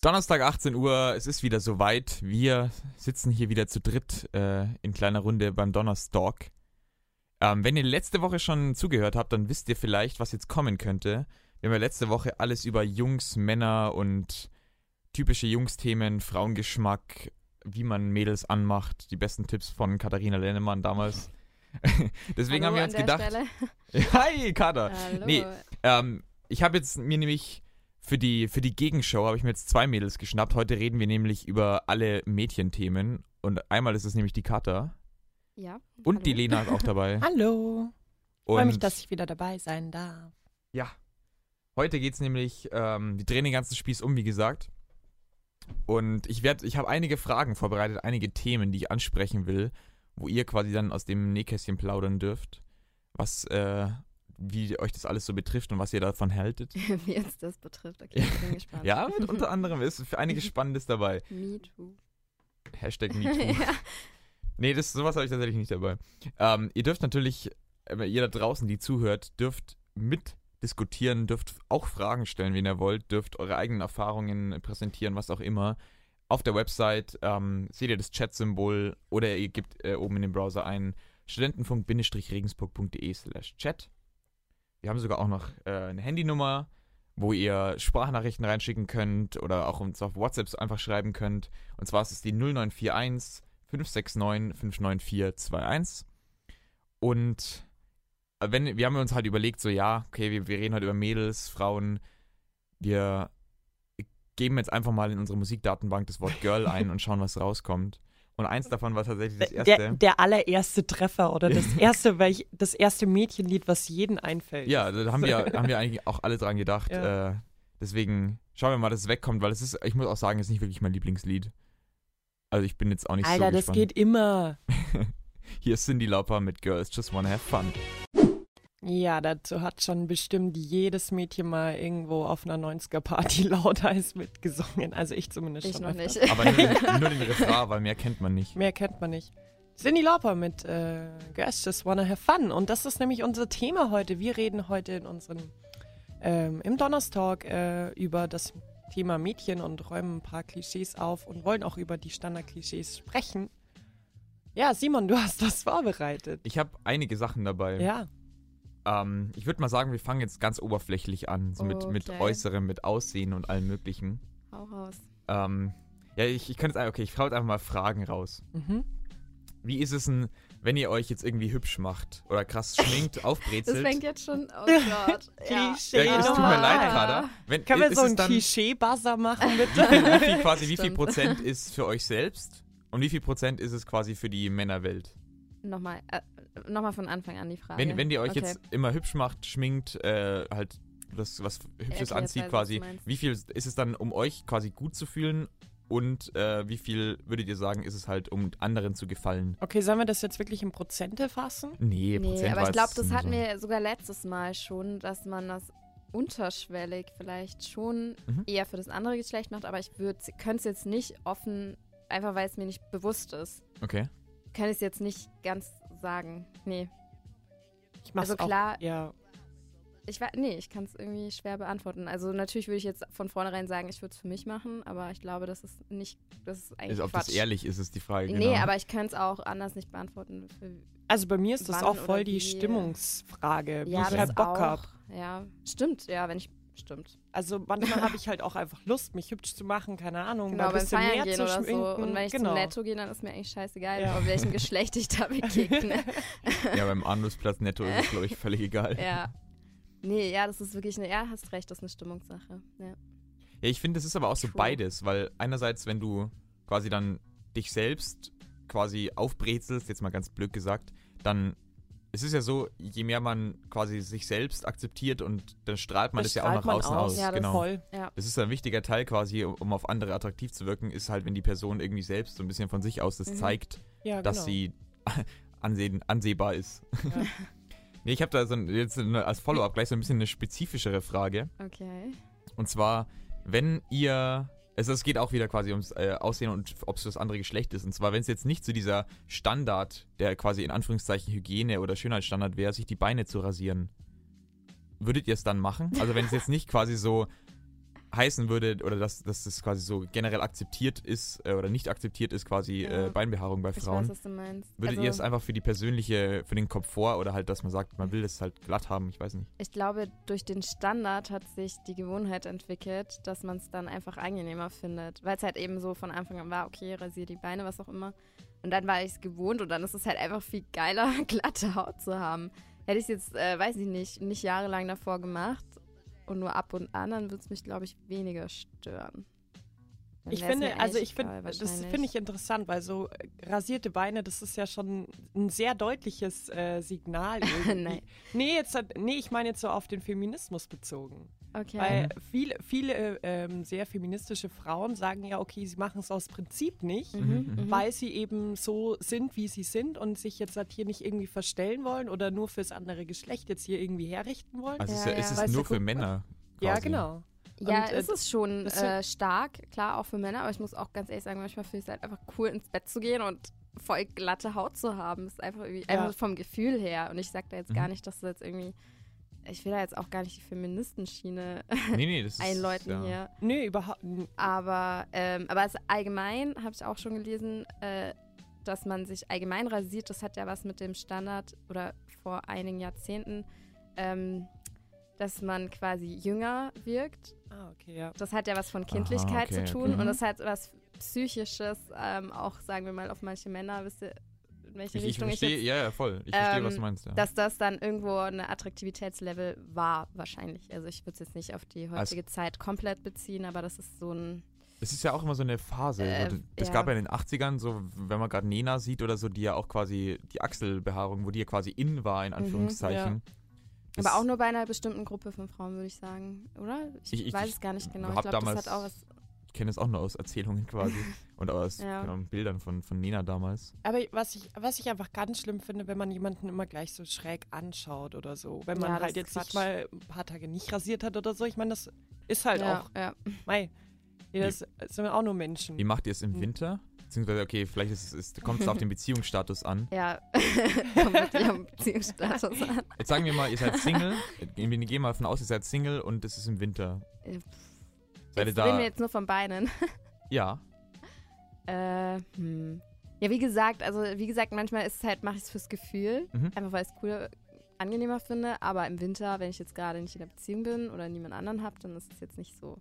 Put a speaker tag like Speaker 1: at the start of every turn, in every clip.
Speaker 1: Donnerstag 18 Uhr, es ist wieder soweit. Wir sitzen hier wieder zu dritt äh, in kleiner Runde beim Donnerstag. Ähm, wenn ihr letzte Woche schon zugehört habt, dann wisst ihr vielleicht, was jetzt kommen könnte. Wir haben ja letzte Woche alles über Jungs, Männer und typische Jungs-Themen, Frauengeschmack, wie man Mädels anmacht, die besten Tipps von Katharina Lennemann damals. Deswegen
Speaker 2: Hallo
Speaker 1: haben wir uns gedacht. Hi, Kater!
Speaker 2: Hallo.
Speaker 1: Nee, ähm, ich habe jetzt mir nämlich für die, für die Gegenshow habe ich mir jetzt zwei Mädels geschnappt. Heute reden wir nämlich über alle Mädchenthemen. Und einmal ist es nämlich die Kata.
Speaker 2: Ja.
Speaker 1: Und
Speaker 2: hallo.
Speaker 1: die Lena ist auch dabei.
Speaker 3: Hallo. Freue mich,
Speaker 1: Und
Speaker 3: dass ich wieder dabei sein darf.
Speaker 1: ja, heute geht es nämlich, ähm, wir drehen den ganzen Spieß um, wie gesagt. Und ich werde, ich habe einige Fragen vorbereitet, einige Themen, die ich ansprechen will, wo ihr quasi dann aus dem Nähkästchen plaudern dürft, was, äh, wie euch das alles so betrifft und was ihr davon haltet.
Speaker 2: Wie jetzt das betrifft. Okay, ich bin gespannt.
Speaker 1: Ja, mit unter anderem ist für einiges Spannendes dabei.
Speaker 2: Me too.
Speaker 1: Hashtag MeToo.
Speaker 2: ja.
Speaker 1: Nee, das, sowas habe ich tatsächlich nicht dabei. Ähm, ihr dürft natürlich, äh, ihr da draußen, die zuhört, dürft mitdiskutieren, dürft auch Fragen stellen, wen ihr wollt, dürft eure eigenen Erfahrungen präsentieren, was auch immer. Auf der Website ähm, seht ihr das Chat-Symbol oder ihr gebt äh, oben in den Browser ein studentenfunk-regensburg.de slash chat. Wir haben sogar auch noch äh, eine Handynummer, wo ihr Sprachnachrichten reinschicken könnt oder auch uns auf WhatsApp einfach schreiben könnt. Und zwar ist es die 0941 569 59421. Und äh, wenn, wir haben uns halt überlegt, so ja, okay, wir, wir reden heute über Mädels, Frauen. Wir geben jetzt einfach mal in unsere Musikdatenbank das Wort Girl ein und schauen, was rauskommt. Und eins davon war tatsächlich das erste.
Speaker 3: Der, der allererste Treffer oder das erste, welch, das erste Mädchenlied, was jedem einfällt.
Speaker 1: Ja, da haben wir, haben wir eigentlich auch alle dran gedacht.
Speaker 3: Ja.
Speaker 1: Äh, deswegen schauen wir mal, dass es wegkommt, weil es ist, ich muss auch sagen, es ist nicht wirklich mein Lieblingslied. Also ich bin jetzt auch nicht
Speaker 3: Alter,
Speaker 1: so
Speaker 3: das
Speaker 1: gespannt.
Speaker 3: geht immer.
Speaker 1: Hier ist Cindy Lauper mit Girls Just Wanna Have Fun.
Speaker 3: Ja, dazu hat schon bestimmt jedes Mädchen mal irgendwo auf einer 90er-Party lauthals mitgesungen. Also ich zumindest
Speaker 2: Ich
Speaker 3: schon.
Speaker 2: noch nicht.
Speaker 1: Aber nur, den- nur den Refrain, weil mehr kennt man nicht.
Speaker 3: Mehr kennt man nicht. Cindy Lauper mit äh, Girls Just Wanna Have Fun. Und das ist nämlich unser Thema heute. Wir reden heute in unserem, ähm, im Donnerstag äh, über das Thema Mädchen und räumen ein paar Klischees auf und wollen auch über die Standardklischees sprechen. Ja, Simon, du hast was vorbereitet.
Speaker 1: Ich habe einige Sachen dabei.
Speaker 3: Ja.
Speaker 1: Ähm, ich würde mal sagen, wir fangen jetzt ganz oberflächlich an, so mit, mit
Speaker 2: Okay.
Speaker 1: Äußerem, mit Aussehen und allem Möglichen.
Speaker 2: Hau raus.
Speaker 1: Ähm, ja, ich, ich kann jetzt, okay, ich frage jetzt einfach mal Fragen raus.
Speaker 3: Mhm.
Speaker 1: Wie ist es denn, wenn ihr euch jetzt irgendwie hübsch macht oder krass schminkt,
Speaker 2: Das
Speaker 1: aufbrezelt?
Speaker 2: fängt jetzt schon. Oh Gott.
Speaker 3: Klischee.
Speaker 1: ja, es tut mir leid. Kader. Wenn,
Speaker 3: Können wir
Speaker 1: ist
Speaker 3: so ein Klischee-Buzzer machen, bitte?
Speaker 1: wie viel, quasi, wie viel. Prozent ist für euch selbst und wie viel Prozent ist es quasi für die Männerwelt?
Speaker 2: Nochmal, äh, nochmal von Anfang an die Frage.
Speaker 1: Wenn, wenn ihr euch
Speaker 2: okay.
Speaker 1: jetzt immer hübsch macht, schminkt, äh, halt das, was Hübsches
Speaker 2: Okay,
Speaker 1: anzieht quasi, wie viel ist es dann, um euch quasi gut zu fühlen und äh, wie viel würdet ihr sagen, ist es halt, um anderen zu gefallen?
Speaker 3: Okay, sollen wir das jetzt wirklich in Prozente fassen?
Speaker 1: Nee,
Speaker 2: Nee,
Speaker 1: Prozent
Speaker 2: aber ich glaube, das hatten
Speaker 1: so.
Speaker 2: wir sogar letztes Mal schon, dass man das unterschwellig vielleicht schon
Speaker 1: Mhm.
Speaker 2: eher für das andere Geschlecht macht, aber ich könnte es jetzt nicht offen, einfach weil es mir nicht bewusst ist,
Speaker 1: Okay.
Speaker 2: kann ich es jetzt nicht ganz sagen. Nee.
Speaker 3: Ich mach's
Speaker 2: Also
Speaker 3: auch,
Speaker 2: klar-
Speaker 3: Ja.
Speaker 2: Ich war, nee, ich kann es irgendwie schwer beantworten. Also natürlich würde ich jetzt von vornherein sagen, ich würde es für mich machen, aber ich glaube, das ist nicht, das ist eigentlich
Speaker 1: Also, ob
Speaker 2: Quatsch.
Speaker 1: das ehrlich ist, ist die Frage.
Speaker 2: Nee,
Speaker 1: genau.
Speaker 2: aber ich könnte es auch anders nicht beantworten. Für,
Speaker 3: Also bei mir ist das auch voll die
Speaker 2: wie?
Speaker 3: Stimmungsfrage, wie
Speaker 2: ja,
Speaker 3: ich
Speaker 2: das
Speaker 3: halt Bock
Speaker 2: auch.
Speaker 3: hab.
Speaker 2: Ja, stimmt, ja, wenn ich, stimmt.
Speaker 3: Also manchmal habe ich halt auch einfach Lust, mich hübsch zu machen, keine Ahnung,
Speaker 2: Genau,
Speaker 3: mal ein bisschen
Speaker 2: Feiern
Speaker 3: mehr
Speaker 2: gehen
Speaker 3: zu
Speaker 2: oder
Speaker 3: schminken.
Speaker 2: so. Und wenn ich
Speaker 3: genau.
Speaker 2: zum Netto gehe, dann ist mir eigentlich scheißegal,
Speaker 3: Ja.
Speaker 2: auf welchem Geschlecht ich da begegne.
Speaker 1: ja, beim Armbrustplatz netto ist es, glaube ich, völlig egal. Ja,
Speaker 2: ja. Nee, ja, das ist wirklich eine, ja, hast recht, das ist eine Stimmungssache. Ja.
Speaker 1: ich finde, es ist aber auch so
Speaker 2: True.
Speaker 1: beides, weil einerseits, wenn du quasi dann dich selbst quasi aufbrezelst, jetzt mal ganz blöd gesagt, dann es ist ja so, je mehr man quasi sich selbst akzeptiert und dann strahlt man das, ja auch nach außen
Speaker 3: aus.
Speaker 1: aus.
Speaker 2: Ja, das
Speaker 1: genau.
Speaker 3: Voll.
Speaker 1: Das ist ein wichtiger Teil quasi, um um auf andere attraktiv zu wirken, ist halt, wenn die Person irgendwie selbst so ein bisschen von sich aus das
Speaker 2: Mhm.
Speaker 1: zeigt,
Speaker 3: Ja,
Speaker 1: dass
Speaker 3: genau.
Speaker 1: sie ansehen, ansehbar ist.
Speaker 3: Ja.
Speaker 1: nee, ich habe da so ein, jetzt eine- als Follow-up gleich so ein bisschen eine spezifischere Frage.
Speaker 2: Okay.
Speaker 1: Und zwar, wenn ihr Also es geht auch wieder quasi ums äh, Aussehen und ob es das andere Geschlecht ist. Und zwar, wenn es jetzt nicht zu dieser Standard, der quasi in Anführungszeichen Hygiene oder Schönheitsstandard wäre, sich die Beine zu rasieren, würdet ihr es dann machen? Also wenn es jetzt nicht quasi so heißen würde oder dass, dass das quasi so generell akzeptiert ist äh, oder nicht akzeptiert ist, quasi
Speaker 2: Ja.
Speaker 1: äh, Beinbehaarung bei
Speaker 2: Ich
Speaker 1: Frauen.
Speaker 2: weiß, was du meinst.
Speaker 1: Würdet
Speaker 2: also,
Speaker 1: ihr es einfach für die persönliche, für den Komfort oder halt, dass man sagt, man will es halt glatt haben, ich weiß nicht.
Speaker 2: Ich glaube, durch den Standard hat sich die Gewohnheit entwickelt, dass man es dann einfach angenehmer findet. Weil es halt eben so von Anfang an war, okay, rasier die Beine, was auch immer. Und dann war ich es gewohnt und dann ist es halt einfach viel geiler, glatte Haut zu haben. Hätte ich es jetzt, äh, weiß ich nicht, nicht jahrelang davor gemacht und nur ab und an, dann würde es mich, glaube ich, weniger stören. Dann
Speaker 3: Ich finde, also ich finde, das finde ich interessant, weil so äh, rasierte Beine, das ist ja schon ein sehr deutliches äh, Signal.
Speaker 2: Nein.
Speaker 3: Nee, jetzt, hat- nee, ich meine jetzt so auf den Feminismus bezogen.
Speaker 2: Okay.
Speaker 3: Weil viele, viele ähm, sehr feministische Frauen sagen ja, okay, sie machen es aus Prinzip nicht,
Speaker 2: Mhm, mhm.
Speaker 3: weil sie eben so sind, wie sie sind und sich jetzt halt hier nicht irgendwie verstellen wollen oder nur fürs andere Geschlecht jetzt hier irgendwie herrichten wollen.
Speaker 1: Also
Speaker 2: Ja,
Speaker 1: es ist, ja,
Speaker 2: ja.
Speaker 1: es ist
Speaker 3: Weißt
Speaker 1: nur für. Männer.
Speaker 3: ja,
Speaker 1: quasi.
Speaker 3: genau.
Speaker 2: Ja,
Speaker 3: Und, äh,
Speaker 2: es ist schon
Speaker 3: das sind-
Speaker 2: äh, stark, klar, auch für Männer, aber ich muss auch ganz ehrlich sagen, manchmal finde ich es halt einfach cool, ins Bett zu gehen und voll glatte Haut zu haben. Das ist einfach irgendwie,
Speaker 3: Ja.
Speaker 2: einfach vom Gefühl her. Und ich sage da jetzt gar
Speaker 1: Mhm.
Speaker 2: nicht, dass du jetzt irgendwie, ich will da jetzt auch gar nicht die Feministenschiene
Speaker 1: Nee, nee, das ist.
Speaker 2: einläuten
Speaker 1: ja.
Speaker 2: hier.
Speaker 3: Nö, überhaupt. n-
Speaker 2: Aber, ähm, aber es allgemein, habe ich auch schon gelesen, äh, dass man sich allgemein rasiert. Das hat ja was mit dem Standard oder vor einigen Jahrzehnten, ähm, dass man quasi jünger wirkt
Speaker 3: Ah, okay, ja.
Speaker 2: das hat ja was von Kindlichkeit
Speaker 1: okay,
Speaker 2: zu tun
Speaker 3: okay.
Speaker 2: und das hat was Psychisches, ähm, auch sagen wir mal auf manche Männer, wisst ihr, welche
Speaker 1: Ich, ich
Speaker 2: Richtung ich,
Speaker 1: verstehe,
Speaker 2: jetzt,
Speaker 1: ja, ja, voll. Ich verstehe, was du
Speaker 2: Ähm,
Speaker 1: meinst. Ja.
Speaker 2: dass das dann irgendwo eine Attraktivitätslevel war, wahrscheinlich. Also ich würde es jetzt nicht auf die
Speaker 1: Also
Speaker 2: heutige Zeit komplett beziehen, aber das ist so ein,
Speaker 1: Es ist ja auch immer so eine Phase.
Speaker 2: Äh,
Speaker 1: es
Speaker 2: ja.
Speaker 1: gab ja in den 80ern, so, wenn man gerade Nena sieht oder so, die ja auch quasi die Achselbehaarung, wo die ja quasi in war, in Anführungszeichen. Das-
Speaker 2: aber auch nur bei einer bestimmten Gruppe von Frauen, würde ich sagen, oder? Ich,
Speaker 1: Ich- ich-
Speaker 2: weiß es gar nicht genau. Ich glaube, das
Speaker 1: damals-
Speaker 2: hat auch was,
Speaker 1: Ich kenne es auch nur aus Erzählungen quasi und aus
Speaker 2: Ja.
Speaker 1: genau, Bildern von, von Nena damals.
Speaker 3: Aber was ich, was ich einfach ganz schlimm finde, wenn man jemanden immer gleich so schräg anschaut oder so. Wenn man
Speaker 2: Ja,
Speaker 3: halt jetzt sich mal ein paar Tage nicht rasiert hat oder so. Ich meine, das ist halt
Speaker 2: ja,
Speaker 3: auch,
Speaker 2: ja.
Speaker 3: mei, das sind auch nur Menschen.
Speaker 1: Wie macht ihr es im
Speaker 3: Hm.
Speaker 1: Winter? Beziehungsweise, okay, vielleicht ist, es- ist, kommt es auf den Beziehungsstatus an.
Speaker 2: Ja, kommt wirklich am Beziehungsstatus an.
Speaker 1: Jetzt sagen wir mal, ihr seid Single. Wir gehen mal davon aus, ihr seid Single und es ist im Winter. Ihr
Speaker 2: Jetzt
Speaker 1: da?
Speaker 2: reden wir jetzt nur von Beinen.
Speaker 1: Ja.
Speaker 2: Äh, hm. Ja, wie gesagt, also wie gesagt, manchmal ist es halt, mache ich es fürs Gefühl,
Speaker 1: Mhm.
Speaker 2: einfach weil ich es cooler, angenehmer finde. Aber im Winter, wenn ich jetzt gerade nicht in der Beziehung bin oder niemand anderen habe, dann ist es jetzt nicht so,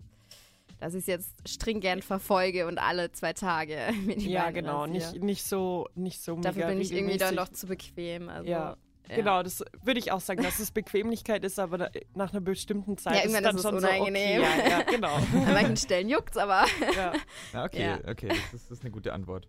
Speaker 2: dass ich es jetzt stringent verfolge und alle zwei Tage mir die
Speaker 3: ja,
Speaker 2: Beine
Speaker 3: genau.
Speaker 2: rasiere.
Speaker 3: Nicht, nicht so, nicht so
Speaker 2: Dafür
Speaker 3: mega
Speaker 2: bin ich irgendwie dann doch zu bequem. Also,
Speaker 3: Ja,
Speaker 2: ja.
Speaker 3: Genau, das würde ich auch sagen, dass es Bequemlichkeit ist, aber da, nach einer bestimmten Zeit
Speaker 2: Ja,
Speaker 3: ist
Speaker 2: irgendwann
Speaker 3: dann
Speaker 2: ist es
Speaker 3: schon
Speaker 2: unangenehm.
Speaker 3: so, okay, ja, ja, genau.
Speaker 2: An manchen Stellen juckt's, aber
Speaker 3: ja.
Speaker 1: Ja, okay,
Speaker 2: Ja.
Speaker 1: okay, das ist, das ist eine gute Antwort.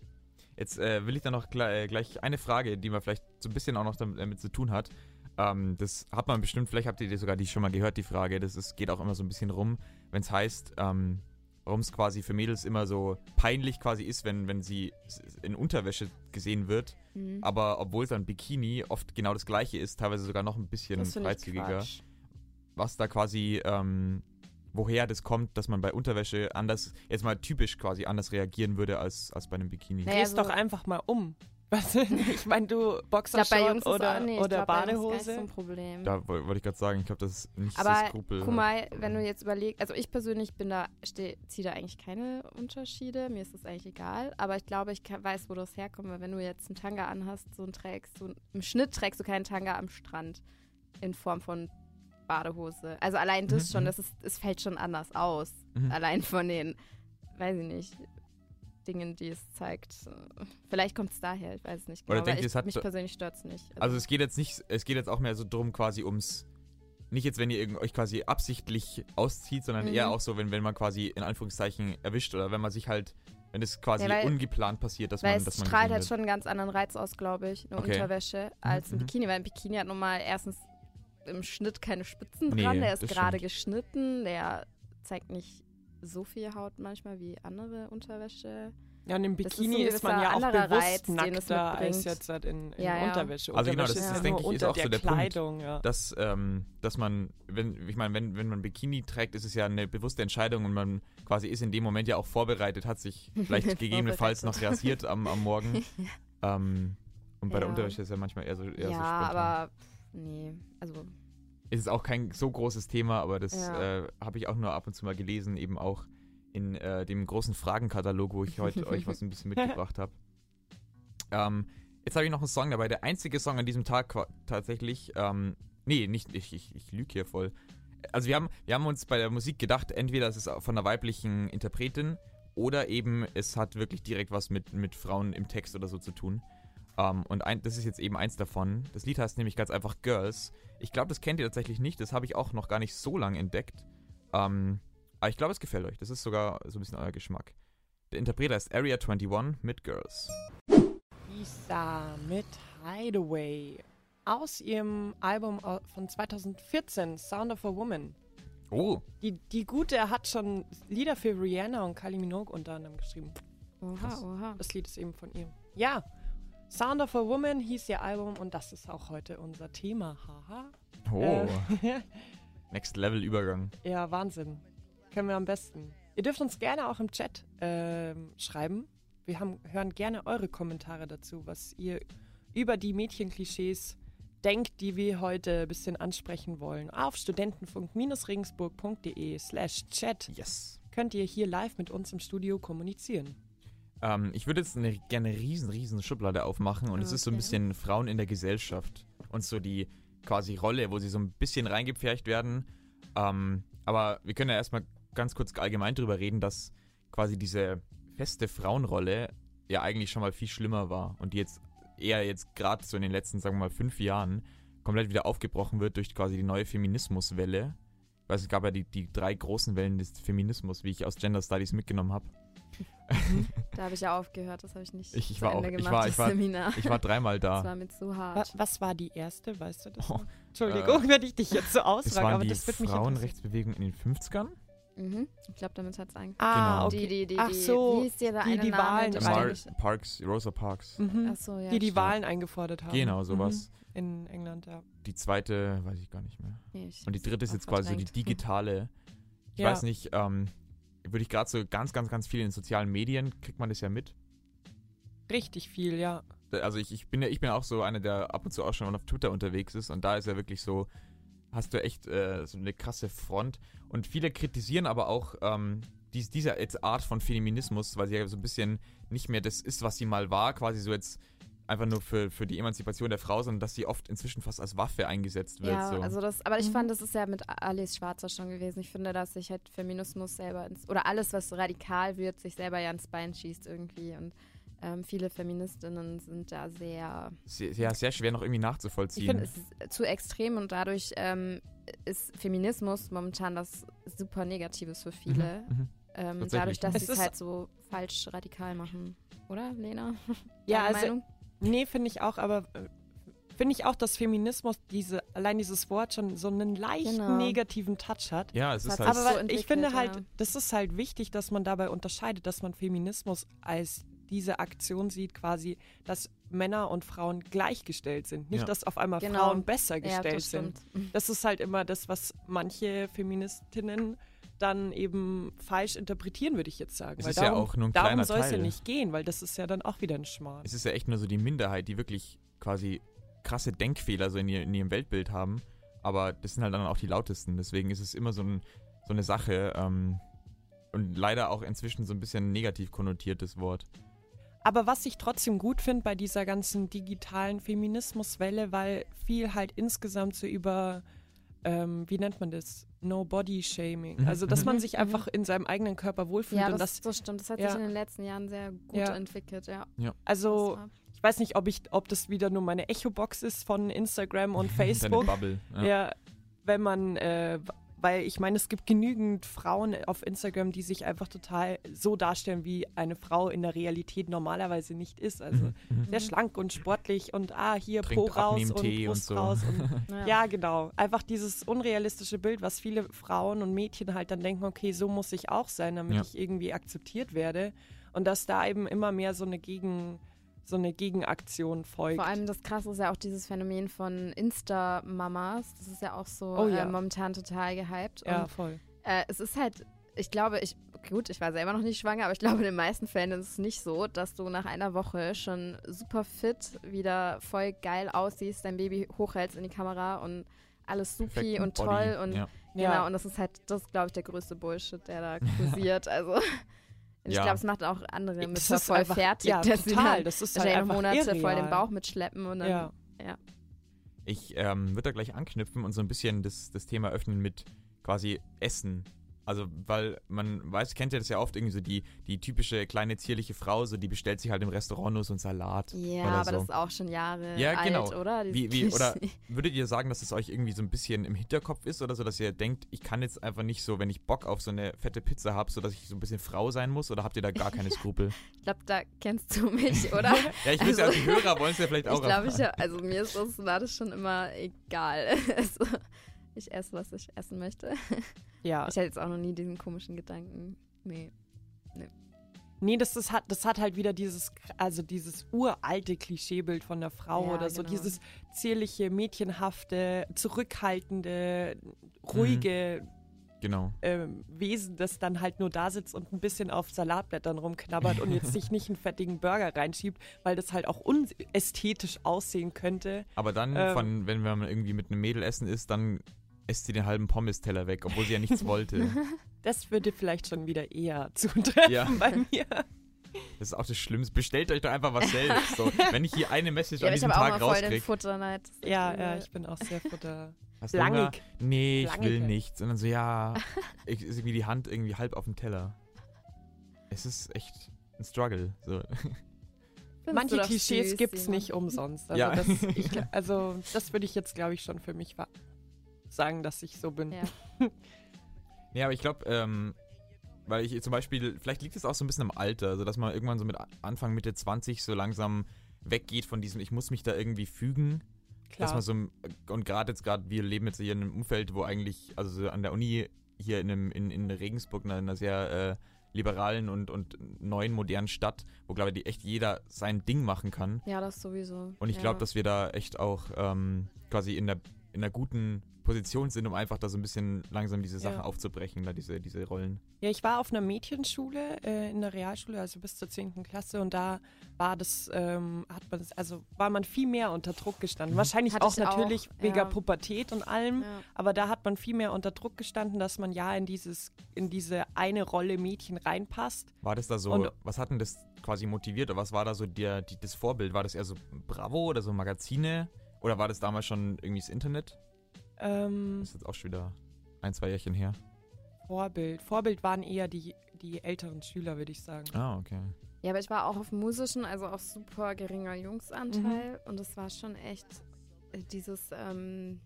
Speaker 1: Jetzt äh, will ich dann noch gleich, äh, gleich eine Frage, die man vielleicht so ein bisschen auch noch damit, damit zu tun hat. Ähm, das hat man bestimmt, vielleicht habt ihr die sogar die schon mal gehört, die Frage. Das ist, geht auch immer so ein bisschen rum, wenn es heißt, ähm, warum es quasi für Mädels immer so peinlich quasi ist, wenn, wenn sie in Unterwäsche gesehen wird.
Speaker 2: Mhm.
Speaker 1: Aber obwohl es dann Bikini oft genau das gleiche ist, teilweise sogar noch ein bisschen freizügiger. Was da quasi, ähm, woher das kommt, dass man bei Unterwäsche anders, jetzt mal typisch quasi anders reagieren würde als, als bei einem Bikini.
Speaker 2: Naja,
Speaker 3: Dreh's
Speaker 2: so-
Speaker 3: doch einfach mal um. Was, ich meine, du Boxershort
Speaker 2: ist
Speaker 3: oder,
Speaker 2: auch, nee, ich
Speaker 3: oder
Speaker 2: glaub, ist
Speaker 3: Badehose.
Speaker 2: so ein Problem.
Speaker 1: Da woll- wollte ich gerade sagen, ich glaube, das ist nicht
Speaker 2: Aber
Speaker 1: so Skrupel.
Speaker 2: guck mal, wenn du jetzt überlegst, also ich persönlich bin da, ziehe da eigentlich keine Unterschiede, mir ist das eigentlich egal, aber ich glaube, ich kann, weiß, wo das herkommt, weil wenn du jetzt einen Tanga anhast, so einen trägst, so im Schnitt trägst du keinen Tanga am Strand in Form von Badehose. Also allein das
Speaker 1: Mhm,
Speaker 2: schon,
Speaker 1: mhm.
Speaker 2: das ist, es fällt schon anders aus.
Speaker 1: Mhm.
Speaker 2: Allein von den, weiß ich nicht, Dingen, die es zeigt. Vielleicht kommt es daher, ich weiß es nicht
Speaker 1: Oder
Speaker 2: genau.
Speaker 1: denkt
Speaker 2: weil
Speaker 1: ihr,
Speaker 2: ich,
Speaker 1: es hat
Speaker 2: mich persönlich stört es nicht.
Speaker 1: Also es geht jetzt nicht, es geht jetzt auch mehr so drum quasi ums, nicht jetzt, wenn ihr euch quasi absichtlich auszieht, sondern
Speaker 2: Mhm.
Speaker 1: eher auch so, wenn, wenn man quasi in Anführungszeichen erwischt oder wenn man sich halt, wenn es quasi
Speaker 2: Ja, weil-
Speaker 1: ungeplant passiert, dass
Speaker 2: Weil
Speaker 1: man,
Speaker 2: es
Speaker 1: dass man
Speaker 2: strahlt halt schon einen ganz anderen Reiz aus, glaube ich, eine
Speaker 1: Okay.
Speaker 2: Unterwäsche, als ein
Speaker 1: mhm.
Speaker 2: Bikini. Weil ein Bikini hat nun mal erstens im Schnitt keine Spitzen
Speaker 1: Nee,
Speaker 2: dran, der ist
Speaker 1: das
Speaker 2: gerade
Speaker 1: stimmt.
Speaker 2: geschnitten, der zeigt nicht so viel Haut manchmal wie andere Unterwäsche.
Speaker 3: Ja, und im
Speaker 2: ist
Speaker 3: Bikini
Speaker 2: so ein
Speaker 3: ist, man ja auch bewusst
Speaker 2: Reiz, es
Speaker 3: nackter als jetzt halt in, in
Speaker 2: Ja, ja.
Speaker 3: Unterwäsche.
Speaker 1: Also genau, das ist-
Speaker 3: ja
Speaker 1: das denke ich, ist auch so
Speaker 3: der
Speaker 1: Punkt.
Speaker 3: Kleidung, ja.
Speaker 1: dass, ähm, dass man, wenn, ich meine, wenn, wenn man Bikini trägt, ist es ja eine bewusste Entscheidung und man quasi ist in dem Moment ja auch vorbereitet, hat sich vielleicht gegebenenfalls noch rasiert am, am Morgen. ähm, und bei der. Unterwäsche ist ja manchmal eher so, eher
Speaker 2: ja,
Speaker 1: so
Speaker 2: aber nee, also
Speaker 1: Es ist auch kein so großes Thema, aber das
Speaker 2: Ja.
Speaker 1: äh, habe ich auch nur ab und zu mal gelesen, eben auch in äh, dem großen Fragenkatalog, wo ich heute euch was ein bisschen mitgebracht habe. Ähm, jetzt habe ich noch einen Song dabei. Der einzige Song an diesem Tag tatsächlich, ähm, nee, nicht, ich, ich, ich lüge hier voll. Also wir haben, wir haben uns bei der Musik gedacht, entweder es ist von einer weiblichen Interpretin oder eben es hat wirklich direkt was mit, mit Frauen im Text oder so zu tun. Ähm, und ein, das ist jetzt eben eins davon. Das Lied heißt nämlich ganz einfach Girls. Ich glaube, das kennt ihr tatsächlich nicht. Das habe ich auch noch gar nicht so lange entdeckt. Ähm, aber ich glaube, es gefällt euch. Das ist sogar so ein bisschen euer Geschmack. Der Interpreter ist Area 21 mit Girls.
Speaker 3: Lisa mit Hideaway aus ihrem Album von 2014, Sound of a Woman.
Speaker 1: Oh,
Speaker 3: Die, die Gute hat schon Lieder für Rihanna und Kylie Minogue unter anderem geschrieben.
Speaker 2: oha,
Speaker 1: Krass.
Speaker 2: oha.
Speaker 3: Das Lied ist eben von ihr. Ja, Sound of a Woman hieß ihr Album und das ist auch heute unser Thema. Haha.
Speaker 1: oh.
Speaker 3: Äh,
Speaker 1: Next Level Übergang.
Speaker 3: ja, Wahnsinn. Können wir am besten. Ihr dürft uns gerne auch im Chat ähm, schreiben. Wir haben, hören gerne eure Kommentare dazu, was ihr über die Mädchenklischees denkt, die wir heute ein bisschen ansprechen wollen. Auf studentenfunk-regensburg.de slash chat
Speaker 1: Yes.
Speaker 3: könnt ihr hier live mit uns im Studio kommunizieren.
Speaker 1: Ähm, ich würde jetzt eine, gerne eine riesen, riesen Schublade aufmachen und es ist so ein
Speaker 2: Okay.
Speaker 1: bisschen Frauen in der Gesellschaft und so die quasi Rolle, wo sie so ein bisschen reingepfercht werden. Ähm, aber wir können ja erstmal ganz kurz allgemein drüber reden, dass quasi diese feste Frauenrolle ja eigentlich schon mal viel schlimmer war und die jetzt eher jetzt gerade so in den letzten, sagen wir mal, fünf Jahren komplett wieder aufgebrochen wird durch quasi die neue Feminismuswelle. Weil es gab ja die, die drei großen Wellen des Feminismus, wie ich aus Gender Studies mitgenommen habe.
Speaker 2: Da habe ich ja aufgehört, das habe ich nicht
Speaker 1: Ich- ich
Speaker 2: zu
Speaker 1: war
Speaker 2: Ende
Speaker 1: auch- ich
Speaker 2: gemacht,
Speaker 1: war-
Speaker 2: das
Speaker 1: ich war-
Speaker 2: Seminar.
Speaker 1: Ich war dreimal
Speaker 2: Das
Speaker 1: da.
Speaker 2: war mir zu
Speaker 3: Wa
Speaker 2: hart.
Speaker 3: was war die erste, weißt du das?
Speaker 1: Oh?
Speaker 3: Entschuldigung, wenn ich dich jetzt so
Speaker 1: das
Speaker 3: ausfrage, aber
Speaker 1: die
Speaker 3: das wird mich.
Speaker 1: Frauenrechtsbewegung in den 50ern?
Speaker 2: Mhm. Ich glaube, damit hat es angefangen.
Speaker 3: Ah,
Speaker 1: Genau.
Speaker 3: okay.
Speaker 2: Die, die, die,
Speaker 3: Ach
Speaker 2: die,
Speaker 3: so, die- die
Speaker 2: Name?
Speaker 3: Wahlen.
Speaker 1: Mar Parks, Rosa Parks.
Speaker 3: Mhm.
Speaker 2: Ach so, ja.
Speaker 3: die die
Speaker 2: stimmt.
Speaker 3: Wahlen eingefordert haben.
Speaker 1: Genau, sowas.
Speaker 3: Mhm. In England, ja.
Speaker 1: Die zweite, weiß ich gar nicht mehr.
Speaker 2: Nee, ich
Speaker 1: Und die dritte ist jetzt quasi so die digitale. Ich
Speaker 3: Ja.
Speaker 1: weiß nicht, ähm, würde ich gerade so ganz, ganz, ganz viel in den sozialen Medien, kriegt man das ja mit.
Speaker 3: Richtig viel, ja.
Speaker 1: Also ich, ich bin ja, ich bin auch so einer, der ab und zu auch schon auf Twitter unterwegs ist und da ist ja wirklich so, hast du echt äh, so eine krasse Front. Und viele kritisieren aber auch ähm, dies, diese Art von Feminismus, weil sie ja so ein bisschen nicht mehr das ist, was sie mal war, quasi so jetzt einfach nur für, für die Emanzipation der Frau, sondern dass sie oft inzwischen fast als Waffe eingesetzt wird.
Speaker 2: Ja,
Speaker 1: so.
Speaker 2: also das, aber ich
Speaker 3: Mhm.
Speaker 2: fand, das ist ja mit Alice Schwarzer schon gewesen. Ich finde, dass sich halt Feminismus selber ins, oder alles, was so radikal wird, sich selber ja ins Bein schießt irgendwie. Und ähm, viele Feministinnen sind da sehr,
Speaker 1: sehr, ja, sehr schwer noch irgendwie
Speaker 2: ich
Speaker 1: nachzuvollziehen.
Speaker 2: finde, es ist zu extrem und dadurch ähm, ist Feminismus momentan das super Negatives für viele.
Speaker 1: Mhm, mhm.
Speaker 2: Ähm, dadurch, dass sie es halt so falsch radikal machen. Oder, Lena?
Speaker 3: Ja, also,
Speaker 2: Meinung?
Speaker 3: Nee, finde ich auch, aber äh, finde ich auch, dass Feminismus diese, allein dieses Wort schon so einen leichten
Speaker 2: Genau.
Speaker 3: negativen Touch hat.
Speaker 1: Ja, es
Speaker 2: Das
Speaker 1: ist halt.
Speaker 3: Aber
Speaker 2: so
Speaker 3: ich finde halt,
Speaker 2: ja.
Speaker 3: das ist halt wichtig, dass man dabei unterscheidet, dass man Feminismus als diese Aktion sieht, quasi, dass Männer und Frauen gleichgestellt sind. Nicht,
Speaker 1: Ja.
Speaker 3: dass auf einmal
Speaker 2: Genau.
Speaker 3: Frauen besser
Speaker 2: Ja,
Speaker 3: gestellt
Speaker 2: das
Speaker 3: sind. Das ist halt immer das, was manche Feministinnen dann eben falsch interpretieren, würde ich jetzt sagen.
Speaker 1: Es
Speaker 3: weil
Speaker 1: ist ja
Speaker 3: darum,
Speaker 1: auch nur ein
Speaker 3: darum
Speaker 1: kleiner
Speaker 3: soll es ja nicht gehen, weil das ist ja dann auch wieder ein Schmarrn.
Speaker 1: es ist ja echt nur so die Minderheit, die wirklich quasi krasse Denkfehler so in, ihr, in ihrem Weltbild haben. Aber das sind halt dann auch die lautesten. Deswegen ist es immer so, ein, so eine Sache. Ähm, und leider auch inzwischen so ein bisschen negativ konnotiertes Wort.
Speaker 3: Aber was ich trotzdem gut finde bei dieser ganzen digitalen Feminismuswelle, weil viel halt insgesamt so über, ähm, wie nennt man das? No-Body-Shaming.
Speaker 1: Mhm,
Speaker 3: Also, dass man sich
Speaker 2: Mhm.
Speaker 3: einfach in seinem eigenen Körper wohlfühlt.
Speaker 2: Ja,
Speaker 3: und
Speaker 2: das,
Speaker 3: das,
Speaker 2: das stimmt. Das hat
Speaker 3: ja.
Speaker 2: sich in den letzten Jahren sehr gut
Speaker 3: Ja.
Speaker 2: entwickelt, ja.
Speaker 3: also,
Speaker 2: Das war-
Speaker 3: ich weiß nicht, ob, ich, ob das wieder nur meine Echo-Box ist von Instagram und
Speaker 1: Deine
Speaker 3: Facebook.
Speaker 1: Bubble. Ja.
Speaker 3: Ja, wenn man, äh, weil ich meine, es gibt genügend Frauen auf Instagram, die sich einfach total so darstellen, wie eine Frau in der Realität normalerweise nicht ist. Also
Speaker 1: Mhm, mhm.
Speaker 3: sehr schlank und sportlich und ah, hier
Speaker 1: Trinkt
Speaker 3: Po raus und
Speaker 1: und
Speaker 3: Brust
Speaker 1: so.
Speaker 3: raus. Und,
Speaker 2: Ja.
Speaker 3: ja, genau. Einfach dieses unrealistische Bild, was viele Frauen und Mädchen halt dann denken, okay, so muss ich auch sein, damit
Speaker 1: Ja.
Speaker 3: ich irgendwie akzeptiert werde. und dass da eben immer mehr so eine Gegen so eine Gegenaktion folgt.
Speaker 2: Vor allem das Krasse ist ja auch dieses Phänomen von Insta-Mamas. Das ist ja auch so
Speaker 3: Oh ja.
Speaker 2: äh, momentan total gehypt.
Speaker 3: ja,
Speaker 2: Und
Speaker 3: voll.
Speaker 2: äh, es ist halt, ich glaube, ich, gut, ich war selber noch nicht schwanger, aber ich glaube, in den meisten Fällen ist es nicht so, dass du nach einer Woche schon super fit wieder voll geil aussiehst, dein Baby hochhältst in die Kamera und alles supi
Speaker 1: Perfekten
Speaker 2: und
Speaker 1: Body.
Speaker 2: toll und
Speaker 1: ja.
Speaker 2: Genau, und das ist halt, das ist, glaube ich, der größte Bullshit, der da kursiert. also, und ich
Speaker 1: Ja.
Speaker 2: glaube, es macht auch andere
Speaker 3: Das
Speaker 2: Mütter
Speaker 3: ist
Speaker 2: voll
Speaker 3: einfach-
Speaker 2: fertig,
Speaker 3: ja,
Speaker 2: dass
Speaker 3: total. Das ist halt einfach
Speaker 2: Monate voll
Speaker 3: irreal.
Speaker 2: den Bauch mitschleppen und dann,
Speaker 3: Ja.
Speaker 1: Ich ähm, würde da gleich anknüpfen und so ein bisschen das, das Thema öffnen mit quasi Essen. Also, weil man weiß, kennt ja das ja oft irgendwie so die, die typische kleine zierliche Frau, so die bestellt sich halt im Restaurant nur so einen Salat.
Speaker 2: Ja, aber
Speaker 1: so.
Speaker 2: das ist auch schon Jahre
Speaker 1: Ja, genau.
Speaker 2: alt, oder?
Speaker 1: Wie, wie, oder würdet ihr sagen, dass es euch irgendwie so ein bisschen im Hinterkopf ist oder so, dass ihr denkt, ich kann jetzt einfach nicht so, wenn ich Bock auf so eine fette Pizza habe, so dass ich so ein bisschen Frau sein muss oder habt ihr da gar keine Skrupel?
Speaker 2: Ich glaube, da kennst du mich, oder?
Speaker 1: ja, ich weiß ja,
Speaker 2: Also-
Speaker 1: die Hörer wollen es ja vielleicht auch
Speaker 2: ich glaube, also mir ist das Salat schon immer egal. Also, ich esse, was ich essen möchte.
Speaker 3: Ja.
Speaker 2: Ich hatte jetzt auch noch nie diesen komischen Gedanken. Nee.
Speaker 3: Nee, das, ist, hat, das hat halt wieder dieses, also dieses uralte Klischeebild von der Frau
Speaker 2: Ja,
Speaker 3: oder so,
Speaker 2: genau.
Speaker 3: dieses zierliche, mädchenhafte, zurückhaltende, ruhige
Speaker 1: Genau.
Speaker 3: ähm, Wesen, das dann halt nur da sitzt und ein bisschen auf Salatblättern rumknabbert und jetzt sich nicht einen fettigen Burger reinschiebt, weil das halt auch unästhetisch aussehen könnte.
Speaker 1: Aber dann,
Speaker 3: Ähm.
Speaker 1: von, wenn man irgendwie mit einem Mädel essen ist, dann isst sie den halben Pommes-Teller weg, obwohl sie ja nichts wollte.
Speaker 3: Das würde vielleicht schon wieder eher zutreffen
Speaker 1: Ja.
Speaker 3: bei mir.
Speaker 1: Das ist auch das Schlimmste. Bestellt euch doch einfach was selbst. So, wenn ich hier eine Message
Speaker 2: Ja,
Speaker 1: an
Speaker 2: aber ich
Speaker 1: diesem
Speaker 2: habe auch
Speaker 1: Tag
Speaker 2: mal voll den
Speaker 1: rauskriege.
Speaker 2: Futterneid.
Speaker 3: Ja, ja, ich bin auch sehr futter.
Speaker 1: Hast du?
Speaker 3: Langig.
Speaker 1: Nee, ich will
Speaker 3: Langig.
Speaker 1: nichts. Und dann so, ja, ich, ist irgendwie die Hand irgendwie halb auf dem Teller. Es ist echt ein Struggle. So.
Speaker 3: Manche Klischees gibt es nicht umsonst. Also,
Speaker 1: Ja.
Speaker 3: das, ich, also das würde ich jetzt, glaube ich, schon für mich sagen, dass ich so bin.
Speaker 2: Ja.
Speaker 1: Nee, aber ich glaube, ähm, weil ich zum Beispiel, vielleicht liegt es auch so ein bisschen am Alter, also dass man irgendwann so mit Anfang, Mitte 20 so langsam weggeht von diesem, ich muss mich da irgendwie fügen. Dass
Speaker 3: Klar.
Speaker 1: man so, und gerade jetzt, gerade wir leben jetzt hier in einem Umfeld, wo eigentlich, also so an der Uni hier in, einem, in, in Regensburg, einer, einer sehr äh, liberalen und, und neuen, modernen Stadt, wo, glaube ich, die echt jeder sein Ding machen kann.
Speaker 2: ja, das sowieso.
Speaker 1: Und ich
Speaker 2: ja.
Speaker 1: glaube, dass wir da echt auch ähm, quasi in der, in einer guten Position sind, um einfach da so ein bisschen langsam diese Sachen
Speaker 3: Ja.
Speaker 1: aufzubrechen, da diese, diese Rollen.
Speaker 3: Ja, ich war auf einer Mädchenschule, äh, in der Realschule, also bis zur 10. Klasse und da war das, ähm, hat man das, also war man viel mehr unter Druck gestanden.
Speaker 1: Mhm.
Speaker 3: Wahrscheinlich
Speaker 2: Hatte
Speaker 3: auch
Speaker 2: ich auch,
Speaker 3: natürlich wegen
Speaker 2: ja.
Speaker 3: Pubertät und allem,
Speaker 2: Ja.
Speaker 3: aber da hat man viel mehr unter Druck gestanden, dass man ja in dieses, in diese eine Rolle Mädchen reinpasst.
Speaker 1: War das da so,
Speaker 3: Und-
Speaker 1: was hat denn das quasi motiviert? Oder was war da so der, die, das Vorbild? War das eher so Bravo oder so Magazine? Oder war das damals schon irgendwie das Internet?
Speaker 3: Ähm,
Speaker 1: Das ist jetzt auch schon wieder ein, zwei Jährchen her.
Speaker 3: Vorbild. Vorbild waren eher die, die älteren Schüler, würde ich sagen.
Speaker 1: Ah, okay.
Speaker 2: Ja, aber ich war auch auf musischen, also auch super geringer Jungsanteil.
Speaker 3: Mhm.
Speaker 2: Und es war schon echt äh, dieses, ähm,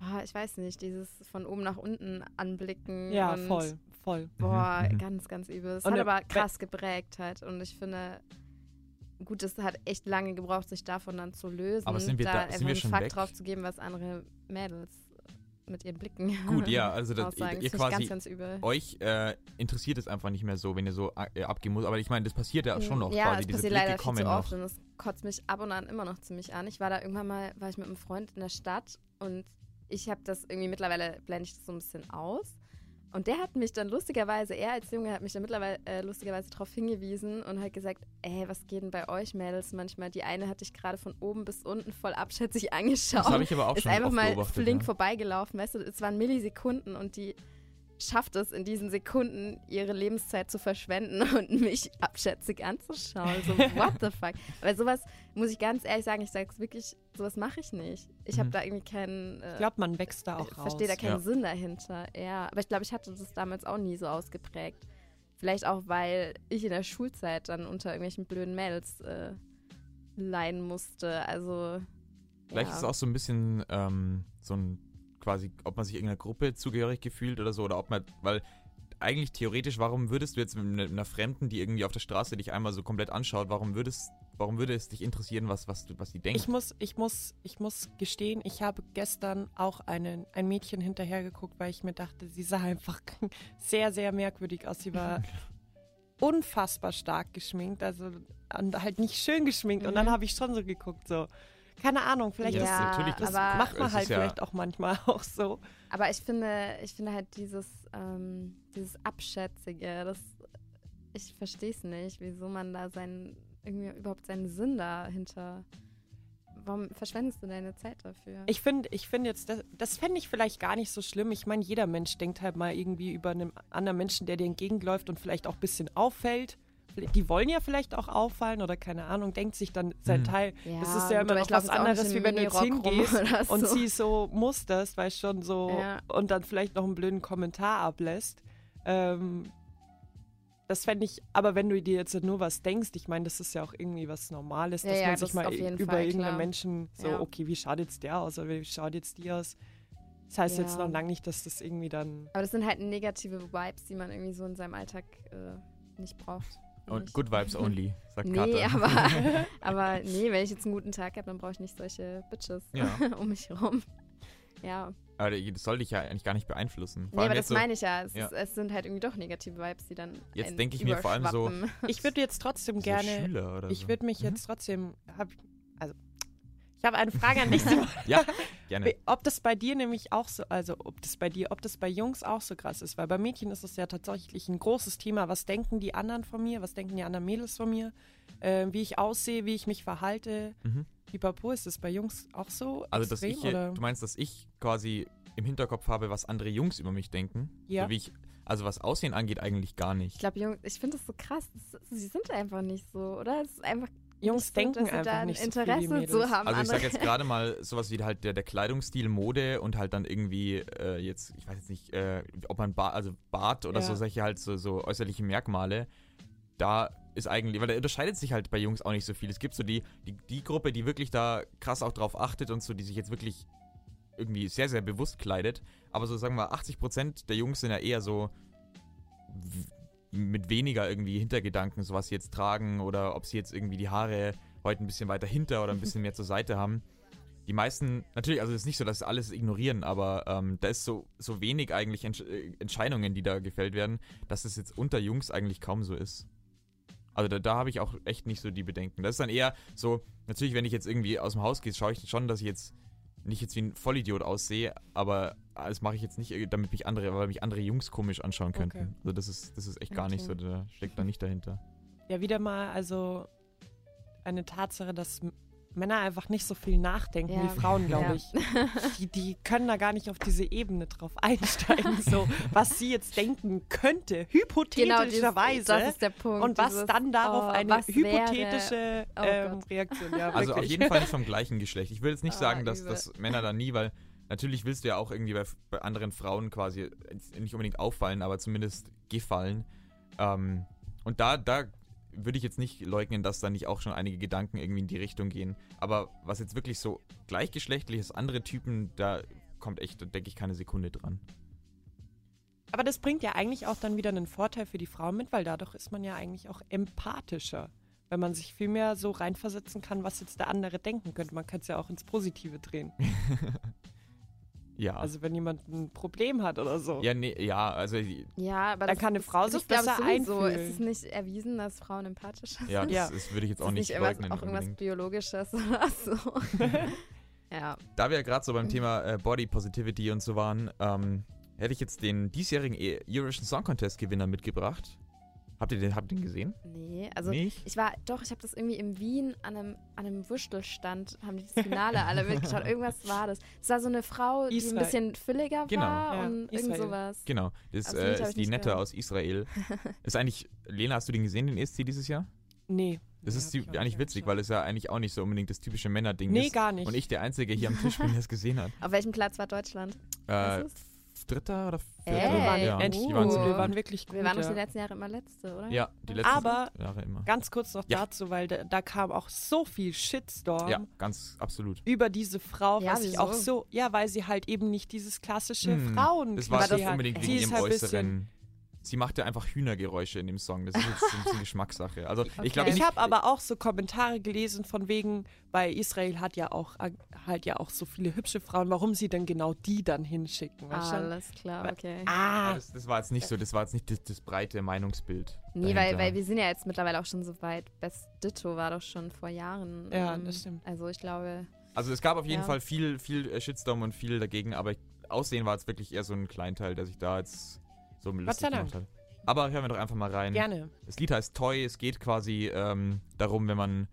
Speaker 2: ah, ich weiß nicht, dieses von oben nach unten anblicken.
Speaker 3: Ja,
Speaker 2: und,
Speaker 3: voll, voll.
Speaker 2: Boah,
Speaker 1: Mhm,
Speaker 2: ganz, ganz übel. Es hat aber krass geprägt halt. Und ich finde, gut, es hat echt lange gebraucht, sich davon dann zu lösen.
Speaker 1: Aber sind wir
Speaker 2: da
Speaker 1: da-
Speaker 2: einfach
Speaker 1: sind wir
Speaker 2: einen
Speaker 1: schon
Speaker 2: Fakt
Speaker 1: weg?
Speaker 2: drauf zu geben, was andere Mädels mit ihren Blicken
Speaker 1: Gut, ja, also das, ihr
Speaker 2: Das ich
Speaker 1: quasi,
Speaker 2: ganz, ganz übel.
Speaker 1: euch äh, interessiert es einfach nicht mehr so, wenn ihr so äh, abgehen muss. Aber ich meine, das passiert ja schon noch
Speaker 2: Ja,
Speaker 1: quasi.
Speaker 2: es
Speaker 1: Diese
Speaker 2: passiert
Speaker 1: Blicke
Speaker 2: leider viel
Speaker 1: kommen
Speaker 2: zu
Speaker 1: noch.
Speaker 2: oft und es kotzt mich ab und an immer noch ziemlich an. Ich war da irgendwann mal, war ich mit einem Freund in der Stadt und ich habe das irgendwie mittlerweile blende ich das so ein bisschen aus. Und der hat mich dann lustigerweise, er als Junge hat mich dann mittlerweile äh, lustigerweise darauf hingewiesen und hat gesagt, ey, was geht denn bei euch Mädels manchmal? Die eine hat dich gerade von oben bis unten voll abschätzig angeschaut
Speaker 1: Das habe ich aber auch
Speaker 2: ist
Speaker 1: schon
Speaker 2: einfach
Speaker 1: oft
Speaker 2: mal flink
Speaker 1: ja.
Speaker 2: vorbeigelaufen, weißt du, es waren Millisekunden und die schafft es in diesen Sekunden, ihre Lebenszeit zu verschwenden und mich abschätzig anzuschauen. So, what the fuck? Aber sowas, muss ich ganz ehrlich sagen, ich sag's wirklich, sowas mache ich nicht. Ich habe
Speaker 1: Mhm.
Speaker 2: da irgendwie keinen, äh,
Speaker 3: Ich glaube, man wächst da auch
Speaker 2: ich
Speaker 3: raus.
Speaker 2: verstehe da keinen
Speaker 1: Ja.
Speaker 2: Sinn dahinter. Ja, aber ich glaube, ich hatte das damals auch nie so ausgeprägt. Vielleicht auch, weil ich in der Schulzeit dann unter irgendwelchen blöden Mädels äh, leiden musste. Also,
Speaker 1: Vielleicht
Speaker 2: ja.
Speaker 1: ist es auch so ein bisschen ähm, so ein quasi, ob man sich irgendeiner Gruppe zugehörig gefühlt oder so, oder ob man, weil eigentlich theoretisch, warum würdest du jetzt mit einer, einer Fremden, die irgendwie auf der Straße dich einmal so komplett anschaut, warum würdest, warum würde es dich interessieren, was, was, du, was die denkt?
Speaker 3: Ich muss, ich muss, ich muss gestehen, ich habe gestern auch einen, ein Mädchen hinterhergeguckt, weil ich mir dachte, sie sah einfach sehr, sehr merkwürdig aus. Sie war unfassbar stark geschminkt, also halt nicht schön geschminkt. Und dann
Speaker 2: Mhm.
Speaker 3: habe ich schon so geguckt, so. Keine Ahnung, vielleicht
Speaker 1: Ja,
Speaker 3: ist
Speaker 1: das natürlich-
Speaker 3: das
Speaker 2: aber,
Speaker 3: macht man halt
Speaker 1: ja-
Speaker 3: vielleicht auch manchmal auch so.
Speaker 2: aber ich finde, ich finde halt dieses, ähm, dieses Abschätzige, das, ich verstehe es nicht, wieso man da seinen, irgendwie überhaupt seinen Sinn dahinter. Warum verschwendest du deine Zeit dafür?
Speaker 3: Ich finde, ich finde jetzt, das, das fände ich vielleicht gar nicht so schlimm. Ich meine, jeder Mensch denkt halt mal irgendwie über einen anderen Menschen, der dir entgegenläuft und vielleicht auch ein bisschen auffällt. Die wollen ja vielleicht auch auffallen oder keine Ahnung, denkt sich dann sein
Speaker 1: Mhm.
Speaker 3: Teil.
Speaker 2: ja,
Speaker 3: das ist ja immer noch was anderes, wie wenn du jetzt hingehst
Speaker 2: oder
Speaker 3: und
Speaker 2: so.
Speaker 3: sie so musterst, weißt schon so
Speaker 2: Ja.
Speaker 3: und dann vielleicht noch einen blöden Kommentar ablässt. Ähm, das fände ich, aber wenn du dir jetzt nur was denkst, ich meine, das ist ja auch irgendwie was Normales, dass
Speaker 2: ja,
Speaker 3: man
Speaker 2: das
Speaker 3: sich
Speaker 2: ist
Speaker 3: mal über
Speaker 2: Fall,
Speaker 3: irgendeinen
Speaker 2: klar.
Speaker 3: Menschen so,
Speaker 2: Ja.
Speaker 3: okay, wie schaut jetzt der aus oder wie schaut jetzt die aus? Das heißt jetzt noch lange nicht, dass das irgendwie dann.
Speaker 2: Aber das sind halt negative Vibes, die man irgendwie so in seinem Alltag äh, nicht braucht.
Speaker 1: Und
Speaker 2: Nicht.
Speaker 1: good vibes only, sagt
Speaker 2: Nee,
Speaker 1: Carter.
Speaker 2: aber, aber nee, wenn ich jetzt einen guten Tag habe, dann brauche ich nicht solche Bitches
Speaker 1: Ja.
Speaker 2: um mich herum. Ja,
Speaker 1: Aber das soll dich ja eigentlich gar nicht beeinflussen. Vor
Speaker 2: nee, aber das
Speaker 1: so,
Speaker 2: meine ich ja. Es,
Speaker 1: Ja.
Speaker 2: Ist, es sind halt irgendwie doch negative Vibes, die dann.
Speaker 1: Jetzt denke ich mir vor allem so-.
Speaker 3: Ich würde jetzt trotzdem
Speaker 1: so
Speaker 3: gerne.
Speaker 1: Schüler oder
Speaker 3: Ich
Speaker 1: so.
Speaker 3: würde mich
Speaker 1: Mhm.
Speaker 3: jetzt trotzdem. Hab, also, ich habe eine Frage an dich, Simon.
Speaker 1: Ja, gerne.
Speaker 3: Ob das bei dir nämlich auch so, also ob das bei dir, ob das bei Jungs auch so krass ist, weil bei Mädchen ist es ja tatsächlich ein großes Thema. Was denken die anderen von mir? Was denken die anderen Mädels von mir? äh, wie ich aussehe, wie ich mich verhalte.
Speaker 1: Mhm.
Speaker 3: Pipapo, ist das bei Jungs auch so?
Speaker 1: Also, dass
Speaker 3: extrem,
Speaker 1: ich,
Speaker 3: oder?
Speaker 1: du meinst, dass ich quasi im Hinterkopf habe, was andere Jungs über mich denken?
Speaker 3: Ja.
Speaker 1: So wie ich, also was Aussehen angeht, eigentlich gar nicht.
Speaker 2: Ich glaube, Jungs, ich finde das so krass. Das, sie sind einfach nicht so, oder? Es ist einfach
Speaker 3: Jungs
Speaker 2: so,
Speaker 3: denken
Speaker 2: dass sie da
Speaker 3: einfach
Speaker 2: ein
Speaker 3: nicht so viel
Speaker 2: Interesse zu haben.
Speaker 1: Also ich sage jetzt gerade mal sowas wie halt der, der Kleidungsstil, Mode und halt dann irgendwie äh, jetzt, ich weiß jetzt nicht, äh, ob man Bart, also Bart oder
Speaker 3: Ja.
Speaker 1: so solche halt so, so äußerliche Merkmale, da ist eigentlich, weil da unterscheidet sich halt bei Jungs auch nicht so viel. Es gibt so die, die, die Gruppe, die wirklich da krass auch drauf achtet und so, die sich jetzt wirklich irgendwie sehr, sehr bewusst kleidet. Aber so sagen wir, 80% der Jungs sind ja eher so mit weniger irgendwie Hintergedanken, so was sie jetzt tragen oder ob sie jetzt irgendwie die Haare heute ein bisschen weiter hinter oder ein bisschen mehr zur Seite haben. Die meisten, natürlich, also es ist nicht so, dass sie alles ignorieren, aber ähm, da ist so, so wenig eigentlich Entsch äh, Entscheidungen, die da gefällt werden, dass es jetzt unter Jungs eigentlich kaum so ist. Also da, da habe ich auch echt nicht so die Bedenken. Das ist dann eher so, natürlich, wenn ich jetzt irgendwie aus dem Haus gehe, schaue ich schon, dass ich jetzt nicht jetzt wie ein Vollidiot aussehe, aber das mache ich jetzt nicht, äh, damit mich andere, weil mich andere Jungs komisch anschauen könnten.
Speaker 3: Okay.
Speaker 1: Also das ist, das ist echt gar nicht so,
Speaker 2: Okay.
Speaker 1: da steckt da nicht dahinter.
Speaker 3: Ja, wieder mal also eine Tatsache, dass Männer einfach nicht so viel nachdenken
Speaker 2: Ja.
Speaker 3: wie Frauen, glaube
Speaker 2: Ja.
Speaker 3: ich. Die, die können da gar nicht auf diese Ebene drauf einsteigen, so was sie jetzt denken könnte,
Speaker 2: Genau,
Speaker 3: hypothetischerweise.
Speaker 2: dieses- das ist der Punkt.
Speaker 3: und was
Speaker 2: dieses,
Speaker 3: dann darauf
Speaker 2: oh,
Speaker 3: eine hypothetische
Speaker 2: oh
Speaker 3: ähm. Reaktion. Ja,
Speaker 1: Also auf jeden Fall nicht vom gleichen Geschlecht. Ich will jetzt nicht
Speaker 2: Ah,
Speaker 1: sagen, dass,
Speaker 2: übel.
Speaker 1: dass Männer da nie, weil natürlich willst du ja auch irgendwie bei, bei anderen Frauen quasi nicht unbedingt auffallen, aber zumindest gefallen. Ähm, und da, da würde ich jetzt nicht leugnen, dass da nicht auch schon einige Gedanken irgendwie in die Richtung gehen. Aber was jetzt wirklich so gleichgeschlechtliches, andere Typen, da kommt echt, da denke ich, keine Sekunde dran.
Speaker 3: Aber das bringt ja eigentlich auch dann wieder einen Vorteil für die Frau mit, weil dadurch ist man ja eigentlich auch empathischer. Wenn man sich viel mehr so reinversetzen kann, was jetzt der andere denken könnte. Man kann es ja auch ins Positive drehen.
Speaker 1: Ja.
Speaker 3: Also wenn jemand ein Problem hat oder so.
Speaker 1: ja, nee, ja, also
Speaker 2: Ja, aber
Speaker 3: Dann
Speaker 2: das,
Speaker 3: kann eine
Speaker 2: das-
Speaker 3: Frau
Speaker 2: ich
Speaker 3: sich besser einfühlen.
Speaker 2: Ist es nicht erwiesen, dass Frauen empathischer
Speaker 1: ja,
Speaker 2: sind?
Speaker 1: das,
Speaker 3: Ja.
Speaker 1: das würde ich jetzt auch nicht
Speaker 2: nicht
Speaker 1: leugnen.
Speaker 2: auch irgendwas. Biologisches oder so? ja.
Speaker 1: Da wir ja gerade so beim Thema äh, Body Positivity und so waren, ähm, hätte ich jetzt den diesjährigen E- Eurovision Song Contest Gewinner mitgebracht. Habt ihr den, habt ihr den gesehen?
Speaker 2: Nee, also
Speaker 1: Nicht?
Speaker 2: ich war, doch, ich habe das irgendwie in Wien an einem, an einem Wurstelstand, haben die das Finale alle mitgeschaut. Irgendwas war das. Es war so eine Frau, die
Speaker 3: Israel.
Speaker 2: ein bisschen fülliger
Speaker 1: Genau.
Speaker 2: war
Speaker 3: Ja,
Speaker 2: und irgend
Speaker 3: Israel.
Speaker 2: sowas.
Speaker 1: Genau, das
Speaker 2: Also,
Speaker 1: äh, ist die Nette
Speaker 2: gehört.
Speaker 1: aus Israel. ist eigentlich, Lena, hast du den gesehen, den ESC dieses Jahr?
Speaker 3: Nee.
Speaker 1: Das
Speaker 3: Nee,
Speaker 1: ist die, eigentlich witzig, weil es ja eigentlich auch nicht so unbedingt das typische Männerding
Speaker 3: Nee,
Speaker 1: ist.
Speaker 3: gar nicht.
Speaker 1: Und ich der Einzige hier am Tisch bin, der es gesehen hat.
Speaker 2: Auf welchem Platz war Deutschland?
Speaker 1: Äh, Dritter oder
Speaker 2: Ey,
Speaker 1: vierter?
Speaker 3: wir waren,
Speaker 1: ja,
Speaker 3: endlich,
Speaker 1: die
Speaker 2: uh.
Speaker 1: waren so-
Speaker 3: wir waren wirklich gut.
Speaker 2: Wir waren
Speaker 3: ja.
Speaker 2: die letzten Jahre immer Letzte, oder?
Speaker 1: Ja, die letzten
Speaker 3: Aber-
Speaker 1: Jahre immer.
Speaker 3: Ganz kurz noch
Speaker 1: Ja.
Speaker 3: dazu, weil da, da kam auch so viel Shitstorm
Speaker 1: Ja, ganz absolut.
Speaker 3: über diese Frau,
Speaker 2: Ja,
Speaker 3: was ich
Speaker 2: wieso?
Speaker 3: auch so, ja, weil sie halt eben nicht dieses klassische
Speaker 1: Hm,
Speaker 3: Frauen.
Speaker 1: Das war nicht
Speaker 2: das-
Speaker 1: unbedingt wegen ihrem
Speaker 3: halt bisschen-
Speaker 1: Äußeren. Sie machte einfach Hühnergeräusche in dem Song. Das ist jetzt so ein bisschen Geschmackssache. Also ich glaube
Speaker 2: Okay.
Speaker 3: Ich
Speaker 1: nicht.
Speaker 3: habe aber auch so Kommentare gelesen von wegen, weil Israel hat ja auch äh, halt ja auch so viele hübsche Frauen, warum sie denn genau die dann hinschicken. weißt?
Speaker 2: Alles klar, okay.
Speaker 3: Ah,
Speaker 1: Das, das war jetzt nicht so, das war jetzt nicht das, das breite Meinungsbild.
Speaker 2: Nee, weil,
Speaker 1: dahinter.
Speaker 2: weil wir sind ja jetzt mittlerweile auch schon so weit. Best Ditto war doch schon vor Jahren.
Speaker 3: Ja,
Speaker 2: ähm,
Speaker 3: das stimmt.
Speaker 2: Also ich glaube,
Speaker 1: Also es gab auf jeden
Speaker 2: Ja.
Speaker 1: Fall viel, viel Shitstorm und viel dagegen, aber Aussehen war jetzt wirklich eher so ein Kleinteil, der sich da jetzt so lustig gemacht hat. Aber hören wir doch einfach mal rein.
Speaker 3: gerne.
Speaker 1: Das Lied heißt Toy. Es geht quasi ähm, darum, wenn man,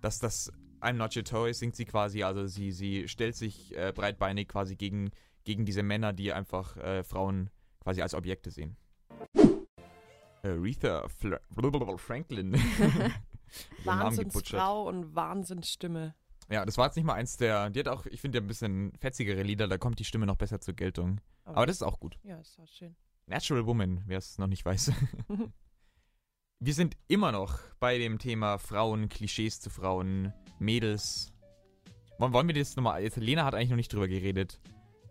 Speaker 1: dass das I'm not your toy singt sie quasi. Also sie, sie stellt sich äh, breitbeinig quasi gegen, gegen diese Männer, die einfach äh, Frauen quasi als Objekte sehen. Aretha Fla Franklin.
Speaker 3: Wahnsinnsfrau und Wahnsinnsstimme.
Speaker 1: Ja, das war jetzt nicht mal eins der. Die hat auch, ich finde, ein bisschen fetzigere Lieder, da kommt die Stimme noch besser zur Geltung. Aber das ist auch gut.
Speaker 3: Ja, ist auch schön.
Speaker 1: Natural Woman, wer es noch nicht weiß. Wir sind immer noch bei dem Thema Frauen, Klischees zu Frauen, Mädels. Wollen, wollen wir das nochmal. Jetzt, Lena hat eigentlich noch nicht drüber geredet.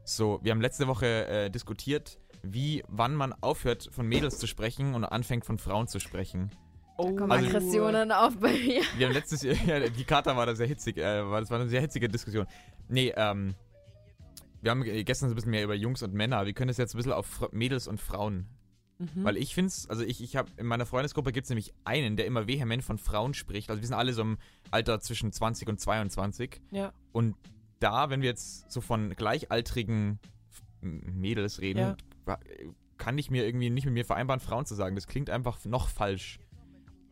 Speaker 1: So, wir haben letzte Woche äh, diskutiert, wie, wann man aufhört, von Mädels zu sprechen und anfängt, von Frauen zu sprechen.
Speaker 3: Oh,
Speaker 2: da kommen
Speaker 1: Also-
Speaker 2: Aggressionen auf bei mir.
Speaker 1: Wir haben letztes Jahr, ja, die Kata war da sehr hitzig, äh, war, das war eine sehr hitzige Diskussion. Nee, ähm, wir haben gestern so ein bisschen mehr über Jungs und Männer. Wir können das jetzt ein bisschen auf Mädels und Frauen
Speaker 3: Mhm.
Speaker 1: Weil ich finde es, also ich, ich habe in meiner Freundesgruppe gibt es nämlich einen, der immer vehement von Frauen spricht. Also wir sind alle so im Alter zwischen 20 und 22.
Speaker 3: Ja.
Speaker 1: Und da, wenn wir jetzt so von gleichaltrigen Mädels reden,
Speaker 3: Ja.
Speaker 1: kann ich mir irgendwie nicht mit mir vereinbaren, Frauen zu sagen. Das klingt einfach noch falsch.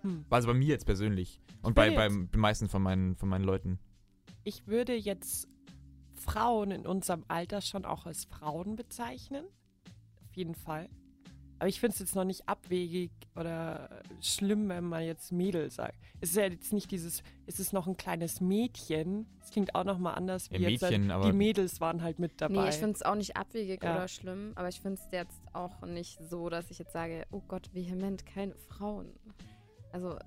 Speaker 3: Hm.
Speaker 1: Also bei mir jetzt persönlich. Und bei, beim den meisten von meinen, von meinen Leuten.
Speaker 3: Ich würde jetzt Frauen in unserem Alter schon auch als Frauen bezeichnen. Auf jeden Fall. Aber ich finde es jetzt noch nicht abwegig oder schlimm, wenn man jetzt Mädel sagt. Es ist ja jetzt nicht dieses, es ist noch ein kleines Mädchen. Es klingt auch nochmal anders wie
Speaker 1: Ja,
Speaker 3: jetzt.
Speaker 1: Mädchen,
Speaker 3: halt,
Speaker 1: aber-
Speaker 3: die Mädels waren halt mit dabei.
Speaker 2: Nee, ich finde es auch nicht abwegig
Speaker 3: Ja.
Speaker 2: oder schlimm, aber ich finde es jetzt auch nicht so, dass ich jetzt sage, oh Gott, vehement keine Frauen. Also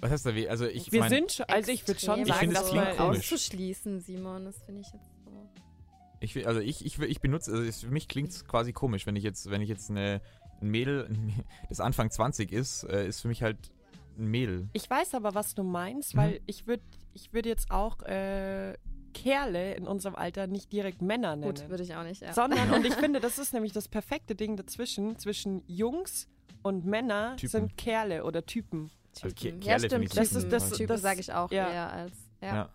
Speaker 1: Was heißt da weh? Also ich
Speaker 3: Wir
Speaker 1: meine,
Speaker 3: sind schon, also ich würde schon
Speaker 1: Ich
Speaker 3: sagen,
Speaker 1: finde, es
Speaker 3: dass
Speaker 1: klingt komisch.
Speaker 2: auszuschließen, Simon, das finde ich jetzt so.
Speaker 1: Ich, will- also ich, ich, ich benutze, also für mich klingt es quasi komisch, wenn ich jetzt, wenn ich jetzt eine, ein Mädel, das Anfang 20 ist, äh, ist für mich halt ein Mädel.
Speaker 3: Ich weiß aber, was du meinst,
Speaker 1: Mhm.
Speaker 3: weil ich würde ich würd jetzt auch äh, Kerle in unserem Alter nicht direkt Männer nennen.
Speaker 2: Gut, würde ich auch nicht, ja.
Speaker 3: Sondern, und ich finde, das ist nämlich das perfekte Ding dazwischen, zwischen Jungs und Männer
Speaker 1: Typen.
Speaker 3: sind Kerle oder Typen.
Speaker 1: Also Ke-
Speaker 2: Typen.
Speaker 1: Kerle
Speaker 2: ja, stimmt.
Speaker 3: Das
Speaker 2: Typen.
Speaker 3: ist- das-
Speaker 2: Typen
Speaker 3: das-
Speaker 2: sage ich auch
Speaker 3: ja.
Speaker 2: eher als. Ja.
Speaker 1: Ja.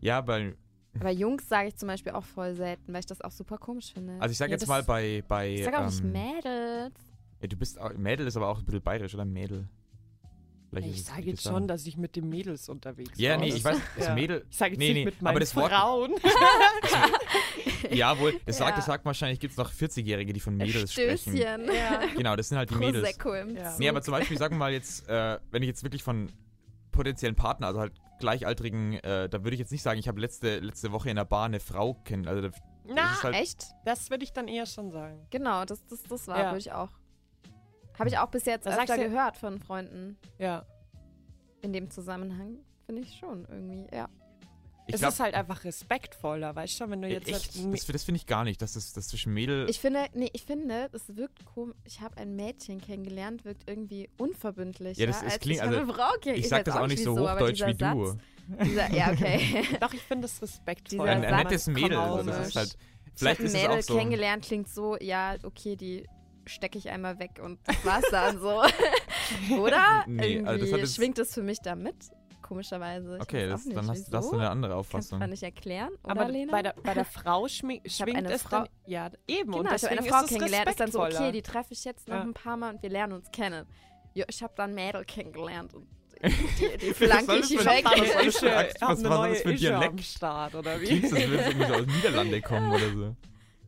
Speaker 1: Ja, weil,
Speaker 2: Aber Jungs sage ich zum Beispiel auch voll selten, weil ich das auch super komisch finde.
Speaker 1: also ich sag
Speaker 2: Ja,
Speaker 1: jetzt
Speaker 2: das-
Speaker 1: mal bei, bei,
Speaker 2: Ich sage auch nicht
Speaker 1: ähm,
Speaker 2: Mädels.
Speaker 1: ja, du bist, auch, Mädel ist aber auch ein bisschen bayerisch, oder Mädel? Vielleicht
Speaker 3: Ich sage jetzt schon, dass ich mit den Mädels unterwegs
Speaker 1: Ja,
Speaker 3: war.
Speaker 1: nee,
Speaker 3: Das-
Speaker 1: ich weiß, das
Speaker 3: Ja.
Speaker 1: Mädel,
Speaker 3: Ich sage jetzt
Speaker 1: Nee,
Speaker 3: nicht
Speaker 1: nee,
Speaker 3: mit
Speaker 1: aber
Speaker 3: meinen
Speaker 1: das Wort-
Speaker 3: Frauen.
Speaker 1: ja wohl, das sagt,
Speaker 2: Ja.
Speaker 1: das sagt wahrscheinlich, gibt es noch 40-Jährige, die von Mädels sprechen.
Speaker 2: Stößchen.
Speaker 3: ja.
Speaker 1: Genau, das sind halt die Mädels.
Speaker 2: Prosecco im
Speaker 3: Ja.
Speaker 1: Nee, aber zum Beispiel, sagen wir mal jetzt, äh, wenn ich jetzt wirklich von potenziellen Partner, also halt gleichaltrigen, äh, da würde ich jetzt nicht sagen, ich habe letzte, letzte Woche in der Bar eine Frau kennen. Also da-
Speaker 3: Na,
Speaker 1: ist halt-
Speaker 2: Echt?
Speaker 3: das würde ich dann eher schon sagen.
Speaker 2: Genau, das, das, das war,
Speaker 3: Ja.
Speaker 2: würde ich auch. Habe ich auch bis jetzt
Speaker 3: Da sagst
Speaker 2: öfter gehört von Freunden
Speaker 3: Ja.
Speaker 2: in dem Zusammenhang. Finde ich schon irgendwie, ja.
Speaker 1: Ich
Speaker 3: es
Speaker 1: glaube,
Speaker 3: ist halt einfach respektvoller, weißt du, wenn du jetzt
Speaker 1: echt,
Speaker 3: halt-
Speaker 1: das, das finde ich gar nicht, dass das, das zwischen Mädel.
Speaker 2: Ich finde, nee, ich finde, es wirkt komisch. Ich habe ein Mädchen kennengelernt, wirkt irgendwie unverbindlich.
Speaker 1: Ja, das- es
Speaker 2: als
Speaker 1: klingt-
Speaker 2: ich
Speaker 1: also,
Speaker 2: eine Frau kenn-
Speaker 1: ich sag das auch nicht so hochdeutsch
Speaker 2: dieser
Speaker 1: wie du.
Speaker 2: Satz, Dieser, ja, okay.
Speaker 3: Doch, ich finde es respektvoll.
Speaker 2: Dieser
Speaker 1: Ein, ein nettes Mädel, also das ist halt.
Speaker 2: ich
Speaker 1: Vielleicht
Speaker 2: habe
Speaker 1: ist
Speaker 2: ein
Speaker 1: es
Speaker 2: Mädel
Speaker 1: auch so.
Speaker 2: kennengelernt, klingt so, ja, okay, die stecke ich einmal weg und das war's dann so. Oder?
Speaker 1: Nee,
Speaker 2: Irgendwie
Speaker 1: also das
Speaker 2: schwingt es für mich da mit, komischerweise. Ich
Speaker 1: Okay, das, dann hast,
Speaker 2: wieso.
Speaker 1: hast du eine andere
Speaker 2: Kannst du
Speaker 1: Auffassung.
Speaker 2: nicht erklären, oder,
Speaker 3: Aber
Speaker 2: Lena?
Speaker 3: bei der, bei der Frau schmi schwingt
Speaker 2: eine
Speaker 3: es
Speaker 2: Frau-
Speaker 3: dann. Ja, eben.
Speaker 2: Genau,
Speaker 3: und
Speaker 2: ich habe eine Frau
Speaker 3: ist
Speaker 2: kennengelernt, ist dann so, okay, die treffe ich jetzt noch
Speaker 3: Ja.
Speaker 2: ein paar Mal und wir lernen uns kennen. Ja, ich habe dann Mädel kennengelernt und die, die flanke ich
Speaker 1: das
Speaker 2: weg.
Speaker 1: Was war das für das ein Dialekt?
Speaker 3: Start, oder wie?
Speaker 1: Klingt, als würde irgendwie so aus den Niederlande kommen oder so.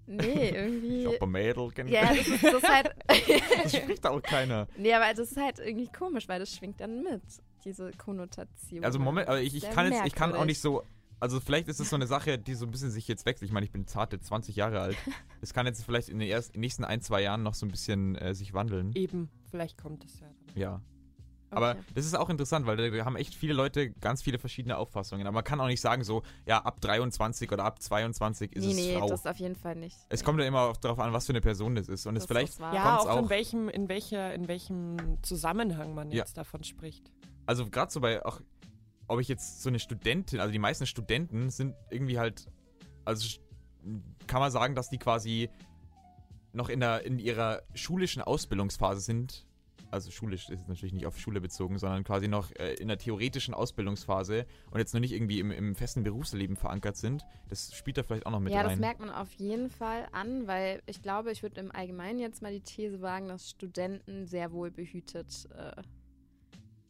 Speaker 2: Nee,
Speaker 1: Ich
Speaker 2: irgendwie.
Speaker 1: hab ein Mädel
Speaker 2: Ja,
Speaker 1: kennengelernt.
Speaker 2: das ist, das ist halt.
Speaker 1: Das spricht auch keiner.
Speaker 2: nee, aber das ist halt irgendwie komisch, weil das schwingt dann mit, diese Konnotation.
Speaker 1: Also Moment, aber ich, ich kann jetzt, ich kann auch nicht so. Also vielleicht ist es so eine Sache, die so ein bisschen sich jetzt wechselt. Ich meine, ich bin zarte 20 Jahre alt. Das kann jetzt vielleicht in den ersten, in den nächsten ein, zwei Jahren noch so ein bisschen äh, sich wandeln.
Speaker 3: Eben, vielleicht kommt es ja. dann.
Speaker 1: Ja. Aber
Speaker 2: Okay.
Speaker 1: das ist auch interessant, weil da haben echt viele Leute ganz viele verschiedene Auffassungen. Aber man kann auch nicht sagen so, ja, ab 23 oder ab 22 ist
Speaker 2: nee,
Speaker 1: es
Speaker 2: nee,
Speaker 1: Frau.
Speaker 2: das auf jeden Fall nicht.
Speaker 1: es
Speaker 2: Nee.
Speaker 1: kommt ja immer auch darauf an, was für eine Person das ist. Und es
Speaker 2: Das
Speaker 1: vielleicht,
Speaker 2: ist wahr.
Speaker 3: Ja,
Speaker 1: kommt's
Speaker 3: auch, in
Speaker 1: auch-
Speaker 3: welchem, in welcher, in welchem Zusammenhang man
Speaker 1: Ja.
Speaker 3: jetzt davon spricht.
Speaker 1: Also gerade so bei auch, ob ich jetzt so eine Studentin, also die meisten Studenten sind irgendwie halt, also kann man sagen, dass die quasi noch in, der, in ihrer schulischen Ausbildungsphase sind. Also schulisch ist natürlich nicht auf Schule bezogen, sondern quasi noch äh, in der theoretischen Ausbildungsphase und jetzt noch nicht irgendwie im, im festen Berufsleben verankert sind. Das spielt da vielleicht auch noch mit
Speaker 2: ja,
Speaker 1: rein.
Speaker 2: das merkt man auf jeden Fall an, weil ich glaube, ich würde im Allgemeinen jetzt mal die These wagen, dass Studenten sehr wohl behütet äh,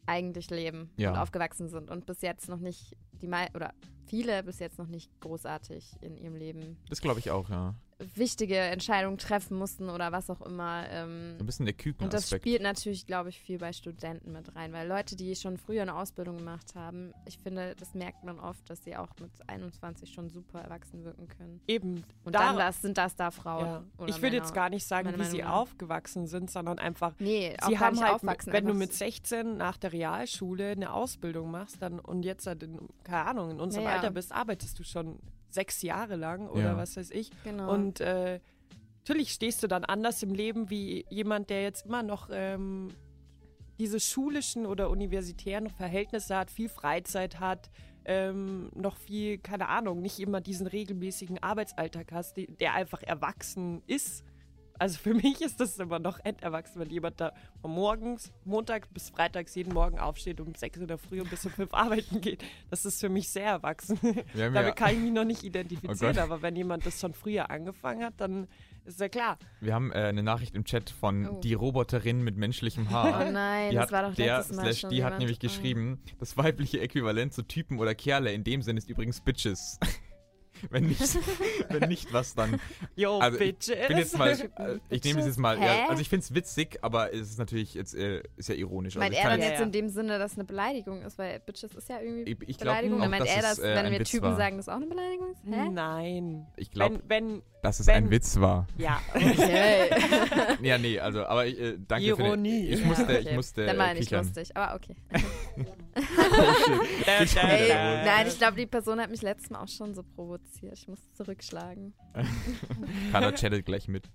Speaker 2: eigentlich leben
Speaker 1: Ja.
Speaker 2: und aufgewachsen sind und bis jetzt noch nicht die mei oder viele bis jetzt noch nicht großartig in ihrem Leben
Speaker 1: das glaube ich auch, ja.
Speaker 2: Wichtige Entscheidungen treffen mussten oder was auch immer. Ähm,
Speaker 1: ein bisschen der
Speaker 2: und das spielt natürlich, glaube ich, viel bei Studenten mit rein, weil Leute, die schon früher eine Ausbildung gemacht haben, ich finde, das merkt man oft, dass sie auch mit 21 schon super erwachsen wirken können.
Speaker 3: Eben.
Speaker 2: Und
Speaker 3: da-
Speaker 2: dann das, sind das da Frauen.
Speaker 3: ja.
Speaker 2: Oder
Speaker 3: Ich würde jetzt gar nicht sagen, wie sie aufgewachsen sind, sondern einfach,
Speaker 2: Nee,
Speaker 3: sie haben halt,
Speaker 2: aufwachsen.
Speaker 3: wenn du mit 16 nach der Realschule eine Ausbildung machst, dann und jetzt halt in, keine Ahnung, in unserem
Speaker 2: Ja, ja.
Speaker 3: Alter bist, arbeitest du schon sechs Jahre lang oder
Speaker 1: Ja.
Speaker 3: was weiß ich.
Speaker 2: Genau.
Speaker 3: Und äh, natürlich stehst du dann anders im Leben wie jemand, der jetzt immer noch ähm, diese schulischen oder universitären Verhältnisse hat, viel Freizeit hat, ähm, noch viel, keine Ahnung, nicht immer diesen regelmäßigen Arbeitsalltag hast, die, der einfach erwachsen ist. Also für mich ist das immer noch enterwachsen, wenn jemand da von morgens, Montag bis Freitags jeden Morgen aufsteht um 6 in der Früh und bis um 5 arbeiten geht. Das ist für mich sehr erwachsen. Damit
Speaker 1: ja,
Speaker 3: kann ich mich noch nicht
Speaker 1: Oh
Speaker 3: identifizieren,
Speaker 1: Gott.
Speaker 3: aber wenn jemand das schon früher angefangen hat, dann ist ja klar.
Speaker 1: wir haben äh, eine Nachricht im Chat von
Speaker 2: Oh.
Speaker 1: die Roboterin mit menschlichem
Speaker 2: oh
Speaker 1: Haar.
Speaker 2: nein,
Speaker 1: Die
Speaker 2: das
Speaker 1: hat,
Speaker 2: war doch
Speaker 1: der
Speaker 2: letztes Mal
Speaker 1: slash
Speaker 2: schon
Speaker 1: die hat
Speaker 2: jemand.
Speaker 1: nämlich
Speaker 2: Oh.
Speaker 1: geschrieben, das weibliche Äquivalent zu Typen oder Kerle in dem Sinn ist übrigens Bitches. wenn, nicht, wenn nicht, was dann?
Speaker 3: Yo,
Speaker 1: Also, ich
Speaker 3: Bitches.
Speaker 1: bin jetzt mal, äh, ich nehme es jetzt mal, ja, also ich finde es witzig, aber es ist natürlich jetzt, äh, ist ja ironisch. Also
Speaker 2: Meint
Speaker 1: ich
Speaker 2: er dann jetzt
Speaker 3: ja.
Speaker 2: in dem Sinne, dass eine Beleidigung ist, weil Bitches ist ja irgendwie
Speaker 1: Ich- ich
Speaker 2: Beleidigung.
Speaker 1: auch,
Speaker 2: Dann meint
Speaker 1: dass
Speaker 2: er
Speaker 1: es,
Speaker 2: das,
Speaker 1: äh,
Speaker 2: wenn wir Typen
Speaker 1: war.
Speaker 2: sagen, das auch eine Beleidigung ist? Hä?
Speaker 3: Nein.
Speaker 1: Ich glaube,
Speaker 3: wenn, wenn,
Speaker 1: dass es
Speaker 3: wenn-
Speaker 1: ein Witz war.
Speaker 3: ja.
Speaker 2: Okay.
Speaker 1: Ja, nee, also, aber ich, äh, danke für
Speaker 3: Ironie.
Speaker 1: den, Ich musste,
Speaker 2: Ja,
Speaker 1: ich
Speaker 2: okay.
Speaker 1: musste
Speaker 2: Dann war
Speaker 1: äh,
Speaker 2: nicht
Speaker 1: kichern.
Speaker 2: lustig, aber okay.
Speaker 3: Da, da,
Speaker 2: Ey,
Speaker 3: da.
Speaker 2: nein, ich glaube, die Person hat mich letztes Mal auch schon so provoziert. Ich muss zurückschlagen.
Speaker 1: Carla chattet gleich mit.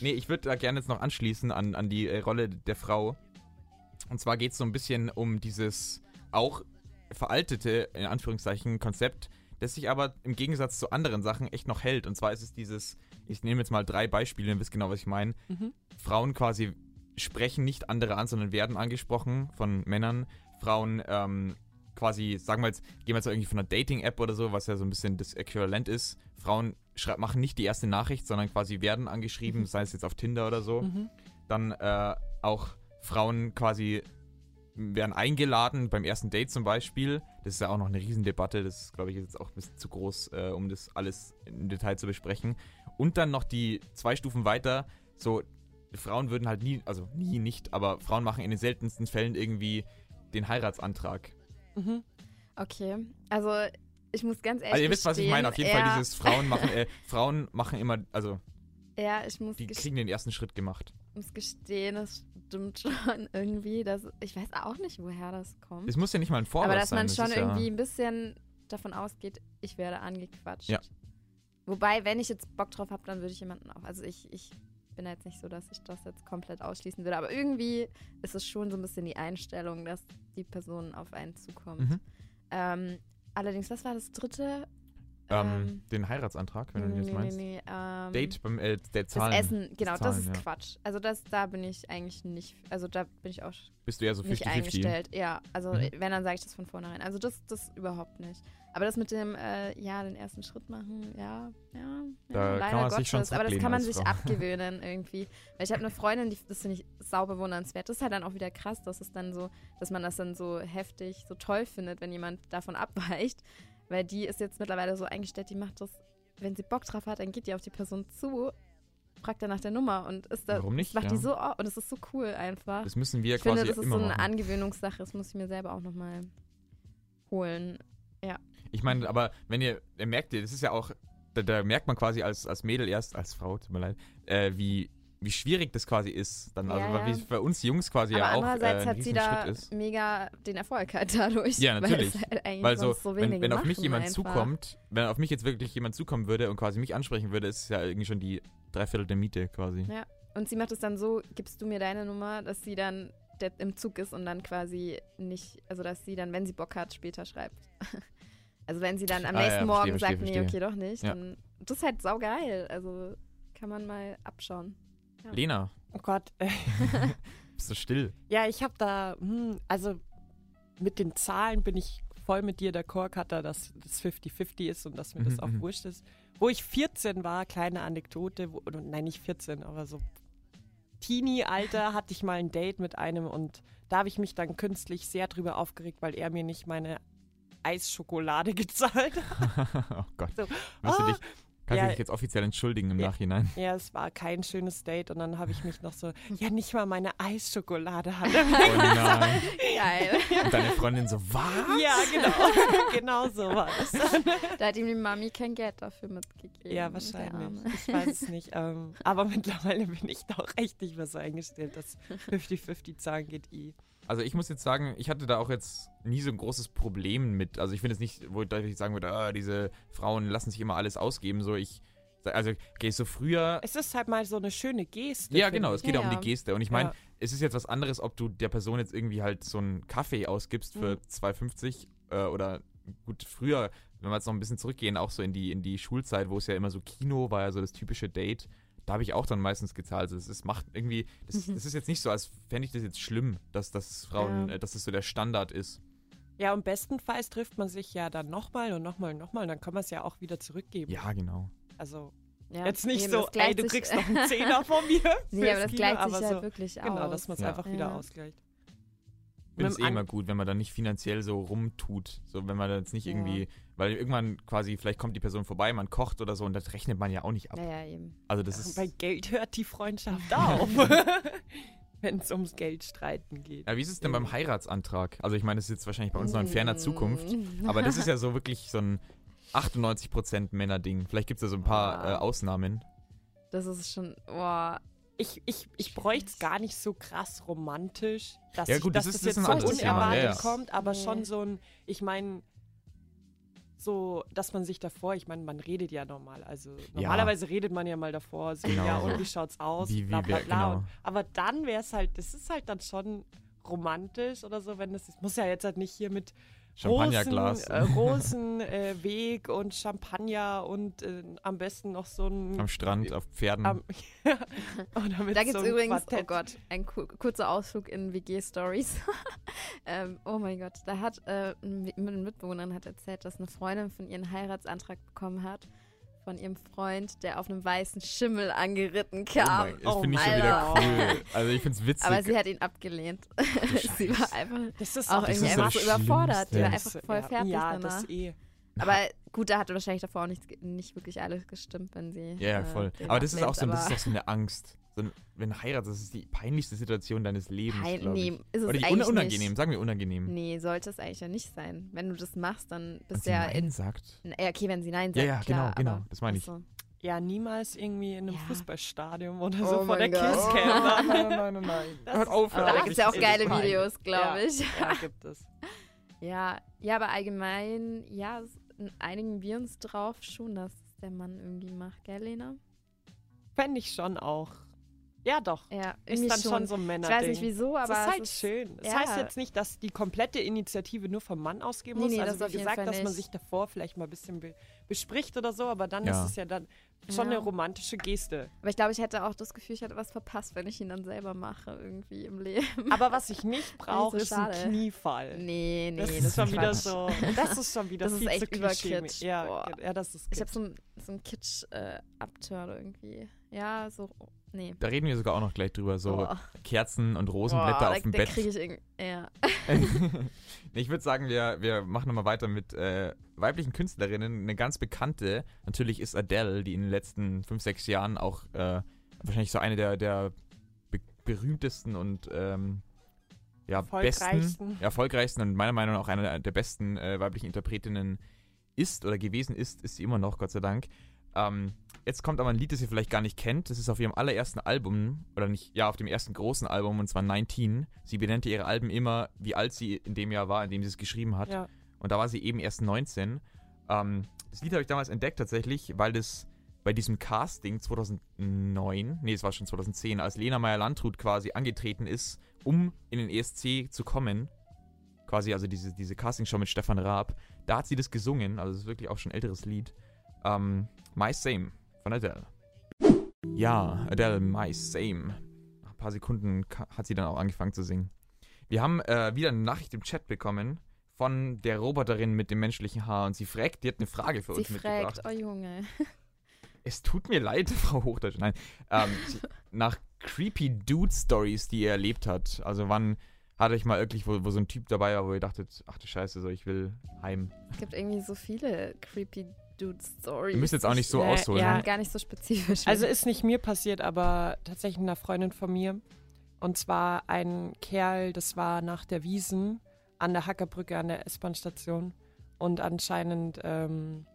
Speaker 1: Nee, ich würde da gerne jetzt noch anschließen an, an die äh, Rolle der Frau. Und zwar geht es so ein bisschen um dieses auch veraltete, in Anführungszeichen, Konzept, das sich aber im Gegensatz zu anderen Sachen echt noch hält. Und zwar ist es dieses, ich nehme jetzt mal drei Beispiele, ihr wisst genau, was ich meine.
Speaker 3: Mhm.
Speaker 1: Frauen quasi sprechen nicht andere an, sondern werden angesprochen von Männern. Frauen ähm, quasi, sagen wir jetzt, gehen wir jetzt irgendwie von einer Dating-App oder so, was ja so ein bisschen das Äquivalent ist. Frauen machen nicht die erste Nachricht, sondern quasi werden angeschrieben,
Speaker 3: Mhm.
Speaker 1: sei es jetzt auf Tinder oder so.
Speaker 3: Mhm.
Speaker 1: Dann äh, auch Frauen quasi werden eingeladen beim ersten Date zum Beispiel. Das ist ja auch noch eine Riesendebatte. Das ist, glaube ich, jetzt auch ein bisschen zu groß, äh, um das alles im Detail zu besprechen. Und dann noch die zwei Stufen weiter. So, Frauen würden halt nie, also nie nicht, aber Frauen machen in den seltensten Fällen irgendwie den Heiratsantrag.
Speaker 3: Mhm.
Speaker 2: Okay, also ich muss ganz ehrlich
Speaker 1: Also ihr wisst, was ich meine. Auf jeden Fall dieses Frauen machen, äh, Frauen machen immer, also
Speaker 2: Ja, ich muss,
Speaker 1: die kriegen den ersten Schritt gemacht.
Speaker 2: Muss gestehen, das stimmt schon irgendwie. Dass, ich weiß auch nicht, woher das kommt.
Speaker 1: Es muss ja nicht mal ein Vorwurf
Speaker 2: Aber dass
Speaker 1: sein.
Speaker 2: man
Speaker 1: das
Speaker 2: schon
Speaker 1: ist ja-
Speaker 2: irgendwie ein bisschen davon ausgeht, ich werde angequatscht.
Speaker 1: Ja.
Speaker 2: Wobei, wenn ich jetzt Bock drauf habe, dann würde ich jemanden auch. Also ich, ich bin jetzt nicht so, dass ich das jetzt komplett ausschließen würde. Aber irgendwie ist es schon so ein bisschen die Einstellung, dass die Person auf einen zukommt.
Speaker 1: Mhm.
Speaker 2: Ähm, allerdings, was war das dritte?
Speaker 1: Ähm, den Heiratsantrag, wenn du
Speaker 2: nee,
Speaker 1: das
Speaker 2: nee,
Speaker 1: meinst.
Speaker 2: nee, ähm,
Speaker 1: Date beim äh, der
Speaker 2: Das
Speaker 1: Zahlen.
Speaker 2: Essen, genau, das
Speaker 1: Zahlen,
Speaker 2: ist
Speaker 1: ja.
Speaker 2: Quatsch. Also das, da bin ich eigentlich nicht, also da bin ich auch
Speaker 1: Bist du eher so 50-50.
Speaker 2: nicht eingestellt. Ja, also
Speaker 1: Mhm.
Speaker 2: wenn, dann sage ich das von vornherein. Also das, das überhaupt nicht. Aber das mit dem, äh, ja, den ersten Schritt machen, ja, ja,
Speaker 1: Da
Speaker 2: ja leider Gottes. Aber das kann man sich
Speaker 1: Frau.
Speaker 2: abgewöhnen irgendwie. Weil ich habe eine Freundin, die, das finde ich sau bewundernswert. Das ist halt dann auch wieder krass, dass es dann so, dass man das dann so heftig, so toll findet, wenn jemand davon abweicht. Weil die ist jetzt mittlerweile so eingestellt, die macht das, wenn sie Bock drauf hat, dann geht die auf die Person zu, fragt dann nach der Nummer und ist da,
Speaker 1: Warum nicht?
Speaker 2: das macht die
Speaker 1: Ja.
Speaker 2: so, oh, und es ist so cool einfach.
Speaker 1: Das müssen wir
Speaker 2: Ich
Speaker 1: quasi
Speaker 2: finde, das ist so eine
Speaker 1: machen.
Speaker 2: Angewöhnungssache. Das muss ich mir selber auch nochmal holen.
Speaker 1: Ich meine, aber wenn ihr, ihr merkt ihr, das ist ja auch, da, da merkt man quasi als, als Mädel erst, als Frau, tut mir leid, äh, wie wie schwierig das quasi ist. Dann, also
Speaker 2: Ja,
Speaker 1: wie
Speaker 2: ja.
Speaker 1: es für uns Jungs quasi
Speaker 2: Aber
Speaker 1: ja auch äh,
Speaker 2: andererseits
Speaker 1: ein
Speaker 2: hat sie da
Speaker 1: ist.
Speaker 2: mega den Erfolg halt dadurch.
Speaker 1: Ja,
Speaker 2: Weil
Speaker 1: natürlich.
Speaker 2: es halt
Speaker 1: Weil so,
Speaker 2: so
Speaker 1: wenn, wenn auf mich jemand
Speaker 2: einfach.
Speaker 1: zukommt, wenn auf mich jetzt wirklich jemand zukommen würde und quasi mich ansprechen würde, ist es ja irgendwie schon die Dreiviertel der Miete quasi.
Speaker 2: Ja. Und sie macht es dann so, gibst du mir deine Nummer, dass sie dann im Zug ist und dann quasi nicht, also dass sie dann, wenn sie Bock hat, später schreibt. Also wenn sie dann am
Speaker 1: Ah, ja,
Speaker 2: nächsten
Speaker 1: verstehe,
Speaker 2: Morgen
Speaker 1: verstehe,
Speaker 2: sagt, nee,
Speaker 1: verstehe.
Speaker 2: okay, doch nicht,
Speaker 1: Ja.
Speaker 2: dann das ist halt saugeil. Also kann man mal abschauen. Ja.
Speaker 1: Lena,
Speaker 3: Oh Gott.
Speaker 1: Bist du still?
Speaker 3: ja, ich habe da, hm, also mit den Zahlen bin ich voll mit dir d'accord, Katha, dass das 50-50 ist und dass mir das
Speaker 1: Mhm,
Speaker 3: auch
Speaker 1: mhm.
Speaker 3: wurscht ist. Wo ich 14 war, kleine Anekdote, wo, nein, nicht 14, aber so Teenie-Alter hatte ich mal ein Date mit einem und da habe ich mich dann künstlich sehr drüber aufgeregt, weil er mir nicht meine Eisschokolade gezahlt hat.
Speaker 1: oh Gott.
Speaker 3: So, ah,
Speaker 1: dich, kannst
Speaker 3: ja.
Speaker 1: du dich jetzt offiziell entschuldigen im
Speaker 3: Ja.
Speaker 1: Nachhinein?
Speaker 3: Ja, es war kein schönes Date und dann habe ich mich noch so, ja, nicht mal meine Eisschokolade hat mir
Speaker 1: Oh nein.
Speaker 2: Geil.
Speaker 1: Und deine Freundin so, was?
Speaker 3: Ja, genau. genau so war es.
Speaker 2: da hat ihm die Mami kein Geld dafür mitgegeben.
Speaker 3: Ja, wahrscheinlich. Ich weiß es nicht. Ähm, aber mittlerweile bin ich da auch echt nicht mehr so eingestellt, dass 50-50 Zahlen geht eh.
Speaker 1: Also ich muss jetzt sagen, ich hatte da auch jetzt nie so ein großes Problem mit. Also ich finde es nicht, wo ich deutlich sagen würde, ah, diese Frauen lassen sich immer alles ausgeben. So ich, also okay, so früher.
Speaker 3: Es ist halt mal so eine schöne Geste.
Speaker 1: Ja, genau, es geht ja
Speaker 2: Ja,
Speaker 1: um die Geste. Und ich meine,
Speaker 3: Ja.
Speaker 1: es ist jetzt was anderes, ob du der Person jetzt irgendwie halt so einen Kaffee ausgibst für
Speaker 3: Mhm.
Speaker 1: 2,50 äh, oder gut, früher, wenn wir jetzt noch ein bisschen zurückgehen, auch so in die, in die Schulzeit, wo es ja immer so Kino war ja so das typische Date. Da habe ich auch dann meistens gezahlt. Also es ist, macht irgendwie, das,
Speaker 2: Mhm.
Speaker 1: das ist jetzt nicht so, als fände ich das jetzt schlimm, dass, dass Frauen,
Speaker 2: Ja.
Speaker 1: äh, dass das so der Standard ist.
Speaker 3: Ja, und bestenfalls trifft man sich ja dann nochmal und nochmal und nochmal und dann kann man es ja auch wieder zurückgeben.
Speaker 1: Ja, genau.
Speaker 3: Also
Speaker 2: Ja,
Speaker 3: jetzt nicht
Speaker 2: eben,
Speaker 3: so,
Speaker 2: das
Speaker 3: ey, du kriegst noch einen Zehner von mir.
Speaker 2: Nee, aber das
Speaker 3: Kino,
Speaker 2: gleicht sich
Speaker 3: aber
Speaker 2: halt
Speaker 3: so,
Speaker 2: wirklich aus.
Speaker 3: Genau, dass man es
Speaker 1: Ja.
Speaker 3: einfach wieder ausgleicht.
Speaker 1: Ich finde es eh immer gut, wenn man dann nicht finanziell so rumtut. So, wenn man jetzt nicht
Speaker 3: Ja.
Speaker 1: irgendwie, weil irgendwann quasi, vielleicht kommt die Person vorbei, man kocht oder so und das rechnet man ja auch nicht ab.
Speaker 2: Ja, ja, eben.
Speaker 1: Also das ist.
Speaker 3: Bei Geld hört die Freundschaft auf. Wenn es ums Geld streiten geht.
Speaker 1: Ja, wie ist es denn beim Heiratsantrag? Also ich meine, das ist jetzt wahrscheinlich bei uns noch in ferner Zukunft.
Speaker 2: Mm.
Speaker 1: Aber das ist ja so wirklich so ein 98% Männer-Ding. Vielleicht gibt es ja so ein paar äh. Ausnahmen.
Speaker 2: Das ist schon, boah.
Speaker 3: Ich, ich, ich bräuchte es gar nicht so krass romantisch, dass,
Speaker 1: Ja,
Speaker 3: ich,
Speaker 1: gut,
Speaker 3: dass
Speaker 1: das
Speaker 3: das,
Speaker 1: ist- das
Speaker 3: jetzt so
Speaker 2: Thema,
Speaker 3: unerwartet
Speaker 1: ja, ja.
Speaker 3: kommt, aber
Speaker 2: Nee.
Speaker 3: schon so ein, ich meine, so, dass man sich davor, ich meine, man redet ja normal, also normalerweise redet man ja mal davor, so,
Speaker 1: Genau.
Speaker 3: ja, und wie schaut's aus,
Speaker 1: Wie- wie
Speaker 3: bla bla bla.
Speaker 1: genau.
Speaker 3: Und, aber dann wäre es halt, das ist halt dann schon romantisch oder so, wenn das ist, muss ja jetzt halt nicht hier mit
Speaker 1: Champagnerglas.
Speaker 3: Rosen, äh, äh, und Champagner und äh, am besten noch so ein
Speaker 1: Am Strand, auf Pferden.
Speaker 3: am, ja, oder mit
Speaker 2: Da gibt
Speaker 3: so
Speaker 2: es
Speaker 3: einem
Speaker 2: übrigens,
Speaker 3: Quartett.
Speaker 2: oh Gott, ein ku kurzer Ausflug in WG-Stories. ähm, oh mein Gott, da hat äh, ein Mi- eine Mitbewohnerin hat erzählt, dass eine Freundin von ihren Heiratsantrag bekommen hat von ihrem Freund, der auf einem weißen Schimmel angeritten
Speaker 1: oh
Speaker 2: kam.
Speaker 1: mein, das
Speaker 3: oh
Speaker 1: finde ich schon wieder cool. Also ich finde es witzig.
Speaker 2: Aber sie hat ihn abgelehnt. sie war einfach
Speaker 3: Das ist
Speaker 2: auch
Speaker 1: Das
Speaker 2: irgendwie
Speaker 1: ist
Speaker 2: einfach so überfordert. Die war einfach voll fertig
Speaker 3: ja,
Speaker 2: danach.
Speaker 3: das eh.
Speaker 2: Aber gut, da hatte wahrscheinlich davor auch nicht, nicht wirklich alles gestimmt, wenn sie.
Speaker 1: ja, ja,
Speaker 2: äh,
Speaker 1: voll.
Speaker 2: den
Speaker 1: Aber das ist auch so, das ist auch so eine Angst. So ein, wenn du heiratest, das ist die peinlichste Situation deines Lebens,
Speaker 2: Pein- nee, ist es
Speaker 1: Oder die
Speaker 2: eigentlich
Speaker 1: un unangenehm,
Speaker 2: nicht.
Speaker 1: sagen wir unangenehm.
Speaker 2: Nee, sollte es eigentlich ja nicht sein. Wenn du das machst, dann bist du ja
Speaker 1: Nein
Speaker 2: in.
Speaker 1: sagt.
Speaker 2: Ja, okay, wenn sie Nein
Speaker 1: Ja,
Speaker 2: sagt.
Speaker 1: ja,
Speaker 2: klar,
Speaker 1: genau, genau, das meine ich.
Speaker 2: Ach so.
Speaker 3: Ja, niemals irgendwie in einem
Speaker 2: Ja.
Speaker 3: Fußballstadion oder
Speaker 2: Oh
Speaker 3: so vor
Speaker 2: mein
Speaker 3: der
Speaker 2: Gott.
Speaker 3: Kisscam.
Speaker 1: nein, nein, nein, nein, nein.
Speaker 3: Das
Speaker 1: Hört auf,
Speaker 2: Aber da gibt es ja auch geile. Videos, glaube
Speaker 3: Ja.
Speaker 2: ich.
Speaker 3: Ja, gibt es.
Speaker 2: Ja, ja, aber allgemein, ja, einigen wir uns drauf schon, dass es der Mann irgendwie macht, gell, Lena?
Speaker 3: Fände ich schon auch. Ja, doch.
Speaker 2: Ja,
Speaker 3: Ist dann schon so ein
Speaker 2: Ich weiß nicht wieso, aber
Speaker 3: das ist
Speaker 2: es
Speaker 3: halt schön. Das
Speaker 2: ja.
Speaker 3: heißt jetzt nicht, dass die komplette Initiative nur vom Mann ausgehen
Speaker 2: Nee,
Speaker 3: muss.
Speaker 2: nee,
Speaker 3: also
Speaker 2: das auf
Speaker 3: wie gesagt, dass man
Speaker 2: nicht.
Speaker 3: sich davor vielleicht mal ein bisschen be bespricht oder so, aber dann
Speaker 1: Ja.
Speaker 3: ist es ja dann schon
Speaker 2: Ja.
Speaker 3: eine romantische Geste.
Speaker 2: Aber ich glaube, ich hätte auch das Gefühl, ich hätte was verpasst, wenn ich ihn dann selber mache, irgendwie im Leben.
Speaker 3: Aber was ich nicht brauche,
Speaker 2: so
Speaker 3: ist ein. Kniefall.
Speaker 2: Nee, nee,
Speaker 3: das,
Speaker 2: das,
Speaker 3: ist schon wieder so. Das ist schon wieder
Speaker 2: Das ist
Speaker 3: viel
Speaker 2: echt
Speaker 3: zu klischee.
Speaker 2: überkitsch.
Speaker 3: Ja, ja, das ist
Speaker 2: Ich habe
Speaker 3: kitsch.
Speaker 2: so ein, so Kitsch-Abturn irgendwie. Ja, so, nee.
Speaker 1: Da reden wir sogar auch noch gleich drüber. So
Speaker 2: Boah.
Speaker 1: Kerzen und Rosenblätter
Speaker 2: Boah,
Speaker 1: auf
Speaker 2: da,
Speaker 1: dem
Speaker 2: da
Speaker 1: Bett.
Speaker 2: kriege ich irgendwie, ja.
Speaker 1: ich würde sagen, wir, wir machen nochmal weiter mit äh, weiblichen Künstlerinnen. Eine ganz bekannte, natürlich ist Adele, die in den letzten fünf, sechs Jahren auch äh, wahrscheinlich so eine der, der be berühmtesten und ähm, ja, besten,
Speaker 3: Erfolgreichsten.
Speaker 1: ja, erfolgreichsten und meiner Meinung nach auch eine der besten äh, weiblichen Interpretinnen ist oder gewesen ist, ist sie immer noch, Gott sei Dank. Ähm, jetzt kommt aber ein Lied, das ihr vielleicht gar nicht kennt. Das ist auf ihrem allerersten Album, oder nicht, ja, auf dem ersten großen Album, und zwar 19. Sie benannte ihre Alben immer, wie alt sie in dem Jahr war, in dem sie es geschrieben hat.
Speaker 3: Ja.
Speaker 1: Und da war sie eben erst 19. Ähm, das Lied habe ich damals entdeckt tatsächlich, weil das bei diesem Casting 2009, nee, es war schon 2010, als Lena Meyer-Landrut quasi angetreten ist, um in den ESC zu kommen, quasi also diese, diese Castingshow mit Stefan Raab, da hat sie das gesungen, also das ist wirklich auch schon ein älteres Lied. Ähm, My Same von Adele. Ja, Adele, My Same. Nach ein paar Sekunden hat sie dann auch angefangen zu singen. Wir haben äh, wieder eine Nachricht im Chat bekommen von der Roboterin mit dem menschlichen Haar und sie fragt, die hat eine Frage für
Speaker 2: Sie
Speaker 1: uns mitgebracht.
Speaker 2: fragt, oh Junge.
Speaker 1: Es tut mir leid, Frau Hochdeutsch. Nein. Ähm, sie, nach creepy Dude Stories, die ihr erlebt hat. Also wann hatte ich mal wirklich, wo, wo so ein Typ dabei war, wo ihr dachtet, ach du Scheiße, so ich will heim.
Speaker 2: Es gibt irgendwie so viele creepy Dude-Stories.
Speaker 1: Ihr müsst jetzt auch nicht so
Speaker 3: Äh,
Speaker 1: ausholen.
Speaker 3: ja.
Speaker 1: ne?
Speaker 2: Gar nicht so spezifisch.
Speaker 3: Also ist nicht mir passiert, aber tatsächlich einer Freundin von mir. Und zwar ein Kerl, das war nach der Wiesen an der Hackerbrücke an der S-Bahn-Station. Und anscheinend, ähm,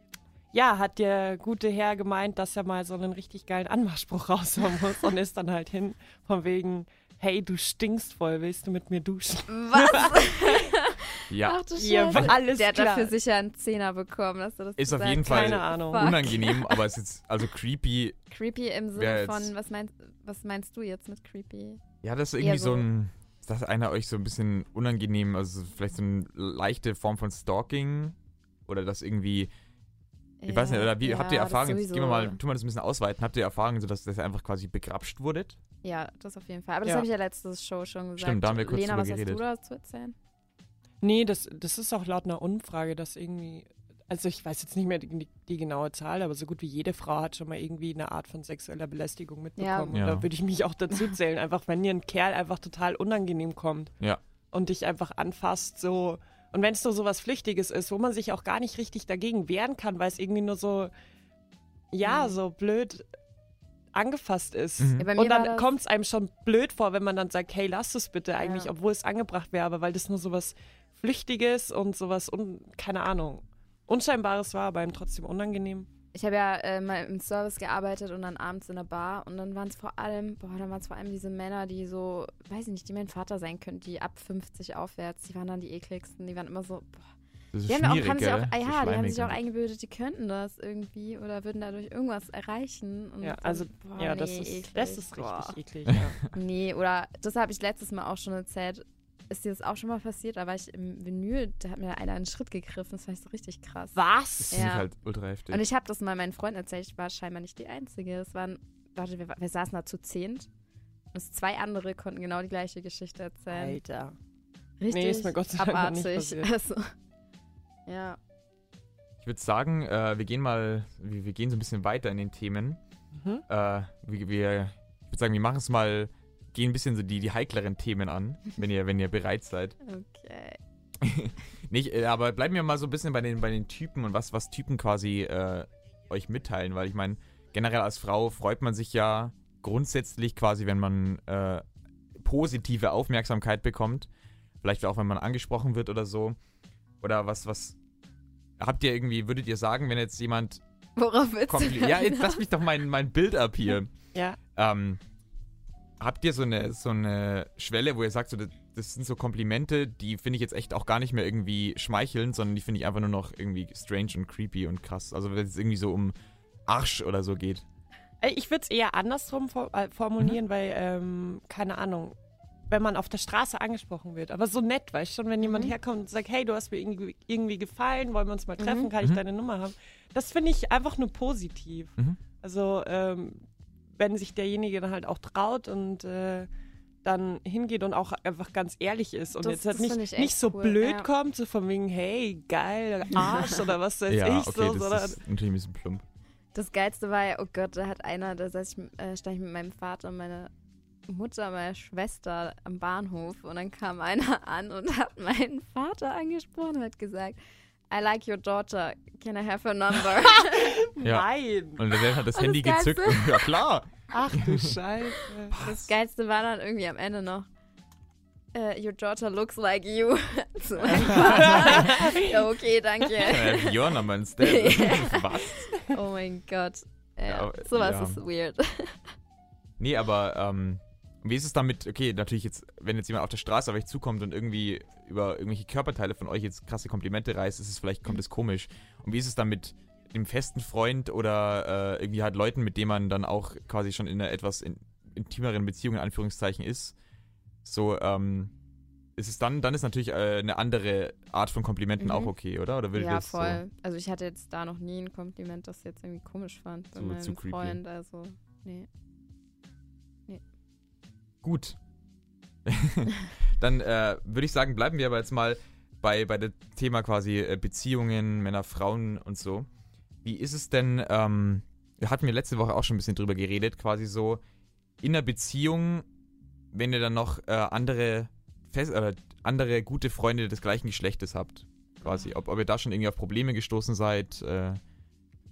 Speaker 3: ja, hat der gute Herr gemeint, dass er mal so einen richtig geilen Anmachspruch raushauen muss und ist dann halt hin von wegen, hey, du stinkst voll, willst du mit mir duschen?
Speaker 2: Was?
Speaker 1: Ja,
Speaker 2: Ach du
Speaker 3: Ja, alles
Speaker 2: Der hat
Speaker 3: klar.
Speaker 2: dafür sicher einen Zehner bekommen, dass er das
Speaker 1: Ist auf jeden. Fall
Speaker 3: Keine Ahnung.
Speaker 2: Fuck.
Speaker 1: unangenehm, aber es ist jetzt, also creepy.
Speaker 2: Creepy im Sinne von, was meinst, was meinst du jetzt mit creepy?
Speaker 1: Ja, das ist irgendwie so
Speaker 2: so-
Speaker 1: ein, ist das einer euch so ein bisschen unangenehm, also vielleicht so eine leichte Form von Stalking? Oder das irgendwie, ich weiß nicht, oder wie, habt ihr Erfahrung, jetzt gehen wir mal, tun wir das ein bisschen ausweiten, habt ihr Erfahrung, so dass das einfach quasi begrapscht wurdet?
Speaker 2: Ja, das auf jeden Fall. Aber das
Speaker 3: Ja.
Speaker 2: habe ich ja letztes Show schon gesagt.
Speaker 1: Stimmt, da haben wir kurz
Speaker 2: Lena, was
Speaker 1: geredet.
Speaker 2: hast du da zu erzählen?
Speaker 3: Nee, das, das ist auch laut einer Umfrage, dass irgendwie, also ich weiß jetzt nicht mehr die, die, genaue Zahl, aber so gut wie jede Frau hat schon mal irgendwie eine Art von sexueller Belästigung mitbekommen.
Speaker 1: Ja.
Speaker 3: Und
Speaker 1: Ja.
Speaker 3: da würde ich mich auch dazu zählen, einfach wenn dir ein Kerl einfach total unangenehm kommt
Speaker 1: Ja.
Speaker 3: und dich einfach anfasst, so. Und wenn es nur so was Flüchtiges ist, wo man sich auch gar nicht richtig dagegen wehren kann, weil es irgendwie nur so, ja,
Speaker 2: Mhm.
Speaker 3: so blöd angefasst ist.
Speaker 1: Mhm.
Speaker 2: Ja,
Speaker 3: Und dann kommt es einem schon blöd vor, wenn man dann sagt, hey, lass es bitte eigentlich,
Speaker 2: Ja.
Speaker 3: obwohl es angebracht wäre, aber weil das nur sowas Flüchtiges und sowas, un keine Ahnung, Unscheinbares war, aber ihm trotzdem unangenehm.
Speaker 2: Ich habe ja äh, mal im Service gearbeitet und dann abends in der Bar und dann waren es vor allem, boah, dann waren es vor allem diese Männer, die so, weiß ich nicht, die mein Vater sein könnten, die ab 50 aufwärts, die waren dann die ekligsten, die waren immer so, boah.
Speaker 1: Das ist
Speaker 2: Die haben, auch, haben sich auch, ah,
Speaker 1: So
Speaker 2: ja, die haben sich auch eingebildet, die könnten das irgendwie oder würden dadurch irgendwas erreichen. Und
Speaker 3: Ja,
Speaker 2: dann,
Speaker 3: also,
Speaker 2: boah,
Speaker 3: ja, das
Speaker 2: nee,
Speaker 3: ist,
Speaker 2: eklig,
Speaker 3: das ist
Speaker 2: boah.
Speaker 3: richtig eklig. Ja.
Speaker 2: Nee, oder das habe ich letztes Mal auch schon erzählt. Ist dir das auch schon mal passiert? Da war ich im Vinyl, da hat mir einer einen Schritt gegriffen. Das fand ich so richtig krass.
Speaker 1: Das
Speaker 3: Was?
Speaker 1: ist
Speaker 2: Ja.
Speaker 1: halt ultra heftig.
Speaker 2: Und ich habe das mal meinen Freunden erzählt. Ich war scheinbar nicht die Einzige. Es waren, warte, wir, wir saßen da zu zehnt. Und es zwei andere konnten genau die gleiche Geschichte erzählen.
Speaker 3: Alter.
Speaker 2: Richtig
Speaker 3: Nee, ist mir Gott sei Dank noch nicht
Speaker 2: abartig.
Speaker 3: passiert.
Speaker 2: Also, ja.
Speaker 1: Ich würde sagen, äh, wir gehen mal, wir, wir gehen so ein bisschen weiter in den Themen.
Speaker 3: Mhm.
Speaker 1: Äh, wir, wir, ich würde sagen, wir machen es mal, gehen ein bisschen so die, die heikleren Themen an, wenn ihr, wenn ihr bereit seid.
Speaker 2: Okay.
Speaker 1: Nicht, äh, aber bleiben wir mal so ein bisschen bei den, bei den Typen und was, was Typen quasi äh, euch mitteilen, weil ich meine, generell als Frau freut man sich ja grundsätzlich quasi, wenn man äh, positive Aufmerksamkeit bekommt. Vielleicht auch, wenn man angesprochen wird oder so. Oder was, was habt ihr irgendwie, würdet ihr sagen, wenn jetzt jemand
Speaker 2: Worauf willst du
Speaker 1: Ja, jetzt lass mich doch mein, mein Bild ab hier.
Speaker 3: Ja.
Speaker 1: Ähm, habt ihr so eine, so eine Schwelle, wo ihr sagt, so, das, das sind so Komplimente, die finde ich jetzt echt auch gar nicht mehr irgendwie schmeichelnd, sondern die finde ich einfach nur noch irgendwie strange und creepy und krass. Also wenn es irgendwie so um Arsch oder so geht.
Speaker 3: Äh, Ich würde es eher andersrum äh,
Speaker 1: Mhm.
Speaker 3: formulieren, weil, ähm, keine Ahnung, wenn man auf der Straße angesprochen wird, aber so nett, weißt du schon, wenn jemand
Speaker 2: Mhm.
Speaker 3: herkommt und sagt, hey, du hast mir irgendwie, irgendwie gefallen, wollen wir uns mal treffen,
Speaker 2: Mhm.
Speaker 3: kann ich
Speaker 1: Mhm.
Speaker 3: deine Nummer haben? Das finde ich einfach nur positiv.
Speaker 1: Mhm.
Speaker 3: Also, ähm, wenn sich derjenige dann halt auch traut und äh, dann hingeht und auch einfach ganz ehrlich ist und
Speaker 2: Das-
Speaker 3: jetzt halt nicht,
Speaker 2: ich
Speaker 3: nicht so
Speaker 2: cool,
Speaker 3: blöd
Speaker 2: ja.
Speaker 3: kommt, so von wegen, hey, geil, Arsch oder was weiß
Speaker 1: ja,
Speaker 3: ich,
Speaker 1: okay,
Speaker 3: so,
Speaker 1: das ist natürlich ein bisschen plump.
Speaker 2: Das Geilste war ja, oh Gott, da hat einer, da saß ich, äh, stand ich mit meinem Vater und meiner Mutter, meiner Schwester am Bahnhof und dann kam einer an und hat meinen Vater angesprochen und hat gesagt, I like your daughter, can I have her number?
Speaker 1: Ja.
Speaker 3: nein.
Speaker 1: Und der hat das
Speaker 2: Und
Speaker 1: Handy
Speaker 2: das
Speaker 1: gezückt und ja klar.
Speaker 3: Ach du Scheiße.
Speaker 2: das Geilste war dann irgendwie am Ende noch, äh, your daughter looks like you. Zu meinem Vater. ja, okay, danke.
Speaker 1: Can I your number instead? Was?
Speaker 2: Oh mein Gott. Ja,
Speaker 1: Ja,
Speaker 2: sowas
Speaker 1: ja.
Speaker 2: ist weird.
Speaker 1: Nee, aber ähm, wie ist es damit, okay, natürlich jetzt, wenn jetzt jemand auf der Straße auf euch zukommt und irgendwie über irgendwelche Körperteile von euch jetzt krasse Komplimente reißt, ist es vielleicht, kommt es komisch. Und wie ist es dann mit dem festen Freund oder äh, irgendwie halt Leuten, mit denen man dann auch quasi schon in einer etwas in, intimeren Beziehung in Anführungszeichen ist? So, ähm, ist es dann, dann ist natürlich äh, eine andere Art von Komplimenten
Speaker 2: Mhm.
Speaker 1: auch okay, oder? Oder
Speaker 2: ja,
Speaker 1: das so-
Speaker 2: voll. Also ich hatte jetzt da noch nie ein Kompliment, das ich jetzt irgendwie komisch fand
Speaker 1: So zu creepy.
Speaker 2: Freund. Also, nee.
Speaker 1: Gut. Dann äh, würde ich sagen, bleiben wir aber jetzt mal bei, bei dem Thema quasi äh, Beziehungen, Männer, Frauen und so. Wie ist es denn, ähm, wir hatten wir letzte Woche auch schon ein bisschen drüber geredet, quasi so in der Beziehung, wenn ihr dann noch äh, andere, fest, äh, andere gute Freunde des gleichen Geschlechtes habt, quasi. Ob, ob ihr da schon irgendwie auf Probleme gestoßen seid. Äh,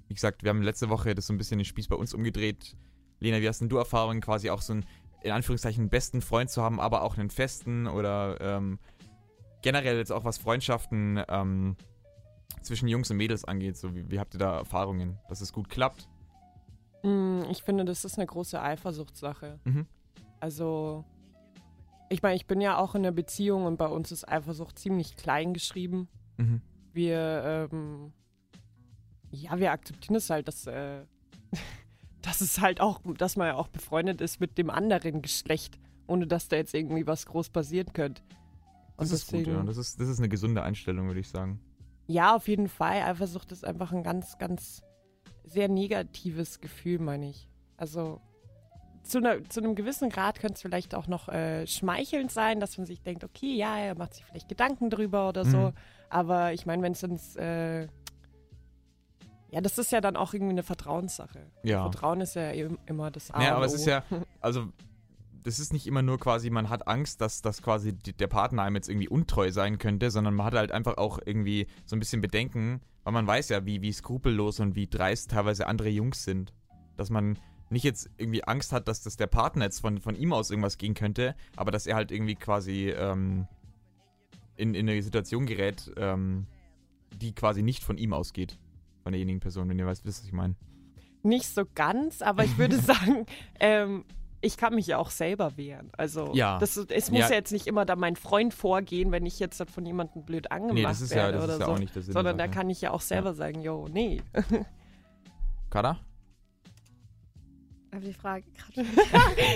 Speaker 1: wie gesagt, wir haben letzte Woche das so ein bisschen den Spieß bei uns umgedreht. Lena, wie hast denn du Erfahrungen, quasi auch so einen, in Anführungszeichen, einen besten Freund zu haben, aber auch einen festen oder ähm, generell jetzt auch was Freundschaften ähm, zwischen Jungs und Mädels angeht? So, wie, wie habt ihr da Erfahrungen, dass es gut klappt?
Speaker 3: Mm, Ich finde, das ist eine große Eifersuchtssache.
Speaker 1: Mhm.
Speaker 3: Also, ich meine, ich bin ja auch in einer Beziehung und bei uns ist Eifersucht ziemlich klein geschrieben.
Speaker 1: Mhm.
Speaker 3: Wir, ähm, ja, wir akzeptieren es halt, dass, äh, dass es halt auch, dass man ja auch befreundet ist mit dem anderen Geschlecht, ohne dass da jetzt irgendwie was groß passieren könnte.
Speaker 1: Das
Speaker 3: Und
Speaker 1: ist gut, ja. Das ist, das ist eine gesunde Einstellung, würde ich sagen.
Speaker 3: Ja, auf jeden Fall. Eifersucht ist einfach ein ganz, ganz sehr negatives Gefühl, meine ich. Also zu, einer, zu einem gewissen Grad könnte es vielleicht auch noch äh, schmeichelnd sein, dass man sich denkt, okay, ja, er macht sich vielleicht Gedanken drüber oder so.
Speaker 1: Mhm.
Speaker 3: Aber ich meine, wenn es ins... Äh, ja, das ist ja dann auch irgendwie eine Vertrauenssache.
Speaker 1: Ja.
Speaker 3: Vertrauen ist ja im- immer das A
Speaker 1: Ja, aber es ist ja, also das ist nicht immer nur quasi, man hat Angst, dass, dass quasi der Partner einem jetzt irgendwie untreu sein könnte, sondern man hat halt einfach auch irgendwie so ein bisschen Bedenken, weil man weiß ja, wie, wie skrupellos und wie dreist teilweise andere Jungs sind. Dass man nicht jetzt irgendwie Angst hat, dass das der Partner jetzt von, von ihm aus irgendwas gehen könnte, aber dass er halt irgendwie quasi ähm, in, in eine Situation gerät, ähm, die quasi nicht von ihm ausgeht. Von derjenigen Person, wenn ihr weißt, wisst, was ich meine.
Speaker 3: Nicht so ganz, aber ich würde sagen, ähm, ich kann mich ja auch selber wehren. Also
Speaker 1: Ja.
Speaker 3: das, es muss
Speaker 1: Ja.
Speaker 3: ja. jetzt nicht immer da mein Freund vorgehen, wenn ich jetzt von jemandem blöd angemacht
Speaker 1: Nee, das ist ja,
Speaker 3: werde
Speaker 1: das
Speaker 3: oder
Speaker 1: ist ja
Speaker 3: so.
Speaker 1: auch nicht der Sinn.
Speaker 3: sondern
Speaker 1: der
Speaker 3: da kann ich ja auch selber sagen, yo, nee.
Speaker 1: Kada?
Speaker 2: Aber die Frage gerade.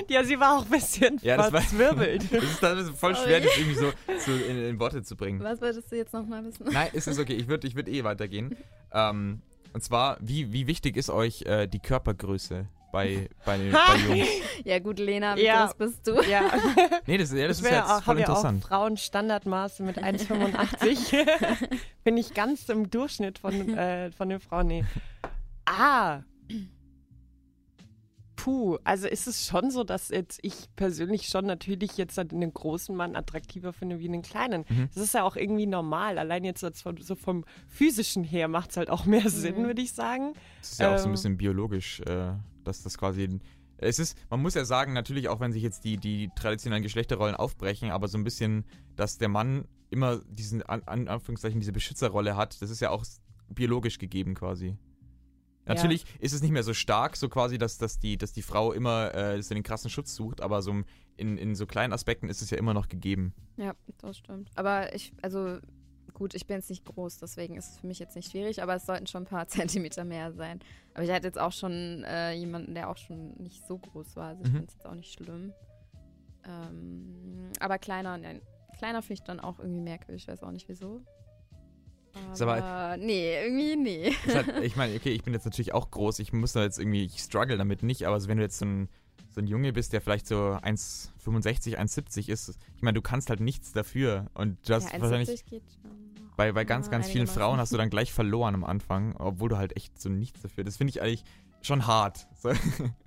Speaker 3: ja, sie war auch ein bisschen
Speaker 1: Ja, das war-
Speaker 3: verzwirbelt.
Speaker 1: Das ist teilweise voll
Speaker 2: Sorry.
Speaker 1: schwer, das irgendwie so, so in, in Worte zu bringen.
Speaker 2: Was wolltest du jetzt nochmal wissen?
Speaker 1: Nein, es ist okay. Ich würde ich würd eh weitergehen. Ähm, und zwar, wie, wie wichtig ist euch äh, die Körpergröße bei, bei, bei Jungs?
Speaker 2: Ja, gut, Lena, wie
Speaker 3: Ja.
Speaker 2: groß bist du?
Speaker 3: ja,
Speaker 1: Nee, das, ja, das
Speaker 3: ich
Speaker 1: ist jetzt
Speaker 3: auch,
Speaker 1: voll
Speaker 3: habe ja auch
Speaker 1: interessant.
Speaker 3: Frauen Standardmaße mit 1,85. Bin ich ganz im Durchschnitt von, äh, von den Frauen. Nee. Ah. Puh, also ist es schon so, dass jetzt ich persönlich schon natürlich jetzt halt einen großen Mann attraktiver finde wie einen kleinen.
Speaker 1: Mhm.
Speaker 3: Das ist ja auch irgendwie normal. Allein jetzt von, so vom physischen her macht es halt auch mehr Sinn,
Speaker 2: Mhm.
Speaker 3: würde ich sagen.
Speaker 1: Das ist ja auch so ein
Speaker 3: ähm,
Speaker 1: bisschen biologisch, äh, dass das quasi. Es ist, man muss ja sagen, natürlich auch wenn sich jetzt die, die traditionellen Geschlechterrollen aufbrechen, aber so ein bisschen, dass der Mann immer diesen, an, an Anführungszeichen, diese Beschützerrolle hat, das ist ja auch biologisch gegeben quasi.
Speaker 3: Ja.
Speaker 1: Natürlich ist es nicht mehr so stark, so quasi, dass, dass, die, dass die Frau immer äh, so den krassen Schutz sucht, aber so in, in so kleinen Aspekten ist es ja immer noch gegeben.
Speaker 2: Ja, das stimmt. Aber ich, also gut, ich bin jetzt nicht groß, deswegen ist es für mich jetzt nicht schwierig, aber es sollten schon ein paar Zentimeter mehr sein. Aber ich hatte jetzt auch schon äh, jemanden, der auch schon nicht so groß war, also ich
Speaker 1: Mhm.
Speaker 2: finde es jetzt auch nicht schlimm. Ähm, aber kleiner, nein, kleiner finde ich dann auch irgendwie merkwürdig, ich weiß auch nicht wieso.
Speaker 1: Ist aber-
Speaker 2: Aber nee, irgendwie nee.
Speaker 1: Halt, ich meine, okay, ich bin jetzt natürlich auch groß, ich muss da jetzt irgendwie, ich struggle damit nicht, aber wenn du jetzt so ein, so ein Junge bist, der vielleicht so 1,65, 1,70 ist, ich meine, du kannst halt nichts dafür und du hast
Speaker 2: ja,
Speaker 1: wahrscheinlich
Speaker 2: 1,70 geht schon.
Speaker 1: bei, bei ganz,
Speaker 2: Ja,
Speaker 1: ganz vielen. Frauen hast du dann gleich verloren am Anfang, obwohl du halt echt so nichts dafür, das finde ich eigentlich schon hart. So.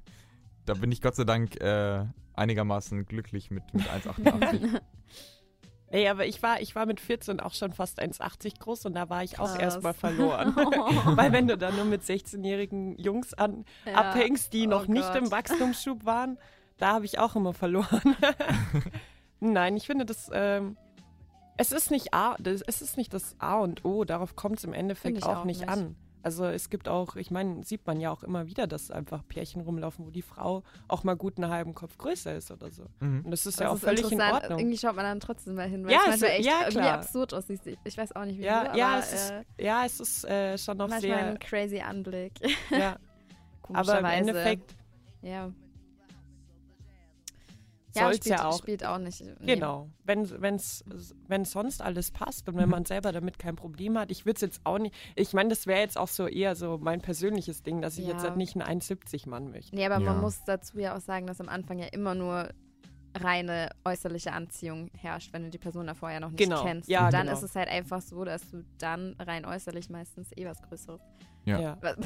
Speaker 1: da bin ich Gott sei Dank äh, einigermaßen glücklich mit, mit 1,88.
Speaker 3: Nee, aber ich war, ich war mit 14 auch schon fast 1,80 groß und da war ich auch
Speaker 2: Krass.
Speaker 3: erstmal verloren. Weil wenn du dann nur mit 16-jährigen Jungs an,
Speaker 2: Ja.
Speaker 3: abhängst, die
Speaker 2: Oh
Speaker 3: noch nicht
Speaker 2: Gott.
Speaker 3: im Wachstumsschub waren, da habe ich auch immer verloren. Nein, ich finde das, ähm, es ist nicht A, das, es ist nicht das A und O, darauf kommt es im Endeffekt auch,
Speaker 2: auch
Speaker 3: nicht,
Speaker 2: nicht.
Speaker 3: an. Also es gibt auch, ich meine, sieht man ja auch immer wieder, dass einfach Pärchen rumlaufen, wo die Frau auch mal gut einen halben Kopf größer ist oder so.
Speaker 1: Mhm.
Speaker 3: Und das ist
Speaker 2: Das
Speaker 3: ja auch
Speaker 2: ist
Speaker 3: völlig in. Ordnung.
Speaker 2: Irgendwie schaut man dann trotzdem mal hin, weil
Speaker 3: Ja,
Speaker 2: es manchmal echt
Speaker 3: ja,
Speaker 2: irgendwie absurd aussieht. Ich weiß auch nicht, wieso,
Speaker 3: Ja,
Speaker 2: aber
Speaker 3: ja, es ist,
Speaker 2: äh,
Speaker 3: ja, es ist äh, schon noch
Speaker 2: manchmal
Speaker 3: sehr,
Speaker 2: ein crazy Anblick.
Speaker 3: ja, aber im. Endeffekt
Speaker 2: Ja. Ja,
Speaker 3: soll es
Speaker 2: spielt,
Speaker 3: ja auch
Speaker 2: spielt auch nicht. nee.
Speaker 3: Genau. Wenn wenn's, wenn sonst alles passt und wenn man selber damit kein Problem hat, ich würde es jetzt auch nicht. Ich meine, das wäre jetzt auch so eher so mein persönliches Ding, dass ich jetzt
Speaker 2: Ja.
Speaker 3: halt nicht einen 1,70-Mann möchte.
Speaker 2: Nee, aber
Speaker 1: Ja.
Speaker 2: man muss dazu ja auch sagen, dass am Anfang ja immer nur reine äußerliche Anziehung herrscht, wenn du die Person davor ja noch nicht
Speaker 3: Genau.
Speaker 2: kennst.
Speaker 3: Ja,
Speaker 2: und dann
Speaker 3: genau.
Speaker 2: ist es halt einfach so, dass du dann rein äußerlich meistens eh was Größeres,
Speaker 1: Ja.
Speaker 2: was,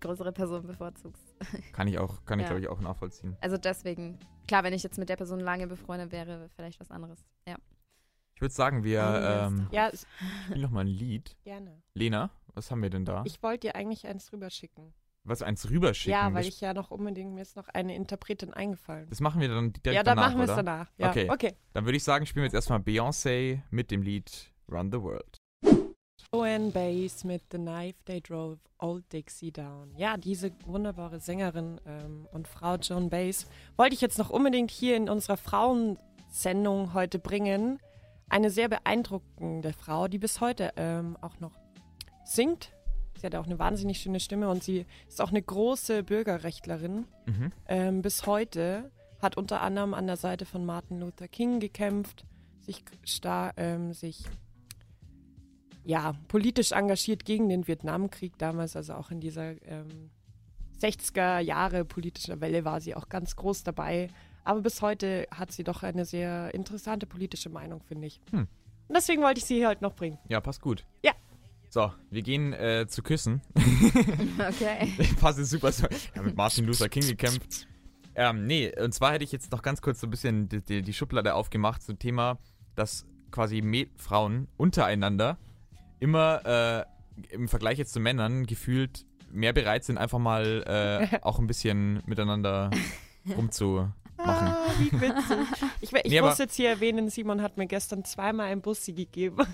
Speaker 2: größere Person bevorzugst.
Speaker 1: Kann ich auch, kann ich
Speaker 2: Ja.
Speaker 1: glaube ich auch nachvollziehen.
Speaker 2: Also deswegen, klar, wenn ich jetzt mit der Person lange befreundet wäre, vielleicht was anderes. Ja.
Speaker 1: Ich würde sagen, wir
Speaker 2: Einiges
Speaker 1: ähm,
Speaker 3: Ja,
Speaker 1: spielen nochmal ein Lied.
Speaker 3: gerne.
Speaker 1: Lena, was haben wir denn da?
Speaker 3: Ich wollte dir eigentlich eins rüberschicken.
Speaker 1: was eins rüberschicken?
Speaker 3: Ja, weil ich ja noch unbedingt, mir ist noch eine Interpretin eingefallen.
Speaker 1: das machen wir dann direkt
Speaker 3: Ja, dann
Speaker 1: danach,
Speaker 3: machen wir es danach. Ja,
Speaker 1: Okay.
Speaker 3: okay.
Speaker 1: Dann würde ich sagen, spielen wir jetzt erstmal Beyoncé mit dem Lied Run the World.
Speaker 3: Joanne Bass mit The Knife They Drove Old Dixie Down. Ja, diese wunderbare Sängerin ähm, und Frau Joan Bass wollte ich jetzt noch unbedingt hier in unserer Frauensendung heute bringen. Eine sehr beeindruckende Frau, die bis heute ähm, auch noch singt. Sie hat auch eine wahnsinnig schöne Stimme und sie ist auch eine große Bürgerrechtlerin.
Speaker 1: Mhm.
Speaker 3: Ähm, bis heute hat unter anderem an der Seite von Martin Luther King gekämpft, sich star, ähm, sich ja politisch engagiert gegen den Vietnamkrieg damals, also auch in dieser ähm, 60er Jahre politischer Welle war sie auch ganz groß dabei. Aber bis heute hat sie doch eine sehr interessante politische Meinung, finde ich.
Speaker 1: Hm.
Speaker 3: Und deswegen wollte ich sie hier heute noch bringen.
Speaker 1: Ja, passt gut.
Speaker 3: Ja.
Speaker 1: So, wir gehen äh, zu Küssen.
Speaker 2: Okay.
Speaker 1: passt super. So. Ja, mit Martin Luther King gekämpft. Ähm, nee, und zwar hätte ich jetzt noch ganz kurz so ein bisschen die, die, die Schublade aufgemacht zum Thema, dass quasi Frauen untereinander immer äh, im Vergleich jetzt zu Männern gefühlt mehr bereit sind, einfach mal äh, auch ein bisschen miteinander rumzumachen.
Speaker 3: Ah, wie witzig. Ich, ich
Speaker 1: Nee,
Speaker 3: muss jetzt hier erwähnen, Simon hat mir gestern zweimal ein Bussi gegeben.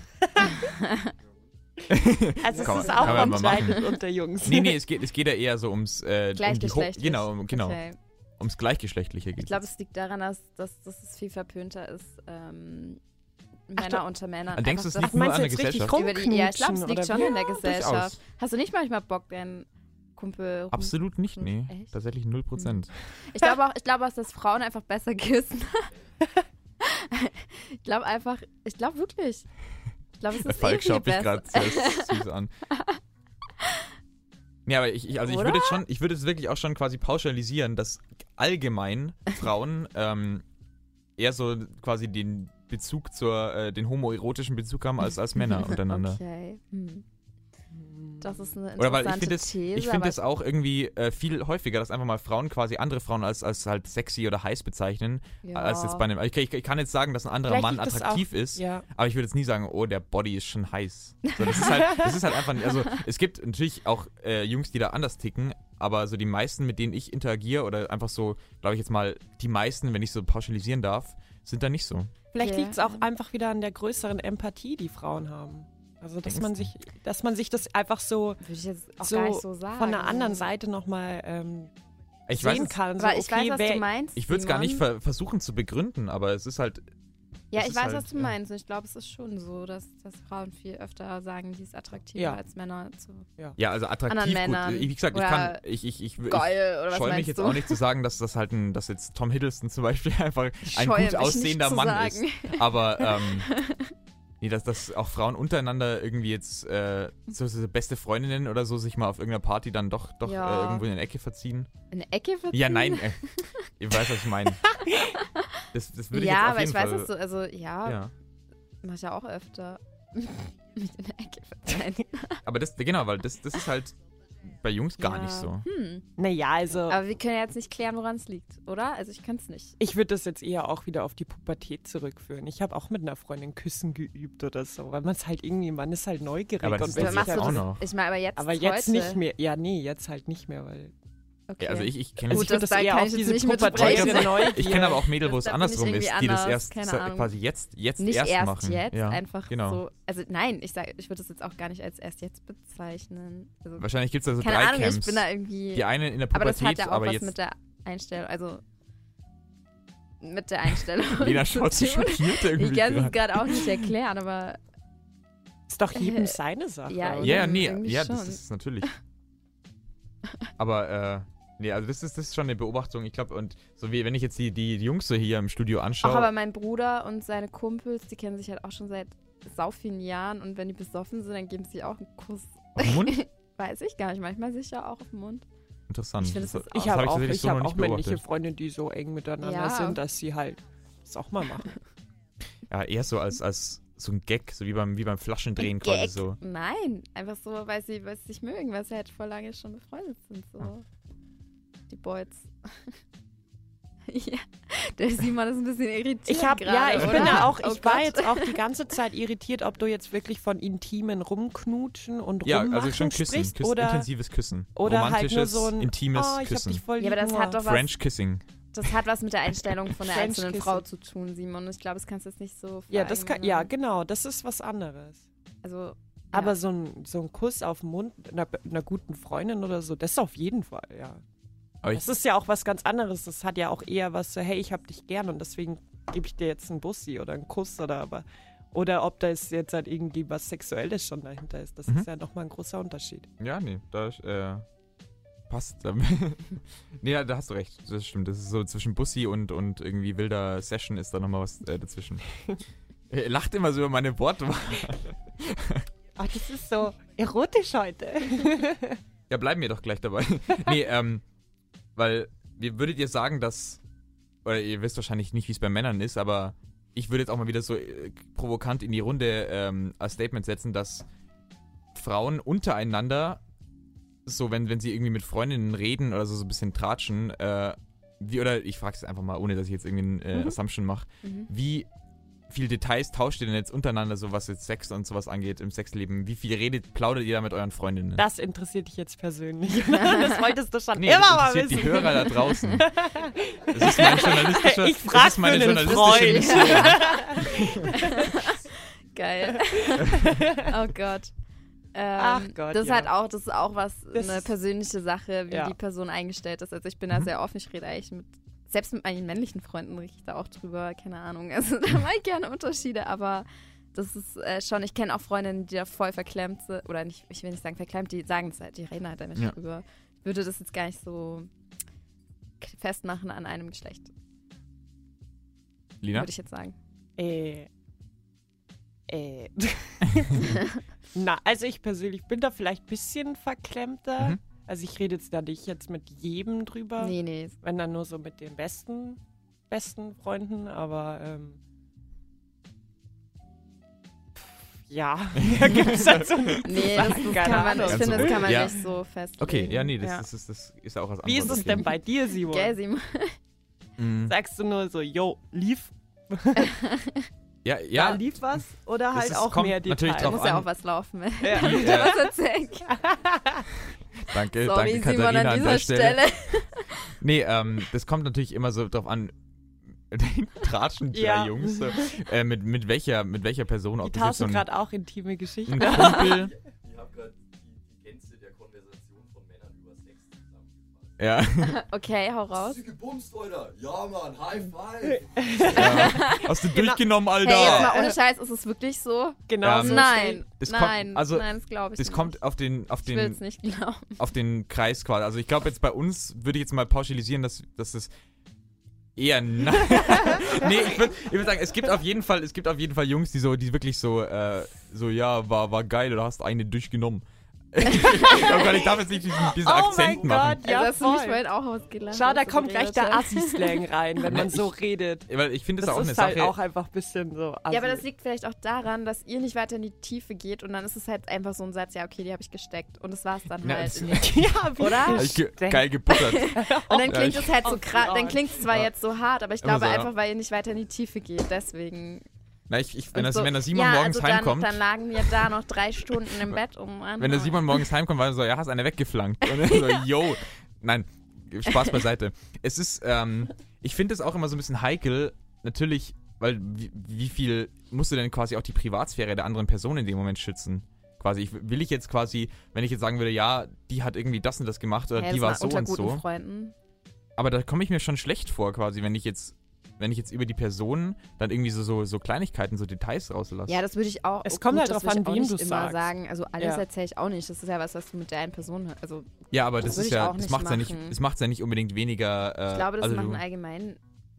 Speaker 3: also es
Speaker 1: Kann
Speaker 3: ist auch anscheinend unter Jungs.
Speaker 1: Nee, nee, es geht, es geht ja eher so ums, äh, um die Ho
Speaker 2: Gleichgeschlechtlich.
Speaker 1: genau, um- genau,
Speaker 2: Okay.
Speaker 1: ums Gleichgeschlechtliche
Speaker 2: Ich
Speaker 1: geht
Speaker 2: glaube, es liegt daran, dass, dass, dass es viel verpönter ist, ähm, Männer unter Männern.
Speaker 1: Denkst du, es liegt nur an der Gesellschaft?
Speaker 2: Über die, ja, ich glaube, es liegt
Speaker 3: oder
Speaker 2: schon
Speaker 3: wie?
Speaker 2: in der. Gesellschaft. Hast du nicht manchmal Bock, deinen Kumpel rum
Speaker 1: Absolut nicht, nee.
Speaker 2: Echt?
Speaker 1: Tatsächlich 0%.
Speaker 2: Ich glaube auch, ich glaube auch, dass Frauen einfach besser küssen. ich glaube einfach, ich glaube wirklich. Ich glaube, es
Speaker 1: Der
Speaker 2: ist
Speaker 1: Falk
Speaker 2: eh
Speaker 1: schaut mich gerade süß an. Nee, aber ich, ich, also ich würde jetzt schon, ich würde es wirklich auch schon quasi pauschalisieren, dass allgemein Frauen ähm, eher so quasi den Bezug zur, äh, den homoerotischen Bezug haben als, als Männer untereinander.
Speaker 2: Okay. Hm. Das ist eine
Speaker 1: Oder
Speaker 2: interessante
Speaker 1: weil ich finde es,
Speaker 2: These.
Speaker 1: ich finde
Speaker 2: aber
Speaker 1: es auch irgendwie äh, viel häufiger, dass einfach mal Frauen quasi andere Frauen als, als halt sexy oder heiß bezeichnen,
Speaker 2: ja.
Speaker 1: als jetzt bei einem. Ich, ich, ich kann jetzt sagen, dass ein anderer
Speaker 3: Vielleicht
Speaker 1: Mann
Speaker 3: das
Speaker 1: attraktiv ist,
Speaker 3: Ja.
Speaker 1: aber ich würde jetzt nie sagen, oh, der Body ist schon heiß. So, das, ist halt, das ist halt einfach, also es gibt natürlich auch äh, Jungs, die da anders ticken, aber so die meisten, mit denen ich interagiere oder einfach so, glaube ich jetzt mal, die meisten, wenn ich so pauschalisieren darf, sind da nicht so.
Speaker 3: Vielleicht
Speaker 2: Ja.
Speaker 3: liegt es auch einfach wieder an der größeren Empathie, die Frauen haben. Also dass
Speaker 1: Denkst
Speaker 3: man sich, dass man sich das einfach so
Speaker 2: Würde ich jetzt auch
Speaker 3: so
Speaker 2: gar nicht so sagen.
Speaker 3: von der anderen Seite nochmal ähm,
Speaker 1: Ich weiß,
Speaker 3: sehen
Speaker 1: es-
Speaker 3: kann. So,
Speaker 2: Aber ich
Speaker 3: okay,
Speaker 2: weiß, was
Speaker 3: wer,
Speaker 2: du meinst.
Speaker 1: ich würde es gar nicht ver versuchen zu begründen, aber es ist halt,
Speaker 2: Ja,
Speaker 1: das
Speaker 2: ich weiß,
Speaker 1: halt,
Speaker 2: was du
Speaker 1: ja.
Speaker 2: meinst. Und ich glaube, es ist schon so, dass, dass Frauen viel öfter sagen, die ist attraktiver
Speaker 3: Ja.
Speaker 2: als Männer zu
Speaker 1: ja, also attraktiv
Speaker 2: Anderen
Speaker 1: gut. Wie gesagt, ich kann, ich, ich, ich, ich
Speaker 2: geil
Speaker 1: scheue mich jetzt
Speaker 2: du?
Speaker 1: auch nicht zu sagen, dass das halt ein, dass jetzt Tom Hiddleston zum Beispiel einfach ein gut aussehender Mann
Speaker 2: sagen.
Speaker 1: ist. Aber ähm, nee, dass, dass auch Frauen untereinander irgendwie jetzt äh, so, so beste Freundinnen oder so sich mal auf irgendeiner Party dann doch, doch
Speaker 2: Ja.
Speaker 1: äh, irgendwo in eine Ecke verziehen.
Speaker 2: In eine Ecke verziehen?
Speaker 1: Ja, nein, äh, ihr weißt, was ich meine. Das, das würde ich
Speaker 2: ja,
Speaker 1: jetzt auf
Speaker 2: aber
Speaker 1: jeden
Speaker 2: ich weiß,
Speaker 1: Fall,
Speaker 2: dass du, also ja,
Speaker 1: ja.
Speaker 2: mach ich ja auch öfter. Mich in eine Ecke verziehen.
Speaker 1: Aber das, genau, weil das, das ist halt bei Jungs gar
Speaker 2: ja.
Speaker 1: nicht so.
Speaker 2: Hm.
Speaker 3: naja, also
Speaker 2: Aber wir können ja jetzt nicht klären, woran es liegt, oder? Also ich kann es nicht.
Speaker 3: ich würde das jetzt eher auch wieder auf die Pubertät zurückführen. Ich habe auch mit einer Freundin Küssen geübt oder so, weil man es halt irgendwie, man ist halt neugierig
Speaker 1: Aber das
Speaker 3: und
Speaker 1: ist jetzt
Speaker 3: halt
Speaker 1: auch
Speaker 2: das,
Speaker 1: noch.
Speaker 2: Ich meine, aber jetzt
Speaker 3: Aber jetzt
Speaker 2: heute,
Speaker 3: nicht mehr. Ja, nee, jetzt halt nicht mehr, weil
Speaker 2: Okay.
Speaker 1: also ich, ich kenne
Speaker 3: Also
Speaker 2: Gut,
Speaker 3: ich
Speaker 2: das
Speaker 3: das
Speaker 2: da
Speaker 3: eher
Speaker 2: kann
Speaker 3: auf
Speaker 2: ich
Speaker 3: diese
Speaker 2: nicht.
Speaker 3: Neugier.
Speaker 1: ich kenne aber auch Mädel, wo es
Speaker 2: ich
Speaker 1: andersrum ist, die das
Speaker 2: anders,
Speaker 1: erst quasi jetzt, jetzt
Speaker 2: nicht
Speaker 1: erst,
Speaker 2: erst
Speaker 1: machen.
Speaker 2: jetzt,
Speaker 1: ja,
Speaker 2: einfach
Speaker 1: genau.
Speaker 2: so. Also nein, ich sag, ich würde das jetzt auch gar nicht als erst jetzt bezeichnen. Also,
Speaker 1: Wahrscheinlich gibt es da so
Speaker 2: keine
Speaker 1: drei
Speaker 2: Ahnung,
Speaker 1: Camps.
Speaker 2: ich bin da irgendwie.
Speaker 1: die eine in der
Speaker 2: aber das
Speaker 1: Pubertät,
Speaker 2: hat ja auch
Speaker 1: aber
Speaker 2: was
Speaker 1: jetzt
Speaker 2: mit der Einstellung, also mit der Einstellung.
Speaker 1: Lena schaut sich schockiert
Speaker 2: Ich
Speaker 1: irgendwie
Speaker 2: kann es
Speaker 1: gerade.
Speaker 2: auch nicht erklären, aber
Speaker 3: Ist doch jedem
Speaker 2: Äh,
Speaker 3: seine Sache.
Speaker 2: ja,
Speaker 3: oder?
Speaker 1: Ja, nee, ja, das ist natürlich. Aber, äh, nee, also das ist, das ist schon eine Beobachtung, ich glaube, und so wie, wenn ich jetzt die, die Jungs so hier im Studio
Speaker 2: auch
Speaker 1: anschaue,
Speaker 2: aber mein Bruder und seine Kumpels, die kennen sich halt auch schon seit sau vielen Jahren und wenn die besoffen sind, dann geben sie auch einen Kuss.
Speaker 1: auf den Mund,
Speaker 2: Weiß ich gar nicht, manchmal sicher auch auf den Mund.
Speaker 1: interessant.
Speaker 2: Ich das
Speaker 1: das,
Speaker 3: Ich habe auch,
Speaker 1: tatsächlich
Speaker 3: ich
Speaker 1: so
Speaker 3: hab auch männliche. Freunde, die so eng miteinander
Speaker 2: Ja.
Speaker 3: sind, dass sie halt das auch mal machen.
Speaker 1: Ja, eher so als, als so ein Gag, so wie beim, wie beim Flaschendrehen quasi
Speaker 2: Gag.
Speaker 1: so.
Speaker 2: Nein, einfach so, weil sie, weil sie sich mögen, weil sie halt vor lange schon befreundet sind. So.
Speaker 1: Ah.
Speaker 2: Die Boys. ja, der Simon ist ein bisschen irritiert.
Speaker 3: Ich habe, ja,
Speaker 2: gerade,
Speaker 3: ich
Speaker 2: oder?
Speaker 3: bin da auch,
Speaker 2: Oh
Speaker 3: ich war
Speaker 2: Gott.
Speaker 3: jetzt auch die ganze Zeit irritiert, ob du jetzt wirklich von intimen Rumknutschen und
Speaker 1: Ja,
Speaker 3: Rummachen
Speaker 1: also schon Küssen,
Speaker 3: sprichst
Speaker 1: Küssen
Speaker 3: oder,
Speaker 1: intensives Küssen.
Speaker 3: oder halt nur
Speaker 1: Romantisches,
Speaker 3: so ein,
Speaker 1: intimes
Speaker 3: oh, ich hab
Speaker 1: Küssen.
Speaker 3: dich voll
Speaker 2: Ja, aber das hat doch was-
Speaker 1: French Kissing.
Speaker 2: Das hat was mit der Einstellung von der
Speaker 3: French
Speaker 2: einzelnen
Speaker 3: kissing.
Speaker 2: Frau zu tun, Simon. Ich glaube, das kannst du jetzt nicht so
Speaker 3: Ja, das kann, ja, genau, das ist was anderes.
Speaker 2: Also,
Speaker 3: Aber
Speaker 2: ja.
Speaker 3: so ein, so ein Kuss auf den Mund einer, einer guten Freundin oder so, das auf jeden Fall, ja.
Speaker 1: Aber
Speaker 3: Das ist ja auch was ganz anderes. Das hat ja auch eher was so, hey, ich hab dich gern und deswegen gebe ich dir jetzt einen Bussi oder einen Kuss oder aber. Oder ob da ist jetzt halt irgendwie was Sexuelles schon dahinter ist. Das
Speaker 1: Mhm.
Speaker 3: ist ja nochmal ein großer Unterschied.
Speaker 1: ja, nee, da äh, passt. nee, da hast du recht. Das stimmt. Das ist so zwischen Bussi und, und irgendwie wilder Session ist da nochmal was äh, dazwischen. Er lacht immer so über meine Wortwahl.
Speaker 3: Ach, das ist so erotisch heute.
Speaker 1: Ja, bleiben wir doch gleich dabei. nee, ähm, weil, wie würdet ihr sagen, dass, oder ihr wisst wahrscheinlich nicht, wie es bei Männern ist, aber ich würde jetzt auch mal wieder so äh, provokant in die Runde ähm, als Statement setzen, dass Frauen untereinander, so wenn, wenn sie irgendwie mit Freundinnen reden oder so, so ein bisschen tratschen, äh, wie, oder ich frage es einfach mal, ohne dass ich jetzt irgendwie eine äh,
Speaker 3: Mhm.
Speaker 1: Assumption mache,
Speaker 2: Mhm.
Speaker 1: wie viel Details tauscht ihr denn jetzt untereinander, so was jetzt Sex und sowas angeht im Sexleben? Wie viel redet, plaudert ihr da mit euren Freundinnen?
Speaker 3: Das interessiert dich jetzt persönlich. das wolltest du schon
Speaker 1: Nee,
Speaker 3: immer
Speaker 1: das
Speaker 3: mal
Speaker 1: interessiert
Speaker 3: wissen.
Speaker 1: die Hörer da draußen. Das ist mein journalistischer,
Speaker 3: Ich frag
Speaker 1: das ist meine
Speaker 3: für einen
Speaker 1: journalistische
Speaker 3: Freund.
Speaker 1: Mission.
Speaker 2: Geil. oh Gott. Ähm,
Speaker 3: Ach Gott,
Speaker 2: das ist
Speaker 3: ja.
Speaker 2: halt auch, das ist auch was,
Speaker 3: Das
Speaker 2: eine persönliche Sache, wie
Speaker 3: Ja.
Speaker 2: die Person eingestellt ist. Also ich bin da
Speaker 1: Mhm.
Speaker 2: sehr offen, ich rede eigentlich mit, selbst mit meinen männlichen Freunden rede ich da auch drüber, keine Ahnung. Also da mache ich gerne Unterschiede, aber das ist äh, schon, ich kenne auch Freundinnen, die da voll verklemmt sind, oder nicht, ich will nicht sagen verklemmt, die sagen es halt, die reden halt damit
Speaker 1: Ja.
Speaker 2: drüber. Ich würde das jetzt gar nicht so festmachen an einem Geschlecht,
Speaker 1: Lina?
Speaker 2: würde ich jetzt sagen.
Speaker 3: Äh. Äh. Na, also ich persönlich bin da vielleicht ein bisschen verklemmter.
Speaker 1: Mhm.
Speaker 3: Also ich rede jetzt da nicht jetzt mit jedem drüber.
Speaker 2: Nee, nee.
Speaker 3: Wenn dann nur so mit den besten, besten Freunden, aber ähm, ja, da gibt es dazu nichts zu
Speaker 2: Nee, das, das kann man, ich finde, das kann man
Speaker 1: Ja.
Speaker 2: nicht so festlegen.
Speaker 1: Okay, ja, nee, das,
Speaker 2: ja.
Speaker 1: Ist, das, das ist auch was
Speaker 3: Wie ist
Speaker 1: anderes.
Speaker 3: es denn bei dir, Simon?
Speaker 2: Gell, Simon?
Speaker 1: Mhm.
Speaker 3: Sagst du nur so, yo, lief,
Speaker 1: Ja,
Speaker 3: da
Speaker 1: ja.
Speaker 3: lief was? Oder halt
Speaker 1: ist-
Speaker 3: auch
Speaker 1: kommt
Speaker 3: mehr
Speaker 1: natürlich
Speaker 3: Details?
Speaker 2: Da
Speaker 1: drauf
Speaker 2: muss ja
Speaker 1: an.
Speaker 2: auch was laufen.
Speaker 3: Ja.
Speaker 1: Die,
Speaker 2: Ja.
Speaker 1: äh,
Speaker 2: was erzählen?
Speaker 1: Danke,
Speaker 2: Sorry,
Speaker 1: danke,
Speaker 2: Simon,
Speaker 1: Katharina
Speaker 2: an
Speaker 1: an
Speaker 2: dieser
Speaker 1: der Stelle.
Speaker 2: Stelle.
Speaker 1: Nee, ähm, das kommt natürlich immer so drauf an, tratschen die
Speaker 3: Ja.
Speaker 1: Jungs so, äh, mit, mit, welcher, mit welcher Person,
Speaker 3: Die
Speaker 1: ob so
Speaker 3: tauschen
Speaker 1: ein,
Speaker 3: gerade auch intime Geschichten.
Speaker 1: ein Kumpel, ja,
Speaker 2: Okay, hau raus.
Speaker 4: Hast du gebumst, Alter? Ja, Mann, High Five!
Speaker 1: ja. Hast du durchgenommen, Alter?
Speaker 2: Hey, jetzt mal ohne Scheiß, ist es wirklich so?
Speaker 3: Genau
Speaker 1: Ähm,
Speaker 3: so
Speaker 2: nein,
Speaker 1: das kommt-
Speaker 2: nein,
Speaker 1: also,
Speaker 2: nein, das glaube ich
Speaker 1: Das
Speaker 2: nicht.
Speaker 1: kommt auf den, auf
Speaker 2: ich will
Speaker 1: den,
Speaker 2: es nicht glauben.
Speaker 1: auf den Kreis quasi. Also ich glaube jetzt bei uns würde ich jetzt mal pauschalisieren, dass, dass es eher nein. nee, ich würde würd sagen, es gibt auf jeden Fall, es gibt auf jeden Fall Jungs, die so, die wirklich so, äh, so ja, war, war geil oder hast eine durchgenommen. Oh Gott, ich darf jetzt nicht diesen, diesen
Speaker 3: Oh
Speaker 1: Akzent
Speaker 3: mein
Speaker 1: machen.
Speaker 3: Gott, ja
Speaker 2: also mich
Speaker 3: voll.
Speaker 2: vorhin auch ausgelacht.
Speaker 3: Schau, da kommt gleich der. Assi-Slang rein, wenn man
Speaker 1: Ich-
Speaker 3: so redet.
Speaker 1: Weil ich finde, das,
Speaker 3: Das
Speaker 1: ist auch eine
Speaker 3: ist halt
Speaker 1: Sache.
Speaker 3: auch einfach ein bisschen so Assi.
Speaker 2: Ja, aber das liegt vielleicht auch daran, dass ihr nicht weiter in die Tiefe geht und dann ist es halt einfach so ein Satz, ja, okay, die habe ich gesteckt und das war's dann
Speaker 1: Ja,
Speaker 2: halt.
Speaker 1: das-
Speaker 3: ja, wie
Speaker 2: Oder?
Speaker 1: Ich ge geil gebuttert.
Speaker 2: Und dann klingt es halt so krass, dann klingt es zwar
Speaker 1: Ja.
Speaker 2: jetzt so hart, aber ich glaube
Speaker 1: so, ja.
Speaker 2: einfach, weil ihr nicht weiter in die Tiefe geht, deswegen.
Speaker 1: Na, ich, ich, wenn, das,
Speaker 2: so,
Speaker 1: wenn der Simon
Speaker 2: ja,
Speaker 1: morgens
Speaker 2: also dann,
Speaker 1: heimkommt,
Speaker 2: Dann lagen wir da noch drei Stunden im Bett um.
Speaker 1: wenn der Simon morgens heimkommt, war er so, ja, hast eine weggeflankt. Und so, yo. Nein, Spaß beiseite. es ist, ähm, ich finde es auch immer so ein bisschen heikel, natürlich, weil wie, wie viel musst du denn quasi auch die Privatsphäre der anderen Person in dem Moment schützen? Quasi, ich, will ich jetzt quasi, wenn ich jetzt sagen würde, ja, die hat irgendwie das und das gemacht oder
Speaker 2: Ja,
Speaker 1: die war so
Speaker 2: unter
Speaker 1: und
Speaker 2: guten
Speaker 1: so.
Speaker 2: Freunden.
Speaker 1: Aber da komme ich mir schon schlecht vor, quasi, wenn ich jetzt, wenn ich jetzt über die Person dann irgendwie so, so, so Kleinigkeiten, so Details rauslasse.
Speaker 2: Ja, das würde ich auch.
Speaker 3: Es
Speaker 2: oh,
Speaker 3: kommt
Speaker 2: gut,
Speaker 3: halt drauf
Speaker 2: würde ich
Speaker 3: an, wem du's
Speaker 2: immer
Speaker 3: sagst.
Speaker 2: sagen. Also alles
Speaker 3: Ja.
Speaker 2: erzähle ich auch nicht. Das ist ja was, was du mit der einen Person. Also
Speaker 1: Ja, aber das,
Speaker 2: Das
Speaker 1: ist ja, das
Speaker 2: nicht
Speaker 1: macht's ja nicht, das macht's ja nicht unbedingt weniger. Äh,
Speaker 2: ich glaube, das
Speaker 1: also
Speaker 2: machen
Speaker 1: du,
Speaker 2: allgemein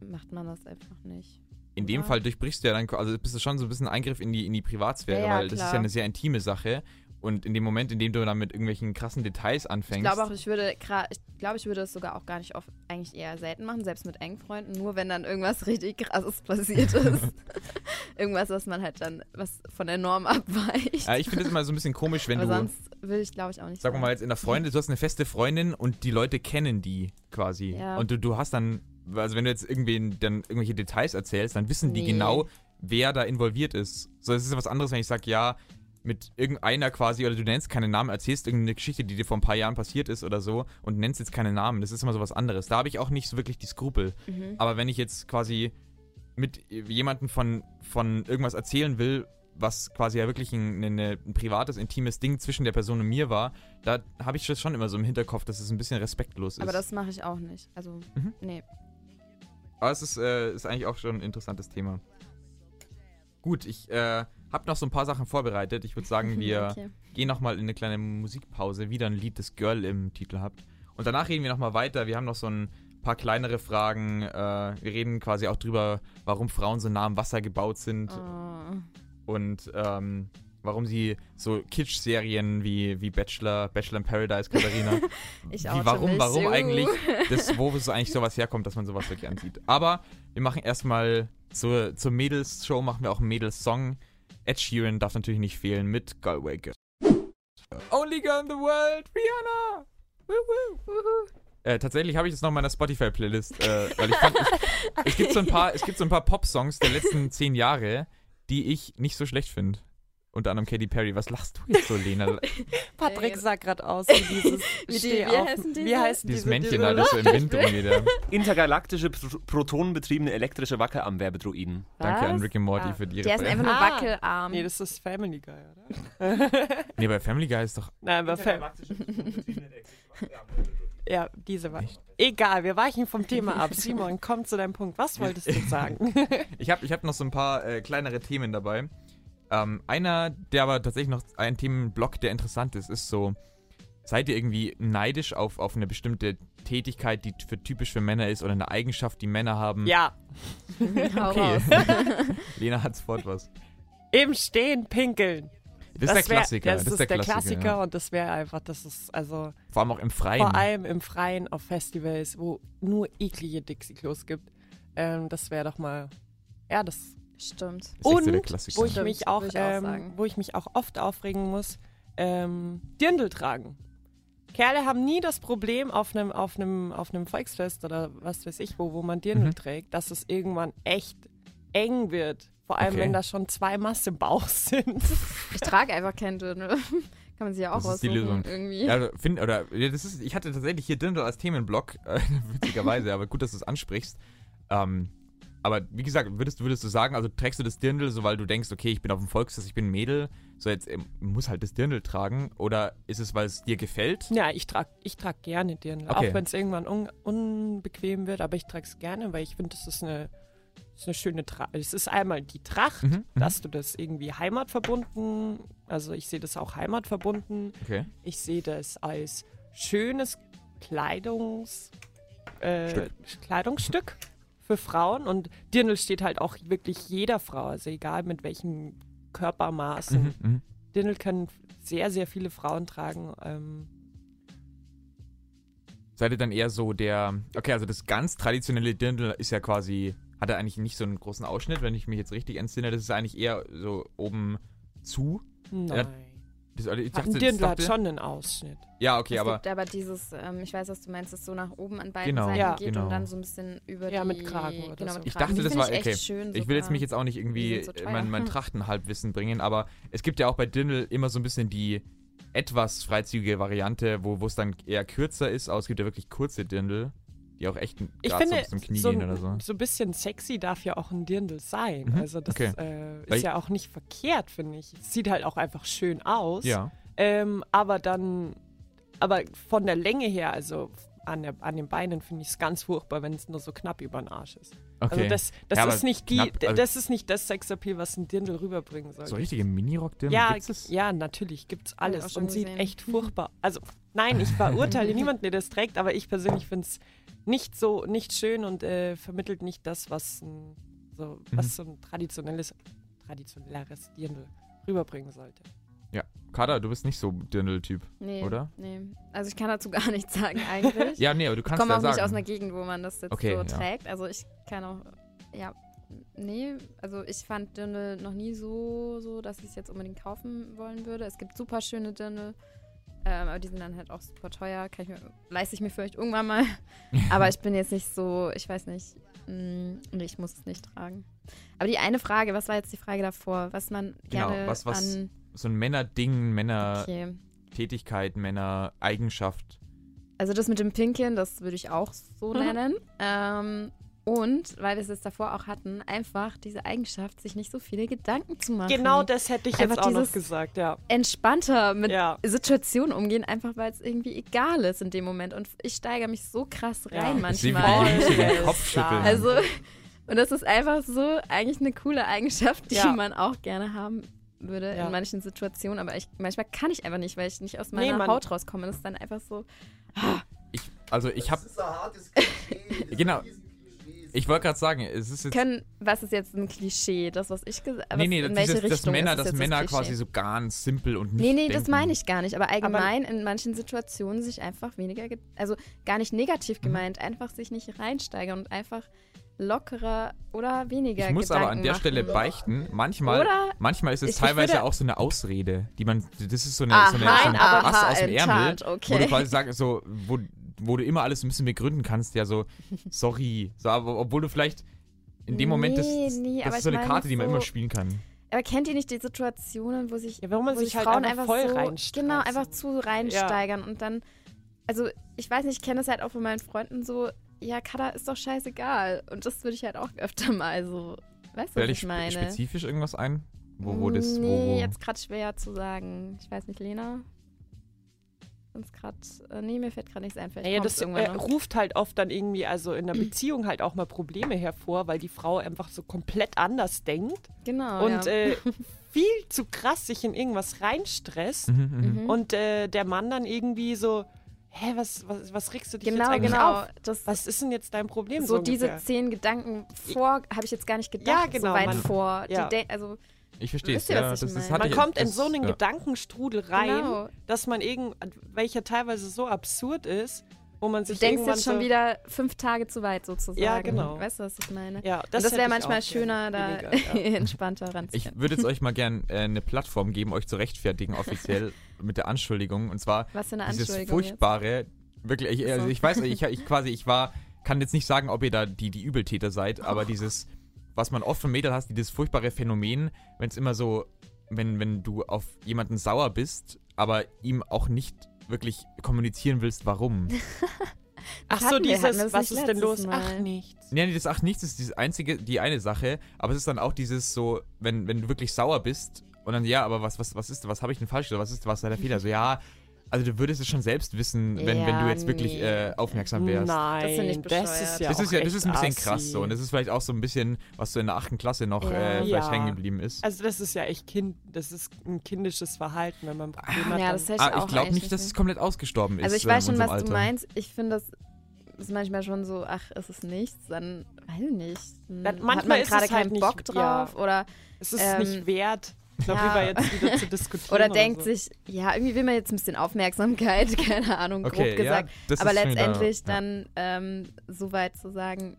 Speaker 2: macht man das einfach nicht.
Speaker 1: in dem
Speaker 2: oder?
Speaker 1: Fall durchbrichst du ja dann, also bist du schon so ein bisschen Eingriff in die, in die Privatsphäre,
Speaker 2: Ja, ja,
Speaker 1: weil das ist
Speaker 2: klar.
Speaker 1: ja eine sehr intime Sache. Und in dem Moment, in dem du dann mit irgendwelchen krassen Details anfängst.
Speaker 2: Ich glaube auch, ich würde ich glaube, ich würde es sogar auch gar nicht oft, eigentlich eher selten machen, selbst mit engen Freunden, nur wenn dann irgendwas richtig krasses passiert ist. irgendwas, was man halt dann, was von der Norm abweicht.
Speaker 1: äh, ich finde es immer so ein bisschen komisch, wenn
Speaker 2: Aber
Speaker 1: du,
Speaker 2: sonst will ich, glaube ich, auch nicht
Speaker 1: sagen. mal jetzt in der Freunde, du hast eine feste Freundin und die Leute kennen die quasi.
Speaker 2: Ja.
Speaker 1: Und du, du hast dann, also wenn du jetzt irgendwen dann irgendwelche Details erzählst, dann wissen die
Speaker 2: Nee.
Speaker 1: genau, wer da involviert ist. So, es ist ja was anderes, wenn ich sage, ja, mit irgendeiner quasi, oder du nennst keinen Namen, erzählst irgendeine Geschichte, die dir vor ein paar Jahren passiert ist oder so und nennst jetzt keinen Namen. Das ist immer so was anderes. Da habe ich auch nicht so wirklich die Skrupel.
Speaker 2: Mhm.
Speaker 1: Aber wenn ich jetzt quasi mit jemandem von, von irgendwas erzählen will, was quasi ja wirklich ein, eine, ein privates, intimes Ding zwischen der Person und mir war, da habe ich das schon immer so im Hinterkopf, dass es ein bisschen respektlos ist.
Speaker 2: Aber das mache ich auch nicht. Also,
Speaker 1: Mhm.
Speaker 2: nee.
Speaker 1: Aber es ist, äh, ist eigentlich auch schon ein interessantes Thema. Gut, ich äh, habe noch so ein paar Sachen vorbereitet. Ich würde sagen, wir
Speaker 2: Okay.
Speaker 1: gehen nochmal in eine kleine Musikpause. Wieder ein Lied, das Girl im Titel habt. Und danach reden wir nochmal weiter. Wir haben noch so ein paar kleinere Fragen. Äh, wir reden quasi auch drüber, warum Frauen so nah am Wasser gebaut sind.
Speaker 2: Oh.
Speaker 1: und ähm, warum sie so Kitsch-Serien wie, wie Bachelor, Bachelor in Paradise, Katharina,
Speaker 2: Ich oute
Speaker 1: warum, warum eigentlich, das, wo so eigentlich sowas herkommt, dass man sowas wirklich ansieht. Aber wir machen erstmal zur, zur Mädels-Show, machen wir auch einen Mädels-Song. Ed Sheeran darf natürlich nicht fehlen mit Galway Girl. Only Girl in the World, Rihanna! Woo, woo, woohoo. Äh, tatsächlich habe ich das noch in meiner Spotify-Playlist, äh, weil ich fand, ich, es gibt so ein paar, es gibt so ein paar Pop-Songs der letzten zehn Jahre, die ich nicht so schlecht finde. Unter anderem Katy Perry. Was lachst du jetzt so, Lena?
Speaker 3: Patrick sah gerade aus wie dieses
Speaker 2: Wie die- wie
Speaker 3: auf-
Speaker 2: heißen
Speaker 3: Wie
Speaker 2: diese?
Speaker 3: heißen
Speaker 1: Dieses
Speaker 3: diese,
Speaker 1: Männchen
Speaker 3: diese
Speaker 1: da, das so im Wind ja.
Speaker 4: Intergalaktische Pro protonenbetriebene elektrische Wackelarm-Werbedruiden.
Speaker 1: Danke an? Rick and Morty
Speaker 3: Ah.
Speaker 1: für die
Speaker 2: Der ist einfach nur
Speaker 3: Ah.
Speaker 2: wackelarm.
Speaker 3: Nee, das ist Family Guy, oder?
Speaker 1: Nee, bei Family Guy ist doch.
Speaker 3: Nein, aber Fam Ja, diese war. Egal, wir weichen vom Thema ab. Simon, komm zu deinem Punkt. Was wolltest du sagen?
Speaker 1: Ich habe ich hab noch so ein paar äh, kleinere Themen dabei. Ähm, einer, der aber tatsächlich noch ein Themenblock, der interessant ist, ist so: Seid ihr irgendwie neidisch auf, auf eine bestimmte Tätigkeit, die für typisch für Männer ist oder eine Eigenschaft, die Männer haben?
Speaker 3: ja,
Speaker 1: Okay. Lena hat sofort was.
Speaker 3: im Stehen pinkeln.
Speaker 1: Das, ist der
Speaker 3: wär-
Speaker 1: Klassiker.
Speaker 3: Das, ist der Klassiker,
Speaker 1: ja.
Speaker 3: und das wäre einfach, das ist also
Speaker 1: Vor allem auch im Freien.
Speaker 3: vor allem im Freien auf Festivals, wo nur eklige Dixie-Klos gibt. Ähm, das wäre doch mal, ja, das
Speaker 2: Stimmt.
Speaker 1: Das ist echt so der
Speaker 3: Und
Speaker 1: Klassiker.
Speaker 3: wo ich mich auch,
Speaker 2: ich
Speaker 3: ähm, wo ich mich auch oft aufregen muss, ähm, Dirndl tragen. Kerle haben nie das Problem auf einem auf einem auf einem Volksfest oder was weiß ich wo, wo man Dirndl
Speaker 1: Mhm.
Speaker 3: trägt, dass es irgendwann echt eng wird. Vor allem,
Speaker 1: Okay.
Speaker 3: wenn da schon zwei Mass im Bauch sind.
Speaker 2: Ich trage einfach kein Dirndl. Kann man sich ja auch
Speaker 1: Das ist die
Speaker 2: aussuchen.
Speaker 1: Lösung.
Speaker 2: Irgendwie.
Speaker 1: Ja, also, find, oder, ja, das ist, ich hatte tatsächlich hier Dirndl als Themenblock, äh, witzigerweise, aber gut, dass du es ansprichst. Ähm, aber wie gesagt, würdest, würdest du sagen, also trägst du das Dirndl, so weil du denkst, okay, ich bin auf dem Volksfest, ich bin ein Mädel, so jetzt ähm, muss halt das Dirndl tragen, oder ist es, weil es dir gefällt?
Speaker 3: ja, ich trage ich trag gerne Dirndl,
Speaker 1: Okay.
Speaker 3: auch wenn es irgendwann un unbequem wird, aber ich trage es gerne, weil ich finde, das ist eine, das ist eine schöne Tracht. Es ist einmal die Tracht,
Speaker 1: Mhm, mhm.
Speaker 3: dass du das irgendwie heimatverbunden, also ich sehe das auch heimatverbunden.
Speaker 1: Okay.
Speaker 3: Ich sehe das als schönes Kleidungs, äh,
Speaker 1: Stück.
Speaker 3: Kleidungsstück für Frauen und Dirndl steht halt auch wirklich jeder Frau, also egal mit welchen Körpermaßen.
Speaker 1: Mhm, mhm.
Speaker 3: Dirndl können sehr, sehr viele Frauen tragen. Ähm,
Speaker 1: Seid ihr dann eher so der, okay, also das ganz traditionelle Dirndl ist ja quasi, hat er eigentlich nicht so einen großen Ausschnitt, wenn ich mich jetzt richtig entsinne, das ist eigentlich eher so oben zu.
Speaker 3: nein.
Speaker 1: Das, ich
Speaker 3: Hat
Speaker 1: dachte,
Speaker 3: Dirndl hat schon einen Ausschnitt.
Speaker 1: Ja, okay,
Speaker 2: es
Speaker 1: aber
Speaker 2: gibt aber dieses, ähm, ich weiß, was du meinst, das so nach oben an beiden
Speaker 1: Genau,
Speaker 2: Seiten
Speaker 3: Ja.
Speaker 2: geht
Speaker 1: genau.
Speaker 2: und dann so ein bisschen über
Speaker 3: Ja,
Speaker 2: die...
Speaker 3: mit Kragen oder
Speaker 2: genau,
Speaker 3: so.
Speaker 2: mit
Speaker 1: Ich dachte,
Speaker 2: Die
Speaker 1: das war-
Speaker 2: echt
Speaker 1: okay.
Speaker 2: Schön
Speaker 1: Ich will jetzt mich jetzt auch nicht irgendwie
Speaker 2: so
Speaker 1: mein, mein. Trachtenhalbwissen bringen, aber es gibt ja auch bei Dirndl immer so ein bisschen die, etwas freizügige Variante, wo wo es dann eher kürzer ist, aber es gibt ja wirklich kurze Dirndl, die auch echt
Speaker 3: Ich
Speaker 1: so
Speaker 3: finde,
Speaker 1: bis zum Knie
Speaker 3: so,
Speaker 1: gehen oder so.
Speaker 3: so ein bisschen sexy darf ja auch ein Dirndl sein.
Speaker 1: Mhm,
Speaker 3: Also das
Speaker 1: okay.
Speaker 3: äh, ist
Speaker 1: ich-
Speaker 3: ja auch nicht verkehrt, finde ich. Es sieht halt auch einfach schön aus.
Speaker 1: Ja.
Speaker 3: Ähm, aber dann, aber von der Länge her, also an, der, an den Beinen finde ich es ganz furchtbar, wenn es nur so knapp über den Arsch ist.
Speaker 1: Okay.
Speaker 3: Also das, das
Speaker 1: Ja,
Speaker 3: ist nicht die,
Speaker 1: knapp, also-
Speaker 3: das ist nicht das Sexappeal, was ein Dirndl rüberbringen soll.
Speaker 1: so richtige Minirock-Dirndl
Speaker 3: ja,
Speaker 1: gibt's
Speaker 3: ja, natürlich gibt's
Speaker 2: ich auch
Speaker 3: alles und sieht
Speaker 2: gesehen.
Speaker 3: echt furchtbar. Also nein, ich verurteile niemanden, der das trägt, aber ich persönlich finde es nicht so nicht schön und äh, vermittelt nicht das, was ein, so
Speaker 1: Mhm.
Speaker 3: was so ein traditionelles traditionelleres Dirndl rüberbringen sollte.
Speaker 1: Kada, du bist nicht so Dirndl-Typ,
Speaker 2: Nee,
Speaker 1: oder?
Speaker 2: Nee. Also ich kann dazu gar nichts sagen eigentlich.
Speaker 1: Ja, nee, aber du
Speaker 2: ich
Speaker 1: kannst
Speaker 2: komme
Speaker 1: ja
Speaker 2: auch
Speaker 1: sagen.
Speaker 2: nicht aus einer Gegend, wo man das jetzt
Speaker 1: Okay,
Speaker 2: so
Speaker 1: ja.
Speaker 2: trägt. Also ich kann auch, ja, nee, also ich fand Dirndl noch nie so, so, dass ich es jetzt unbedingt kaufen wollen würde. Es gibt super schöne Dirndl, ähm, aber die sind dann halt auch super teuer. Ich mir, leiste ich mir vielleicht irgendwann mal. aber ich bin jetzt nicht so, ich weiß nicht, mh, nee, ich muss es nicht tragen. Aber die eine Frage, was war jetzt die Frage davor? Was man
Speaker 1: Genau,
Speaker 2: gerne
Speaker 1: was- was-
Speaker 2: an,
Speaker 1: so ein Männerding,
Speaker 2: okay.
Speaker 1: Männer-Tätigkeit, Männer-Eigenschaft.
Speaker 2: Also das mit dem Pinkeln, das würde ich auch so
Speaker 3: Mhm.
Speaker 2: nennen. Ähm, und, weil wir es jetzt davor auch hatten, einfach diese Eigenschaft, sich nicht so viele Gedanken zu machen.
Speaker 3: Genau das hätte ich
Speaker 2: Einfach
Speaker 3: jetzt auch noch gesagt, ja.
Speaker 2: Entspannter mit
Speaker 3: Ja.
Speaker 2: Situationen umgehen, einfach weil es irgendwie egal ist in dem Moment. Und ich steigere mich so krass
Speaker 3: Ja.
Speaker 2: rein
Speaker 1: Ich sehe, wie
Speaker 2: manchmal.
Speaker 1: die den Kopf.
Speaker 2: Also, und das ist einfach so eigentlich eine coole Eigenschaft, die
Speaker 3: Ja.
Speaker 2: man auch gerne haben würde
Speaker 3: Ja.
Speaker 2: in manchen Situationen. Aber ich, manchmal kann ich einfach nicht, weil ich nicht aus
Speaker 3: Nee,
Speaker 2: meiner
Speaker 3: man-
Speaker 2: Haut rauskomme. Das ist dann einfach so,
Speaker 1: ich, also ich habe, Genau. Ich wollte gerade sagen, es ist jetzt
Speaker 2: können, was ist jetzt ein Klischee? Das, was ich gesagt habe.
Speaker 1: Nee, nee,
Speaker 2: in
Speaker 1: dieses,
Speaker 2: welche
Speaker 1: dass
Speaker 2: Richtung
Speaker 1: Männer,
Speaker 2: ist es
Speaker 1: dass Männer
Speaker 2: das
Speaker 1: quasi so ganz simpel und nicht
Speaker 2: Nee, nee, das
Speaker 1: denken.
Speaker 2: meine ich gar nicht. Aber allgemein in manchen Situationen sich einfach weniger, ge- also gar nicht negativ
Speaker 1: Mhm.
Speaker 2: gemeint, einfach sich nicht reinsteigern und einfach lockerer oder weniger
Speaker 1: Ich muss
Speaker 2: Gedanken
Speaker 1: aber an der
Speaker 2: machen.
Speaker 1: Stelle beichten, manchmal,
Speaker 2: Oder?
Speaker 1: manchmal ist es teilweise auch so eine Ausrede, die man, das ist so eine,
Speaker 2: Aha,
Speaker 1: so eine, so ein
Speaker 3: aber
Speaker 1: Ass aus dem Ärmel,
Speaker 2: enttarnt,
Speaker 1: wo
Speaker 2: okay.
Speaker 1: du quasi sagst, so, wo, wo du immer alles ein bisschen begründen kannst, ja so, sorry, so, aber, obwohl du vielleicht in dem Moment, das,
Speaker 2: Nee,
Speaker 1: das,
Speaker 2: nee,
Speaker 1: das
Speaker 2: aber
Speaker 1: ist so eine Karte, die man
Speaker 2: so-
Speaker 1: immer spielen kann.
Speaker 2: Aber kennt ihr nicht die Situationen, wo sich,
Speaker 3: Ja, warum man
Speaker 2: wo
Speaker 3: sich halt
Speaker 2: Frauen
Speaker 3: einfach
Speaker 2: einfach
Speaker 3: voll
Speaker 2: so, genau, einfach zu reinsteigern und dann, also ich weiß nicht, ich kenne das halt auch von meinen Freunden so, ja, Kada ist doch scheißegal. Und das würde ich halt auch öfter mal so, weißt du, was ich meine?
Speaker 1: spezifisch irgendwas ein? Wo, wo das,
Speaker 2: nee,
Speaker 1: wo, wo,
Speaker 2: jetzt gerade schwer zu sagen. Ich weiß nicht, Lena? Sonst gerade, äh, nee, mir fällt gerade nichts ein. Vielleicht
Speaker 3: Naja, das äh,
Speaker 2: irgendwann
Speaker 3: ruft halt oft dann irgendwie, also in der Beziehung halt auch mal Probleme hervor, weil die Frau einfach so komplett anders denkt
Speaker 2: Genau,
Speaker 3: und
Speaker 2: ja.
Speaker 3: äh, viel zu krass sich in irgendwas reinstresst
Speaker 1: Mhm, mhm.
Speaker 2: Mhm.
Speaker 3: und äh, der Mann dann irgendwie so, hä, was, was, was regst du dich jetzt
Speaker 2: genau,
Speaker 3: eigentlich
Speaker 2: genau.
Speaker 3: auf?
Speaker 2: Das,
Speaker 3: Was ist denn jetzt dein Problem?
Speaker 2: so
Speaker 3: So,
Speaker 2: diese zehn Gedanken vor, habe ich jetzt gar nicht gedacht,
Speaker 3: Ja, genau,
Speaker 2: so weit
Speaker 3: man-
Speaker 2: vor.
Speaker 3: ja.
Speaker 2: Also,
Speaker 1: Ich verstehe es, ja. Das
Speaker 2: ich
Speaker 1: ist,
Speaker 3: Man
Speaker 1: ich-
Speaker 3: kommt in so einen
Speaker 1: ja.
Speaker 3: Gedankenstrudel rein,
Speaker 2: genau.
Speaker 3: dass man irgend, welcher teilweise so absurd ist, wo man
Speaker 2: Du
Speaker 3: sich
Speaker 2: denkst
Speaker 3: irgendwann
Speaker 2: jetzt schon
Speaker 3: so,
Speaker 2: wieder fünf Tage zu weit sozusagen.
Speaker 3: Ja, genau.
Speaker 2: Weißt du, was ich meine?
Speaker 3: Ja,
Speaker 2: Das,
Speaker 3: das,
Speaker 2: wäre
Speaker 3: ich
Speaker 2: manchmal schöner, da
Speaker 3: gerne weniger, ja.
Speaker 2: entspannter
Speaker 1: Ich
Speaker 2: ranzugehen.
Speaker 1: würde jetzt euch mal gern äh, eine Plattform geben, euch zu rechtfertigen offiziell mit der Anschuldigung. Und zwar
Speaker 2: Was für eine
Speaker 1: dieses
Speaker 2: Anschuldigung jetzt.
Speaker 1: furchtbare, wirklich, ich, also
Speaker 2: So.
Speaker 1: ich weiß, ich, ich quasi, ich war, kann jetzt nicht sagen, ob ihr da die, die Übeltäter seid, aber dieses, was man oft von Mädels hast, dieses furchtbare Phänomen, wenn es immer so, wenn, wenn du auf jemanden sauer bist, aber ihm auch nicht wirklich kommunizieren willst, warum.
Speaker 3: Ach so, dieses,
Speaker 2: das
Speaker 3: was ist denn los?
Speaker 2: Mal?
Speaker 3: Ach, nichts.
Speaker 1: Nee, nee, das ach nichts ist dieses einzige, die eine Sache, aber es ist dann auch dieses so, wenn, wenn du wirklich sauer bist und dann, ja, aber was, was, was ist, was habe ich denn falsch oder was ist, was ist da der Fehler? So, ja, also du würdest es schon selbst wissen, wenn, wenn du
Speaker 2: Ja,
Speaker 1: jetzt wirklich
Speaker 2: nee.
Speaker 1: äh, aufmerksam wärst.
Speaker 3: Nein,
Speaker 2: Das ich
Speaker 3: das ist ja
Speaker 1: das ist ja, das ist ein bisschen
Speaker 3: assi.
Speaker 1: krass so und das ist vielleicht auch so ein bisschen, was so in der achten Klasse noch
Speaker 2: Ja.
Speaker 1: äh, vielleicht
Speaker 3: Ja.
Speaker 1: hängen geblieben ist.
Speaker 3: Also das ist ja echt kind, das ist ein kindisches Verhalten, wenn man ein Problem hat.
Speaker 2: Ja, das hätte ich
Speaker 1: ah,
Speaker 2: auch
Speaker 1: ich glaube nicht, dass es
Speaker 2: nicht.
Speaker 1: komplett ausgestorben ist.
Speaker 2: Also ich
Speaker 1: äh,
Speaker 2: weiß
Speaker 1: in
Speaker 2: schon, was
Speaker 1: unserem
Speaker 2: du
Speaker 1: Alter.
Speaker 2: meinst. Ich finde, das ist manchmal schon so, ach, ist es nichts, dann weiß ich nicht. Dann
Speaker 3: Dann-
Speaker 2: hat
Speaker 3: manchmal
Speaker 2: man
Speaker 3: ist
Speaker 2: gerade
Speaker 3: es halt
Speaker 2: keinen
Speaker 3: nicht-
Speaker 2: Bock drauf oder,
Speaker 3: es ist
Speaker 2: ähm,
Speaker 3: nicht wert,
Speaker 2: ja.
Speaker 3: darüber jetzt wieder zu diskutieren.
Speaker 2: oder denkt
Speaker 3: so.
Speaker 2: sich, ja, irgendwie will man jetzt ein bisschen Aufmerksamkeit, keine Ahnung, grob
Speaker 1: Okay,
Speaker 2: gesagt.
Speaker 1: ja, das
Speaker 2: Aber
Speaker 1: wieder-
Speaker 2: letztendlich
Speaker 1: ja.
Speaker 2: dann ähm, so weit zu sagen,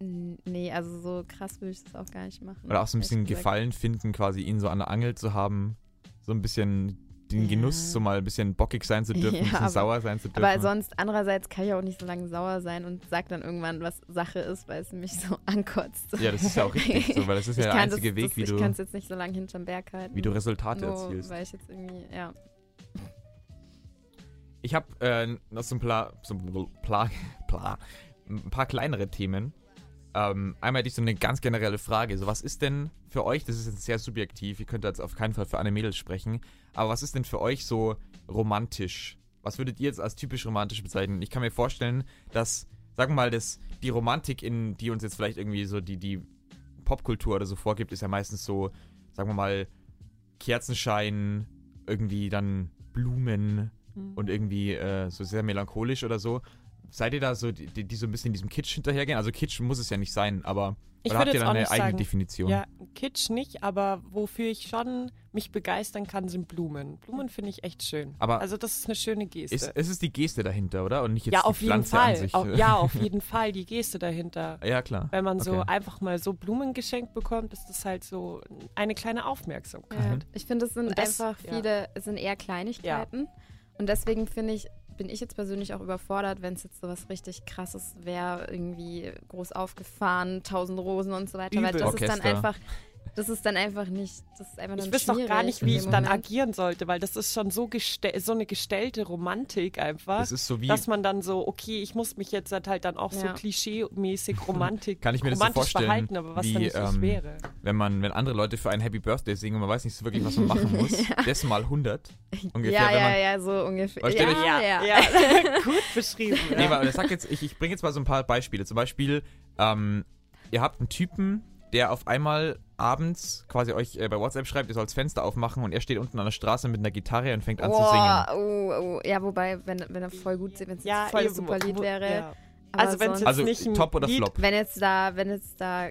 Speaker 2: nee, also so krass würde ich das auch gar nicht machen.
Speaker 1: Oder auch so ein bisschen. Gefallen finden, quasi ihn so an der Angel zu haben, so ein bisschen den
Speaker 2: Ja.
Speaker 1: Genuss, so mal ein bisschen bockig sein zu dürfen,
Speaker 2: Ja,
Speaker 1: ein bisschen
Speaker 2: aber-
Speaker 1: sauer sein zu dürfen.
Speaker 2: Aber sonst, andererseits kann ich auch nicht so lange sauer sein und sag dann irgendwann, was Sache ist, weil es mich so ankotzt.
Speaker 1: ja, das ist ja auch richtig so, weil das ist ja
Speaker 2: Ich
Speaker 1: der einzige
Speaker 2: das,
Speaker 1: Weg,
Speaker 2: das,
Speaker 1: wie
Speaker 2: ich
Speaker 1: du,
Speaker 2: kann es jetzt nicht so lange hinterm Berg halten.
Speaker 1: wie du Resultate
Speaker 2: nur,
Speaker 1: erzielst.
Speaker 2: Weil ich jetzt irgendwie, ja.
Speaker 1: Ich habe äh, noch so ein, Pla, so ein, Pla, ein paar kleinere Themen. Ähm, einmal hätte ich so eine ganz generelle Frage. So, was ist denn für euch, das ist jetzt sehr subjektiv, ihr könnt jetzt auf keinen Fall für alle Mädels sprechen, aber was ist denn für euch so romantisch? Was würdet ihr jetzt als typisch romantisch bezeichnen? Ich kann mir vorstellen, dass, sagen wir mal, das, die Romantik, in die uns jetzt vielleicht irgendwie so die, die Popkultur oder so vorgibt, ist ja meistens so, sagen wir mal, Kerzenschein, irgendwie dann Blumen
Speaker 3: Mhm.
Speaker 1: und irgendwie äh, so sehr melancholisch oder so. Seid ihr da so, die, die so ein bisschen diesem Kitsch hinterhergehen? Also Kitsch muss es ja nicht sein, aber
Speaker 3: Ich
Speaker 1: oder habt ihr
Speaker 3: jetzt
Speaker 1: da eine eigene
Speaker 3: sagen,
Speaker 1: Definition?
Speaker 3: Ja, Kitsch nicht, aber wofür ich schon mich begeistern kann, sind Blumen. Blumen finde ich echt schön.
Speaker 1: Aber
Speaker 3: also das ist eine schöne Geste.
Speaker 1: ist, es ist die Geste dahinter, oder? Und nicht jetzt
Speaker 3: ja,
Speaker 1: die
Speaker 3: auf jeden
Speaker 1: Pflanze an
Speaker 3: Fall.
Speaker 1: sich.
Speaker 3: Au- ja, auf jeden Fall die Geste dahinter.
Speaker 1: Ja, klar.
Speaker 3: Wenn man so
Speaker 1: Okay.
Speaker 3: einfach mal so Blumen geschenkt bekommt, ist das halt so eine kleine Aufmerksamkeit.
Speaker 2: Ja. Ich finde, es sind
Speaker 3: das-
Speaker 2: einfach
Speaker 3: ja.
Speaker 2: viele, es sind eher Kleinigkeiten. Und deswegen finde ich, bin ich jetzt persönlich auch überfordert, wenn es jetzt so was richtig krasses wäre, irgendwie groß aufgefahren, tausend Rosen und so weiter. Weil
Speaker 3: Übel.
Speaker 2: das ist dann
Speaker 1: Orchester.
Speaker 2: einfach, das ist dann einfach nicht, das ist einfach
Speaker 3: Ich wüsste auch gar nicht, wie ich dann agieren sollte, weil das ist schon so, so eine gestellte Romantik einfach,
Speaker 1: Das ist so wie,
Speaker 3: dass man dann so, okay, ich muss mich jetzt halt, halt dann auch so
Speaker 2: Ja.
Speaker 3: klischee-mäßig Romantik,
Speaker 1: Kann ich mir das so
Speaker 3: romantisch
Speaker 1: vorstellen,
Speaker 3: verhalten, aber was
Speaker 1: wie,
Speaker 3: dann nicht ich
Speaker 1: ähm,
Speaker 3: wäre.
Speaker 1: wenn man, wenn andere Leute für ein Happy Birthday singen und man weiß nicht so wirklich, was man machen muss. Das mal 100 ungefähr.
Speaker 2: ja,
Speaker 1: wenn
Speaker 2: ja,
Speaker 1: man,
Speaker 2: ja, so ungefähr. Ja,
Speaker 1: euch-
Speaker 2: ja,
Speaker 3: ja. gut beschrieben. Ja.
Speaker 1: Nee, aber sag jetzt, ich, ich bringe jetzt mal so ein paar Beispiele. Zum Beispiel, ähm, ihr habt einen Typen, der auf einmal abends quasi euch äh, bei WhatsApp schreibt, ihr sollt das Fenster aufmachen und er steht unten an der Straße mit einer Gitarre und fängt an zu singen.
Speaker 2: Oh, oh. Ja, wobei, wenn, wenn er voll gut singt, wenn es
Speaker 3: ja,
Speaker 2: voll
Speaker 3: eben,
Speaker 2: super Lied wäre.
Speaker 3: ja. Also wenn es jetzt
Speaker 1: Also
Speaker 3: nicht ein
Speaker 1: Top oder
Speaker 3: Lied,
Speaker 1: Flop?
Speaker 2: Wenn jetzt da, wenn jetzt da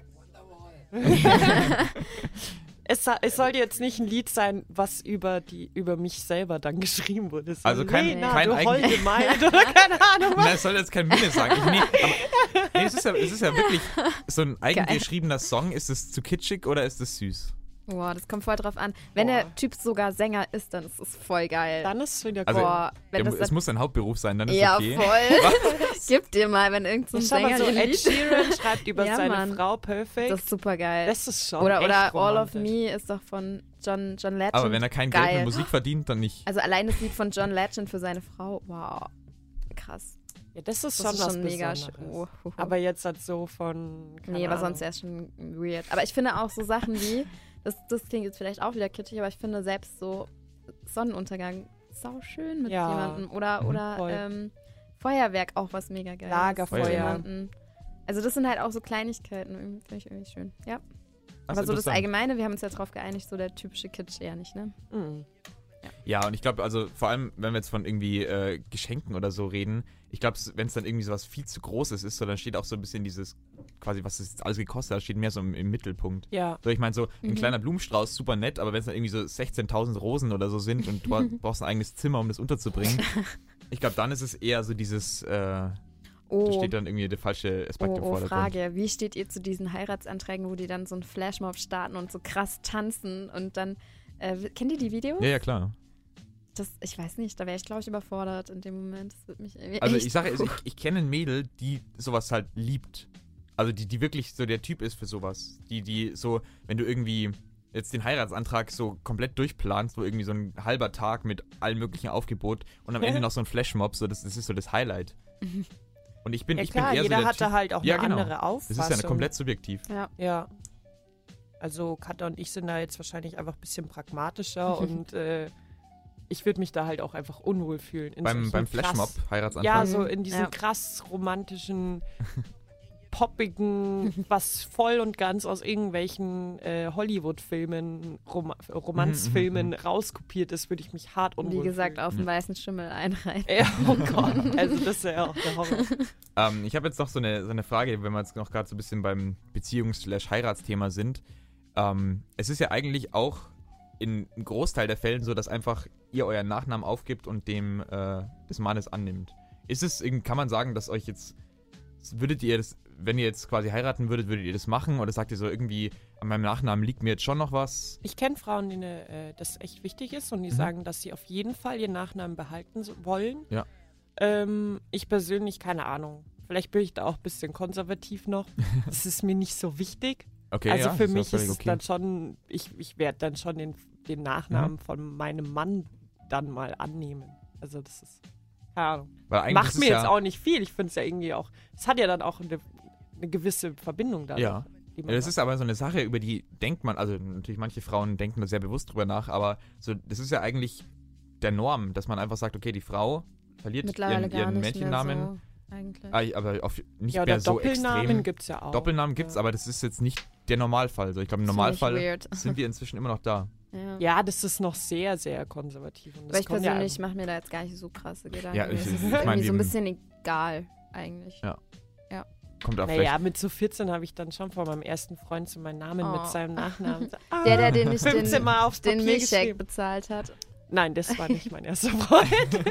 Speaker 3: Es, es soll jetzt nicht ein Lied sein, was über die über mich selber dann geschrieben wurde. So,
Speaker 1: Also kein-
Speaker 3: Lena,
Speaker 1: kein
Speaker 3: du
Speaker 1: eigen-
Speaker 3: holde Maid oder keine Ahnung was.
Speaker 1: Nein, es soll jetzt kein sagen. Ich, nee, aber, nee, es ist, ja, es ist ja wirklich so ein eigengeschriebener Song. Ist es zu kitschig oder ist es süß?
Speaker 2: Boah, das kommt voll drauf an. Wenn
Speaker 3: Boah.
Speaker 2: der Typ sogar Sänger ist, dann ist es voll geil.
Speaker 3: Dann ist es wieder
Speaker 1: Also,
Speaker 3: cool.
Speaker 2: Boah, wenn
Speaker 1: Der,
Speaker 2: das
Speaker 1: es muss ein Hauptberuf sein, dann ist
Speaker 2: ja,
Speaker 1: okay.
Speaker 2: voll. Gib dir mal, wenn irgendein so Sänger
Speaker 3: so Ed Sheeran schreibt über
Speaker 2: Ja,
Speaker 3: seine
Speaker 2: Mann.
Speaker 3: Frau Perfect.
Speaker 2: Das ist super geil.
Speaker 3: Das ist schon
Speaker 2: Oder,
Speaker 3: echt
Speaker 2: oder All of. Me ist doch von John, John Legend.
Speaker 1: Aber wenn er kein Geld
Speaker 2: geil.
Speaker 1: mit Musik verdient, dann nicht.
Speaker 2: Also allein das Lied von John Legend für seine Frau, wow. Krass.
Speaker 3: Ja, das ist
Speaker 2: Das
Speaker 3: schon
Speaker 2: ist
Speaker 3: was
Speaker 2: schon mega. Oh, oh, oh.
Speaker 3: Aber jetzt halt so von. keine
Speaker 2: Nee, aber
Speaker 3: Ahnung.
Speaker 2: sonst wäre es schon weird. Aber ich finde auch so Sachen wie, das, das klingt jetzt vielleicht auch wieder kitschig, aber ich finde selbst so Sonnenuntergang sau schön mit
Speaker 3: Ja.
Speaker 2: jemandem. Oder,
Speaker 1: Mhm.
Speaker 2: oder ähm, Feuerwerk auch was mega geil.
Speaker 3: Lagerfeuer.
Speaker 2: Also das sind halt auch so Kleinigkeiten, finde ich irgendwie schön. Ja.
Speaker 1: Das
Speaker 2: aber so das. Allgemeine, wir haben uns ja darauf geeinigt, so der typische Kitsch eher nicht, ne?
Speaker 3: Mhm.
Speaker 1: Ja, und ich glaube, also vor allem, wenn wir jetzt von irgendwie äh, Geschenken oder so reden, ich glaube, wenn es dann irgendwie sowas viel zu Großes ist, so, dann steht auch so ein bisschen dieses, quasi, was das jetzt alles gekostet hat, steht mehr so im, im Mittelpunkt.
Speaker 3: Ja.
Speaker 1: So, ich meine, so ein
Speaker 2: Mhm.
Speaker 1: kleiner Blumenstrauß, super nett, aber wenn es dann irgendwie so 16.000 Rosen oder so sind und du bra- brauchst ein eigenes Zimmer, um das unterzubringen, ich glaube, dann ist es eher so dieses, äh, da
Speaker 2: Oh,
Speaker 1: steht dann irgendwie der falsche Aspekt
Speaker 2: oh,
Speaker 1: im
Speaker 2: oh
Speaker 1: Vordergrund.
Speaker 2: Frage. Wie steht ihr zu diesen Heiratsanträgen, wo die dann so einen Flashmob starten und so krass tanzen und dann, äh, kennt ihr die Videos?
Speaker 1: Ja, ja, klar.
Speaker 2: Das, ich weiß nicht, da wäre ich, glaube ich, überfordert in dem Moment. Das würde mich irgendwie
Speaker 1: Also ich sage, also ich, ich kenne ein Mädel, die sowas halt liebt. Also die, die wirklich so der Typ ist für sowas. Die, die so, wenn du irgendwie jetzt den Heiratsantrag so komplett durchplanst, wo irgendwie so ein halber Tag mit allem möglichen Aufgebot und am Ende noch so ein Flashmob, so das, das ist so das Highlight. Und ich bin,
Speaker 3: Ja
Speaker 1: ich
Speaker 3: klar,
Speaker 1: bin eher
Speaker 3: jeder
Speaker 1: so der
Speaker 3: hat da
Speaker 1: typ,
Speaker 3: halt auch
Speaker 1: Ja,
Speaker 3: eine
Speaker 1: genau.
Speaker 3: andere
Speaker 1: Das
Speaker 3: Auffassung.
Speaker 1: ist ja komplett subjektiv.
Speaker 2: Ja.
Speaker 3: Ja. Also Katha und ich sind da jetzt wahrscheinlich einfach ein bisschen pragmatischer und äh, ich würde mich da halt auch einfach unwohl fühlen. In
Speaker 1: Beim,
Speaker 3: solchen
Speaker 1: beim Flashmob, Heiratsantrag.
Speaker 3: Ja,
Speaker 2: Mhm.
Speaker 3: so in diesen
Speaker 2: Ja.
Speaker 3: krass romantischen, poppigen, was voll und ganz aus irgendwelchen äh, Hollywood-Filmen, Rom Romanzfilmen rauskopiert ist, würde ich mich hart
Speaker 2: Und
Speaker 3: unwohl
Speaker 2: wie gesagt,
Speaker 3: fühlen.
Speaker 2: auf den weißen Schimmel einreihen.
Speaker 3: Ja, oh Gott. Also das ist ja auch der Horror.
Speaker 1: Ähm, ich habe jetzt noch so eine, so eine Frage, wenn wir jetzt noch gerade so ein bisschen beim Beziehungs-Heiratsthema sind. Ähm, es ist ja eigentlich auch in einem Großteil der Fällen so, dass einfach ihr euren Nachnamen aufgibt und dem äh, des Mannes annimmt. Ist es, kann man sagen, dass euch jetzt, würdet ihr das, wenn ihr jetzt quasi heiraten würdet, würdet ihr das machen? Oder sagt ihr so irgendwie, an meinem Nachnamen liegt mir jetzt schon noch was?
Speaker 3: Ich kenne Frauen, denen äh, das echt wichtig ist und die
Speaker 1: Mhm.
Speaker 3: sagen, dass sie auf jeden Fall ihren Nachnamen behalten wollen.
Speaker 1: Ja.
Speaker 3: Ähm, ich persönlich, keine Ahnung. Vielleicht bin ich da auch ein bisschen konservativ noch. Das ist mir nicht so wichtig.
Speaker 1: Okay,
Speaker 3: also
Speaker 1: ja,
Speaker 3: für
Speaker 1: ist ja
Speaker 3: mich ist
Speaker 1: okay.
Speaker 3: dann schon, ich, ich werde dann schon den, den Nachnamen
Speaker 1: Mhm.
Speaker 3: von meinem Mann dann mal annehmen. Also das ist. keine Ahnung. Macht
Speaker 1: ist
Speaker 3: mir
Speaker 1: es
Speaker 3: jetzt
Speaker 1: ja,
Speaker 3: auch nicht viel. Ich finde es ja irgendwie auch. Es hat ja dann auch eine, eine gewisse Verbindung da.
Speaker 1: Ja. Ja, das ist aber so eine Sache, über die denkt man, also natürlich manche Frauen denken da sehr bewusst drüber nach, aber so, das ist ja eigentlich der Norm, dass man einfach sagt, okay, die Frau verliert
Speaker 2: Mittlerweile
Speaker 1: ihren, ihren Mädchennamen,
Speaker 2: so, eigentlich.
Speaker 1: Ah, aber auf, nicht
Speaker 3: ja, oder
Speaker 1: mehr so
Speaker 3: Doppelnamen
Speaker 1: extrem.
Speaker 3: gibt es ja auch.
Speaker 1: Doppelnamen gibt's,
Speaker 3: ja.
Speaker 1: aber das ist jetzt nicht der Normalfall. So, ich glaube, im Normalfall sind wir inzwischen immer noch da.
Speaker 2: Ja.
Speaker 3: Ja, das ist noch sehr, sehr konservativ. Und das
Speaker 2: Aber ich
Speaker 3: kommt ja
Speaker 2: persönlich mache mir da jetzt gar nicht so krasse Gedanken.
Speaker 1: Ja, ich-
Speaker 2: es ist
Speaker 1: ich
Speaker 2: irgendwie so ein bisschen egal, eigentlich.
Speaker 1: Ja. Kommt auch
Speaker 3: Naja, mit so 14 habe ich dann schon von meinem ersten Freund so meinen Namen
Speaker 2: Oh.
Speaker 3: mit seinem Nachnamen. Ah,
Speaker 2: Der, der den
Speaker 3: 15
Speaker 2: den, den Milchshake bezahlt hat.
Speaker 3: Nein, das war nicht mein erster Freund.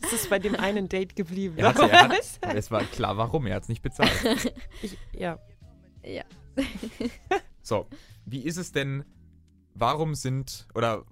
Speaker 3: das ist bei dem einen Date geblieben.
Speaker 1: Er hat, er hat, es war klar, warum. Er hat es nicht bezahlt.
Speaker 3: ich, ja.
Speaker 2: Ja.
Speaker 1: So, wie ist es denn, warum sind, oder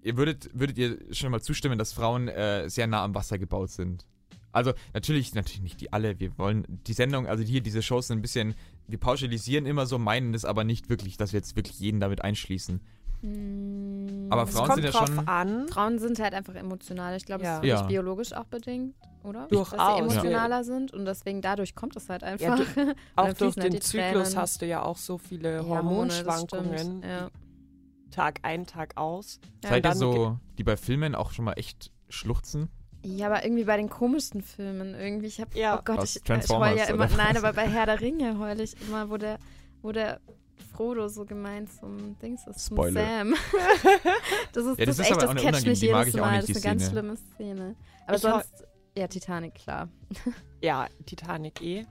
Speaker 1: ihr würdet, würdet ihr schon mal zustimmen, dass Frauen äh, sehr nah am Wasser gebaut sind? Also natürlich, natürlich nicht die alle, wir wollen die Sendung, also hier diese Shows sind ein bisschen, wir pauschalisieren immer so, meinen es aber nicht wirklich, dass wir jetzt wirklich jeden damit einschließen.
Speaker 2: Hm,
Speaker 1: Aber
Speaker 3: Es
Speaker 1: Frauen
Speaker 3: kommt
Speaker 1: sind ja
Speaker 3: drauf
Speaker 1: schon-
Speaker 3: an.
Speaker 2: Frauen sind halt einfach emotional. Ich glaube,
Speaker 3: Ja.
Speaker 2: das ist
Speaker 1: Ja.
Speaker 2: nicht biologisch auch bedingt, oder?
Speaker 3: Durchaus,
Speaker 2: Dass
Speaker 3: ja.
Speaker 2: sie emotionaler sind und deswegen dadurch kommt es halt einfach.
Speaker 3: Ja, du- Auch durch
Speaker 2: halt
Speaker 3: den Zyklus
Speaker 2: Tränen.
Speaker 3: hast du ja auch so viele
Speaker 2: Ja,
Speaker 3: Hormonschwankungen.
Speaker 2: ja.
Speaker 3: Tag ein, Tag aus.
Speaker 2: Ja,
Speaker 1: Seid ihr so, die bei Filmen auch schon mal echt schluchzen?
Speaker 2: Ja, aber irgendwie bei den komischsten Filmen irgendwie. Ich hab,
Speaker 3: Ja.
Speaker 2: oh Gott,
Speaker 1: Aus
Speaker 2: ich, ich heul
Speaker 1: Transformers,
Speaker 2: ja immer. Nein, aber bei Herr der Ringe heule ich immer, wo der, wo der Frodo so gemeint zum Dings ist, zum
Speaker 1: Spoiler.
Speaker 2: Sam. das ist,
Speaker 1: Ja, das
Speaker 2: das
Speaker 1: ist
Speaker 2: echt, das catcht mich jedes Mal.
Speaker 1: nicht,
Speaker 2: das ist eine ganz
Speaker 1: Szene.
Speaker 2: schlimme Szene. Aber
Speaker 3: Ich
Speaker 2: sonst, ja, Titanic, klar.
Speaker 3: Ja, Titanic eh.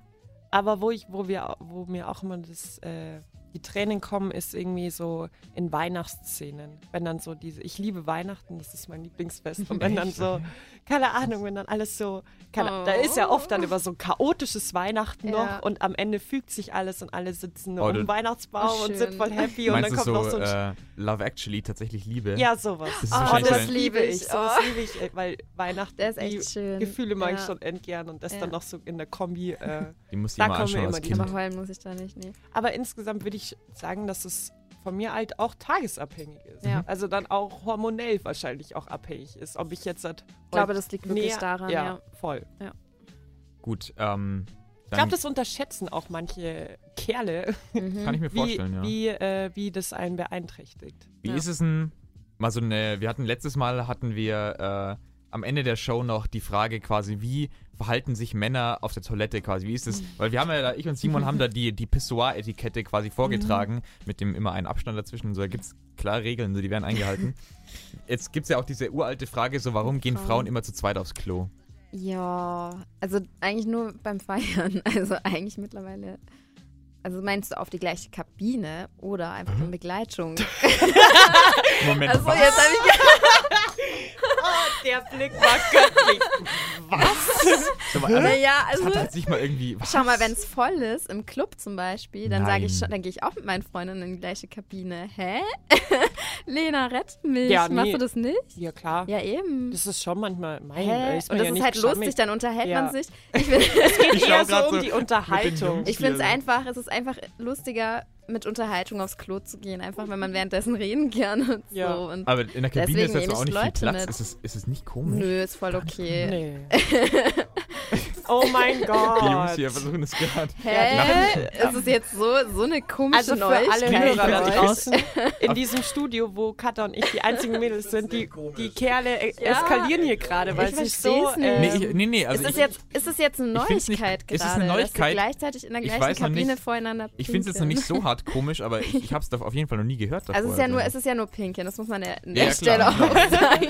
Speaker 3: Aber wo ich, wo wir, wo mir auch immer das, äh, die Tränen kommen, ist irgendwie so in Weihnachtsszenen. Wenn dann so diese, ich liebe Weihnachten, das ist mein Lieblingsfest. Und wenn dann so, keine Ahnung, wenn dann alles so, keine,
Speaker 2: Oh.
Speaker 3: da ist ja oft dann immer so chaotisches Weihnachten
Speaker 2: Ja.
Speaker 3: noch und am Ende fügt sich alles und alle sitzen
Speaker 1: Oh,
Speaker 3: um den Weihnachtsbaum
Speaker 2: Oh,
Speaker 3: und sind
Speaker 2: schön.
Speaker 3: voll happy und dann kommt
Speaker 1: so,
Speaker 3: noch so ein
Speaker 1: äh, Love Actually tatsächlich Liebe?
Speaker 3: Ja, sowas.
Speaker 1: Das
Speaker 3: oh, das
Speaker 1: so-
Speaker 3: liebe ich.
Speaker 2: Oh.
Speaker 3: Sowas liebe ich, äh, weil Weihnachten,
Speaker 2: Der ist
Speaker 3: die
Speaker 2: echt schön.
Speaker 3: Gefühle mag ich
Speaker 2: Ja.
Speaker 3: schon endgern und das
Speaker 2: Ja.
Speaker 3: dann noch so in der Kombi. Äh.
Speaker 1: Die du
Speaker 3: Da
Speaker 1: immer anschauen als
Speaker 3: immer die-
Speaker 1: Kind.
Speaker 2: Aber heulen muss ich da nicht, nee.
Speaker 3: Aber insgesamt würde ich sagen, dass es von mir halt auch tagesabhängig ist.
Speaker 2: Ja.
Speaker 3: Also dann auch hormonell wahrscheinlich auch abhängig ist. Ob ich jetzt halt
Speaker 2: Ich glaube, das liegt wirklich
Speaker 3: näher-
Speaker 2: daran,
Speaker 3: ja,
Speaker 2: ja.
Speaker 3: voll.
Speaker 1: Gut, ähm,
Speaker 3: Ich glaube, das unterschätzen auch manche Kerle,
Speaker 2: Mhm.
Speaker 1: kann ich mir
Speaker 3: wie,
Speaker 1: vorstellen, ja.
Speaker 3: wie, äh, wie das einen beeinträchtigt.
Speaker 1: Wie
Speaker 2: Ja.
Speaker 1: ist es denn, mal so eine, wir hatten letztes Mal hatten wir äh, am Ende der Show noch die Frage quasi, wie verhalten sich Männer auf der Toilette quasi, wie ist es, weil wir haben ja, da, ich und Simon haben da die, die Pissoir-Etikette quasi vorgetragen, mit dem immer einen Abstand dazwischen und so, da gibt es klare Regeln, so, die werden eingehalten. Jetzt gibt es ja auch diese uralte Frage, so warum gehen
Speaker 2: Frauen.
Speaker 1: Immer zu zweit aufs Klo?
Speaker 2: Ja, also eigentlich nur beim Feiern. Also eigentlich mittlerweile. Also meinst du auf die gleiche Kabine oder einfach in Begleitung?
Speaker 1: Moment,
Speaker 2: Also
Speaker 1: was?
Speaker 2: jetzt habe ich
Speaker 3: der Blick war göttlich.
Speaker 1: So, also,
Speaker 2: naja,
Speaker 1: das
Speaker 2: also
Speaker 1: hat halt sich mal irgendwie, was?
Speaker 2: schau mal, wenn es voll ist im Club zum Beispiel, dann sage ich schon, dann gehe ich auch mit meinen Freundinnen in die gleiche Kabine. Hä? Lena, rett mich.
Speaker 3: Ja, nee.
Speaker 2: Machst du das nicht?
Speaker 3: Ja, klar.
Speaker 2: Ja eben.
Speaker 3: Das ist schon manchmal mein.
Speaker 2: Hä?
Speaker 3: Ist
Speaker 2: Und das
Speaker 3: ja
Speaker 2: ist
Speaker 3: nicht
Speaker 2: halt
Speaker 3: schamig.
Speaker 2: lustig, dann unterhält
Speaker 3: Ja.
Speaker 2: man sich. Ich finde
Speaker 1: Ich
Speaker 3: Eher
Speaker 1: schau grad
Speaker 3: so um
Speaker 1: so
Speaker 3: die Unterhaltung.
Speaker 2: Ich find's
Speaker 1: Hier.
Speaker 2: einfach, es ist einfach lustiger, mit Unterhaltung aufs Klo zu gehen, einfach wenn man währenddessen reden kann und
Speaker 3: Ja.
Speaker 2: so. Und
Speaker 1: Aber in der Kabine ist jetzt
Speaker 2: nehme
Speaker 1: auch
Speaker 2: ich
Speaker 1: nicht viel
Speaker 2: Leute
Speaker 1: Platz.
Speaker 2: mit.
Speaker 1: Ist es, ist es nicht komisch?
Speaker 2: Nö, ist voll okay.
Speaker 3: Nee. oh mein
Speaker 1: Die Jungs
Speaker 3: Gott.
Speaker 1: hier versuchen es gerade.
Speaker 2: Hä? Ist es jetzt so, so eine komische
Speaker 3: Also für alle Hörer da draußen in diesem Studio, wo Katha und ich die einzigen Mädels sind, die, die Kerle
Speaker 2: Ja.
Speaker 3: eskalieren hier gerade, weil
Speaker 2: Ich
Speaker 3: sie so. Äh,
Speaker 1: Nee, ich, nee, nee, also
Speaker 2: ist, es jetzt, ist es jetzt eine Neuigkeit
Speaker 1: es ist
Speaker 2: gerade,
Speaker 1: eine
Speaker 2: dass
Speaker 1: Neuigkeit.
Speaker 2: sie gleichzeitig in der
Speaker 1: Ich
Speaker 2: gleichen Kabine
Speaker 1: nicht-
Speaker 2: voreinander
Speaker 1: ich finde es jetzt noch nicht so hart komisch, aber ich, ich habe es auf jeden Fall noch nie gehört davor.
Speaker 2: Also es ist ja nur,
Speaker 1: also.
Speaker 2: es ist ja nur Pinkeln, das muss man an
Speaker 1: Ja,
Speaker 2: der
Speaker 1: ja,
Speaker 2: Stelle
Speaker 1: klar.
Speaker 2: auch sagen.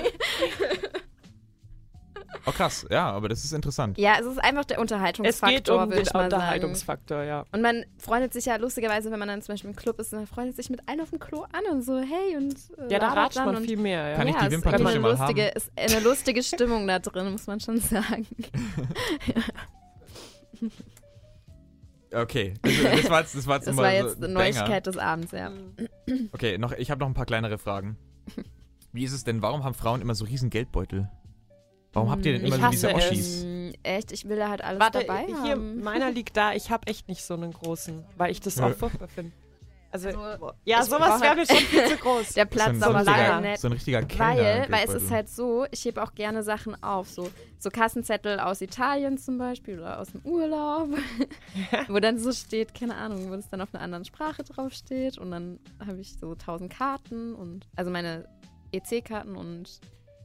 Speaker 1: Oh krass, ja, aber das ist interessant.
Speaker 2: Ja, es ist einfach der
Speaker 3: es
Speaker 2: Unterhaltungsfaktor,
Speaker 3: geht um
Speaker 2: würde
Speaker 3: den
Speaker 2: ich mal sagen.
Speaker 3: Unterhaltungsfaktor, ja.
Speaker 2: Und man freundet sich ja lustigerweise, wenn man dann zum Beispiel im Club ist, man freundet sich mit einem auf dem Klo an und so, hey und äh,
Speaker 3: Ja, da ratscht
Speaker 2: dann
Speaker 3: man
Speaker 2: und
Speaker 3: viel mehr, ja.
Speaker 1: Kann ich
Speaker 2: ja,
Speaker 1: die
Speaker 2: es ist
Speaker 1: Wimperntusche mal
Speaker 2: eine lustige, ist eine lustige Stimmung da drin, muss man schon sagen.
Speaker 1: Okay, das, das war jetzt, das war jetzt,
Speaker 2: Das war
Speaker 1: so
Speaker 2: jetzt
Speaker 1: ein
Speaker 2: eine. Neuigkeit des Abends, ja.
Speaker 1: Okay, noch, ich habe noch ein paar kleinere Fragen. Wie ist es denn, warum haben Frauen immer so riesen Geldbeutel? Warum habt ihr denn
Speaker 3: Ich
Speaker 1: immer so diese
Speaker 3: hasse es.
Speaker 1: Oschis?
Speaker 2: Mm, Echt, ich will da halt alles
Speaker 3: Warte,
Speaker 2: dabei
Speaker 3: hier,
Speaker 2: haben.
Speaker 3: meiner liegt da, ich habe echt nicht so einen großen, weil ich das auch furchtbar finde. Also,
Speaker 2: Also,
Speaker 3: ja,
Speaker 2: ich
Speaker 3: sowas wäre mir schon viel zu groß.
Speaker 2: Der Platz ist
Speaker 1: so, ein
Speaker 2: aber leider
Speaker 1: richtiger,
Speaker 2: nett.
Speaker 1: so ein richtiger Kellner.
Speaker 2: Weil, weil es ist halt so, ich hebe auch gerne Sachen auf, so, so Kassenzettel aus Italien zum Beispiel oder aus dem Urlaub, wo dann so steht, keine Ahnung, wo das dann auf einer anderen Sprache draufsteht und dann habe ich so tausend Karten und, also meine EC-Karten und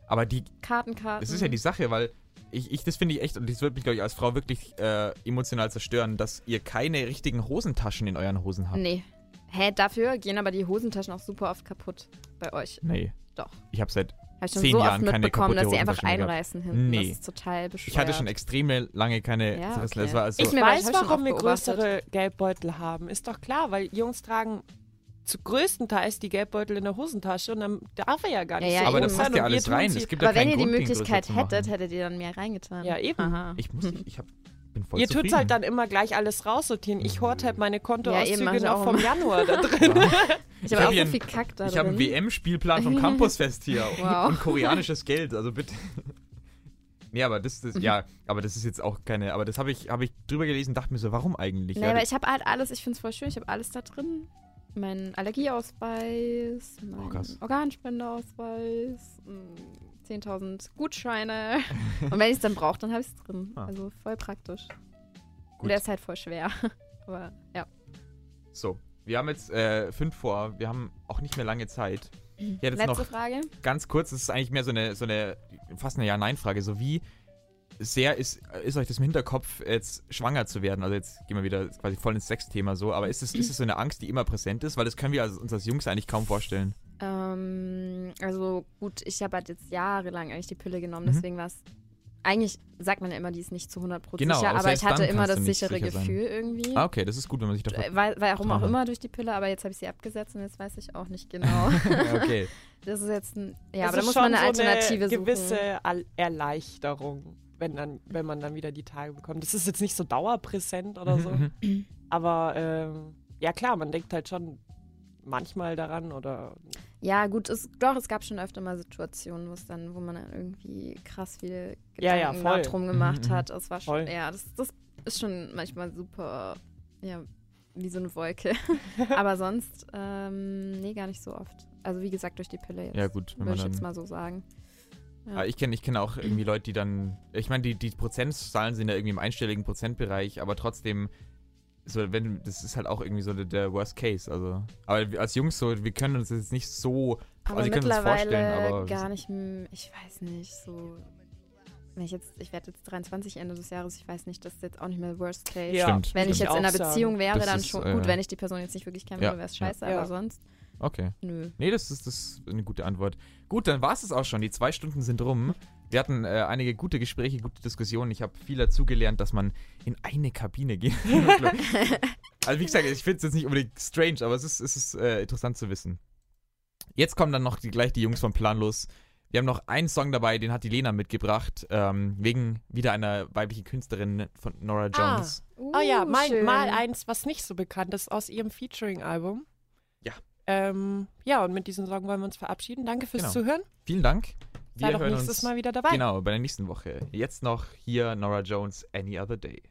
Speaker 1: Aber die,
Speaker 2: Kartenkarten.
Speaker 1: das ist ja die Sache, weil ich, ich das finde ich echt, und das wird mich, glaube ich, als Frau wirklich äh, emotional zerstören, dass ihr keine richtigen Hosentaschen in euren Hosen habt.
Speaker 2: Nee. Hä, dafür gehen aber die Hosentaschen auch super oft kaputt bei euch.
Speaker 1: Nee.
Speaker 2: Doch.
Speaker 1: Ich habe seit
Speaker 2: schon
Speaker 1: Zehn
Speaker 2: so
Speaker 1: Jahren
Speaker 2: oft
Speaker 1: keine
Speaker 2: mitbekommen, dass
Speaker 1: kaputte
Speaker 2: sie einfach einreißen hinten.
Speaker 1: Nee.
Speaker 2: Das ist total bescheuert.
Speaker 1: Ich hatte schon extreme lange keine
Speaker 2: Ja, okay.
Speaker 1: Das war also,
Speaker 3: Ich weiß,
Speaker 2: hab
Speaker 3: warum wir größere Geldbeutel haben. Ist doch klar, weil Jungs tragen zu größtenteils die Geldbeutel in der Hosentasche und dann darf er ja gar nicht
Speaker 2: Ja,
Speaker 3: so
Speaker 2: ja,
Speaker 1: aber da passt ja alles rein. Es gibt ja
Speaker 2: aber wenn
Speaker 1: keinen
Speaker 2: ihr die
Speaker 1: Grund,
Speaker 2: Möglichkeit hättet, hättet ihr dann mehr reingetan.
Speaker 3: Ja, eben.
Speaker 2: Aha.
Speaker 1: Ich muss nicht, ich hab, bin voll
Speaker 3: Ihr
Speaker 1: zufrieden.
Speaker 3: tut's halt dann immer gleich alles raussortieren. Ich horte halt meine
Speaker 2: Ja, eben,
Speaker 3: Kontoauszüge
Speaker 2: mach ich
Speaker 3: noch
Speaker 2: auch
Speaker 3: vom. Januar da drin.
Speaker 2: Ich
Speaker 1: Ich
Speaker 2: habe
Speaker 1: hab
Speaker 2: auch so viel Kack da
Speaker 1: Ich habe einen. WM-Spielplan vom Campusfest hier
Speaker 2: Wow.
Speaker 1: und koreanisches Geld, also bitte. Nee, aber das, das ja, aber das ist jetzt auch keine, aber das habe ich, habe ich drüber gelesen, dachte mir so, warum eigentlich?
Speaker 2: Nee,
Speaker 1: ja,
Speaker 2: aber ich habe halt alles, ich finde es voll schön, ich habe alles da drin. Mein Allergieausweis, mein
Speaker 1: Oh.
Speaker 2: Organspendeausweis, mm, 10.000 Gutscheine. Und wenn ich es dann brauche, dann habe ich es drin.
Speaker 1: Ah.
Speaker 2: Also voll praktisch.
Speaker 1: Gut.
Speaker 2: Und der ist halt voll schwer. Aber ja.
Speaker 1: so, wir haben jetzt äh, fünf vor, wir haben auch nicht mehr lange Zeit.
Speaker 2: Letzte Frage.
Speaker 1: ganz kurz, das ist eigentlich mehr so eine, so eine, fast eine Ja-Nein-Frage, so wie sehr ist, ist euch das im Hinterkopf, jetzt schwanger zu werden? Also jetzt gehen wir wieder quasi voll ins Sexthema so, aber ist es, ist es so eine Angst, die immer präsent ist? Weil das können wir als, uns als Jungs eigentlich kaum vorstellen.
Speaker 2: Ähm, also gut, ich habe halt jetzt jahrelang eigentlich die Pille genommen,
Speaker 1: Mhm.
Speaker 2: deswegen war es. Eigentlich sagt man ja immer, die ist nicht zu 100%
Speaker 1: Genau,
Speaker 2: sicher,
Speaker 1: aber
Speaker 2: aber ich hatte immer das sichere
Speaker 1: sicher sein.
Speaker 2: Gefühl irgendwie.
Speaker 1: Ah, okay, das ist gut, wenn man sich davor...
Speaker 2: Äh, Weil, warum auch immer durch die Pille, aber jetzt habe ich sie abgesetzt und jetzt weiß ich auch nicht genau.
Speaker 1: okay.
Speaker 2: das ist jetzt ein. Ja,
Speaker 3: Das
Speaker 2: aber da muss man eine
Speaker 3: so
Speaker 2: Alternative
Speaker 3: eine
Speaker 2: suchen.
Speaker 3: gewisse Al Erleichterung, wenn, dann, wenn man dann wieder die Tage bekommt. Das ist jetzt nicht so dauerpräsent oder so.
Speaker 1: Mhm, mhm.
Speaker 3: Aber ähm, ja klar, man denkt halt schon manchmal daran oder
Speaker 2: Ja, gut, es, doch, es gab schon öfter mal Situationen, wo es dann, wo man dann irgendwie krass viele
Speaker 3: Ja, ja,
Speaker 2: Gedanken
Speaker 3: voll.
Speaker 2: darum gemacht
Speaker 1: Mhm,
Speaker 2: hat. Es war schon,
Speaker 3: Voll.
Speaker 2: ja, das, das ist schon manchmal super, ja, wie so eine Wolke. aber sonst, ähm, nee, gar nicht so oft. Also wie gesagt, durch die Pille jetzt.
Speaker 1: Ja gut, wenn
Speaker 2: Würde
Speaker 1: man
Speaker 2: ich jetzt mal so sagen. Ja.
Speaker 1: Aber ich kenne ich kenn auch irgendwie Leute, die dann. Ich meine, die, die Prozentzahlen sind ja irgendwie im einstelligen Prozentbereich, aber trotzdem, so, wenn, das ist halt auch irgendwie so der, der Worst Case. Also. Aber wir als Jungs so, wir können uns das jetzt nicht so.
Speaker 2: Aber
Speaker 1: also, ihr könnt uns
Speaker 2: mittlerweile
Speaker 1: vorstellen, aber.
Speaker 2: gar nicht, ich weiß nicht, so. Wenn ich jetzt, ich werde jetzt 23 Ende des Jahres, ich weiß nicht, das ist jetzt auch nicht mehr Worst Case.
Speaker 3: Ja,
Speaker 1: Stimmt.
Speaker 2: Wenn ich
Speaker 3: Würde
Speaker 2: jetzt in einer
Speaker 3: sagen.
Speaker 2: Beziehung wäre,
Speaker 1: Das
Speaker 2: dann
Speaker 1: ist,
Speaker 2: schon
Speaker 1: äh,
Speaker 2: gut. Wenn ich die Person jetzt nicht wirklich kennen
Speaker 1: ja,
Speaker 2: wäre es scheiße,
Speaker 3: Ja.
Speaker 2: aber sonst,
Speaker 1: Okay.
Speaker 2: nö.
Speaker 1: Nee, das ist, das ist eine gute Antwort. Gut, dann war es es auch schon. Die zwei Stunden sind rum. Wir hatten äh, einige gute Gespräche, gute Diskussionen. Ich habe viel dazugelernt, dass man in eine Kabine geht. also wie gesagt, ich finde es jetzt nicht unbedingt strange, aber es ist, es ist äh, interessant zu wissen. Jetzt kommen dann noch die, gleich die Jungs von Planlos. Wir haben noch einen Song dabei, den hat die Lena mitgebracht, ähm, wegen wieder einer weiblichen Künstlerin von Nora
Speaker 3: Ah.
Speaker 1: Jones.
Speaker 2: Uh,
Speaker 3: Oh ja, mein,
Speaker 2: schön.
Speaker 3: mal eins, was nicht so bekannt ist aus ihrem Featuring-Album.
Speaker 1: Ja.
Speaker 3: Ähm, ja, und mit diesem Song wollen wir uns verabschieden. Danke fürs
Speaker 1: Genau.
Speaker 3: Zuhören.
Speaker 1: Vielen Dank.
Speaker 3: Sei doch nächstes Mal wieder dabei.
Speaker 1: genau bei der nächsten Woche. Jetzt noch hier Nora Jones, Any Other Day.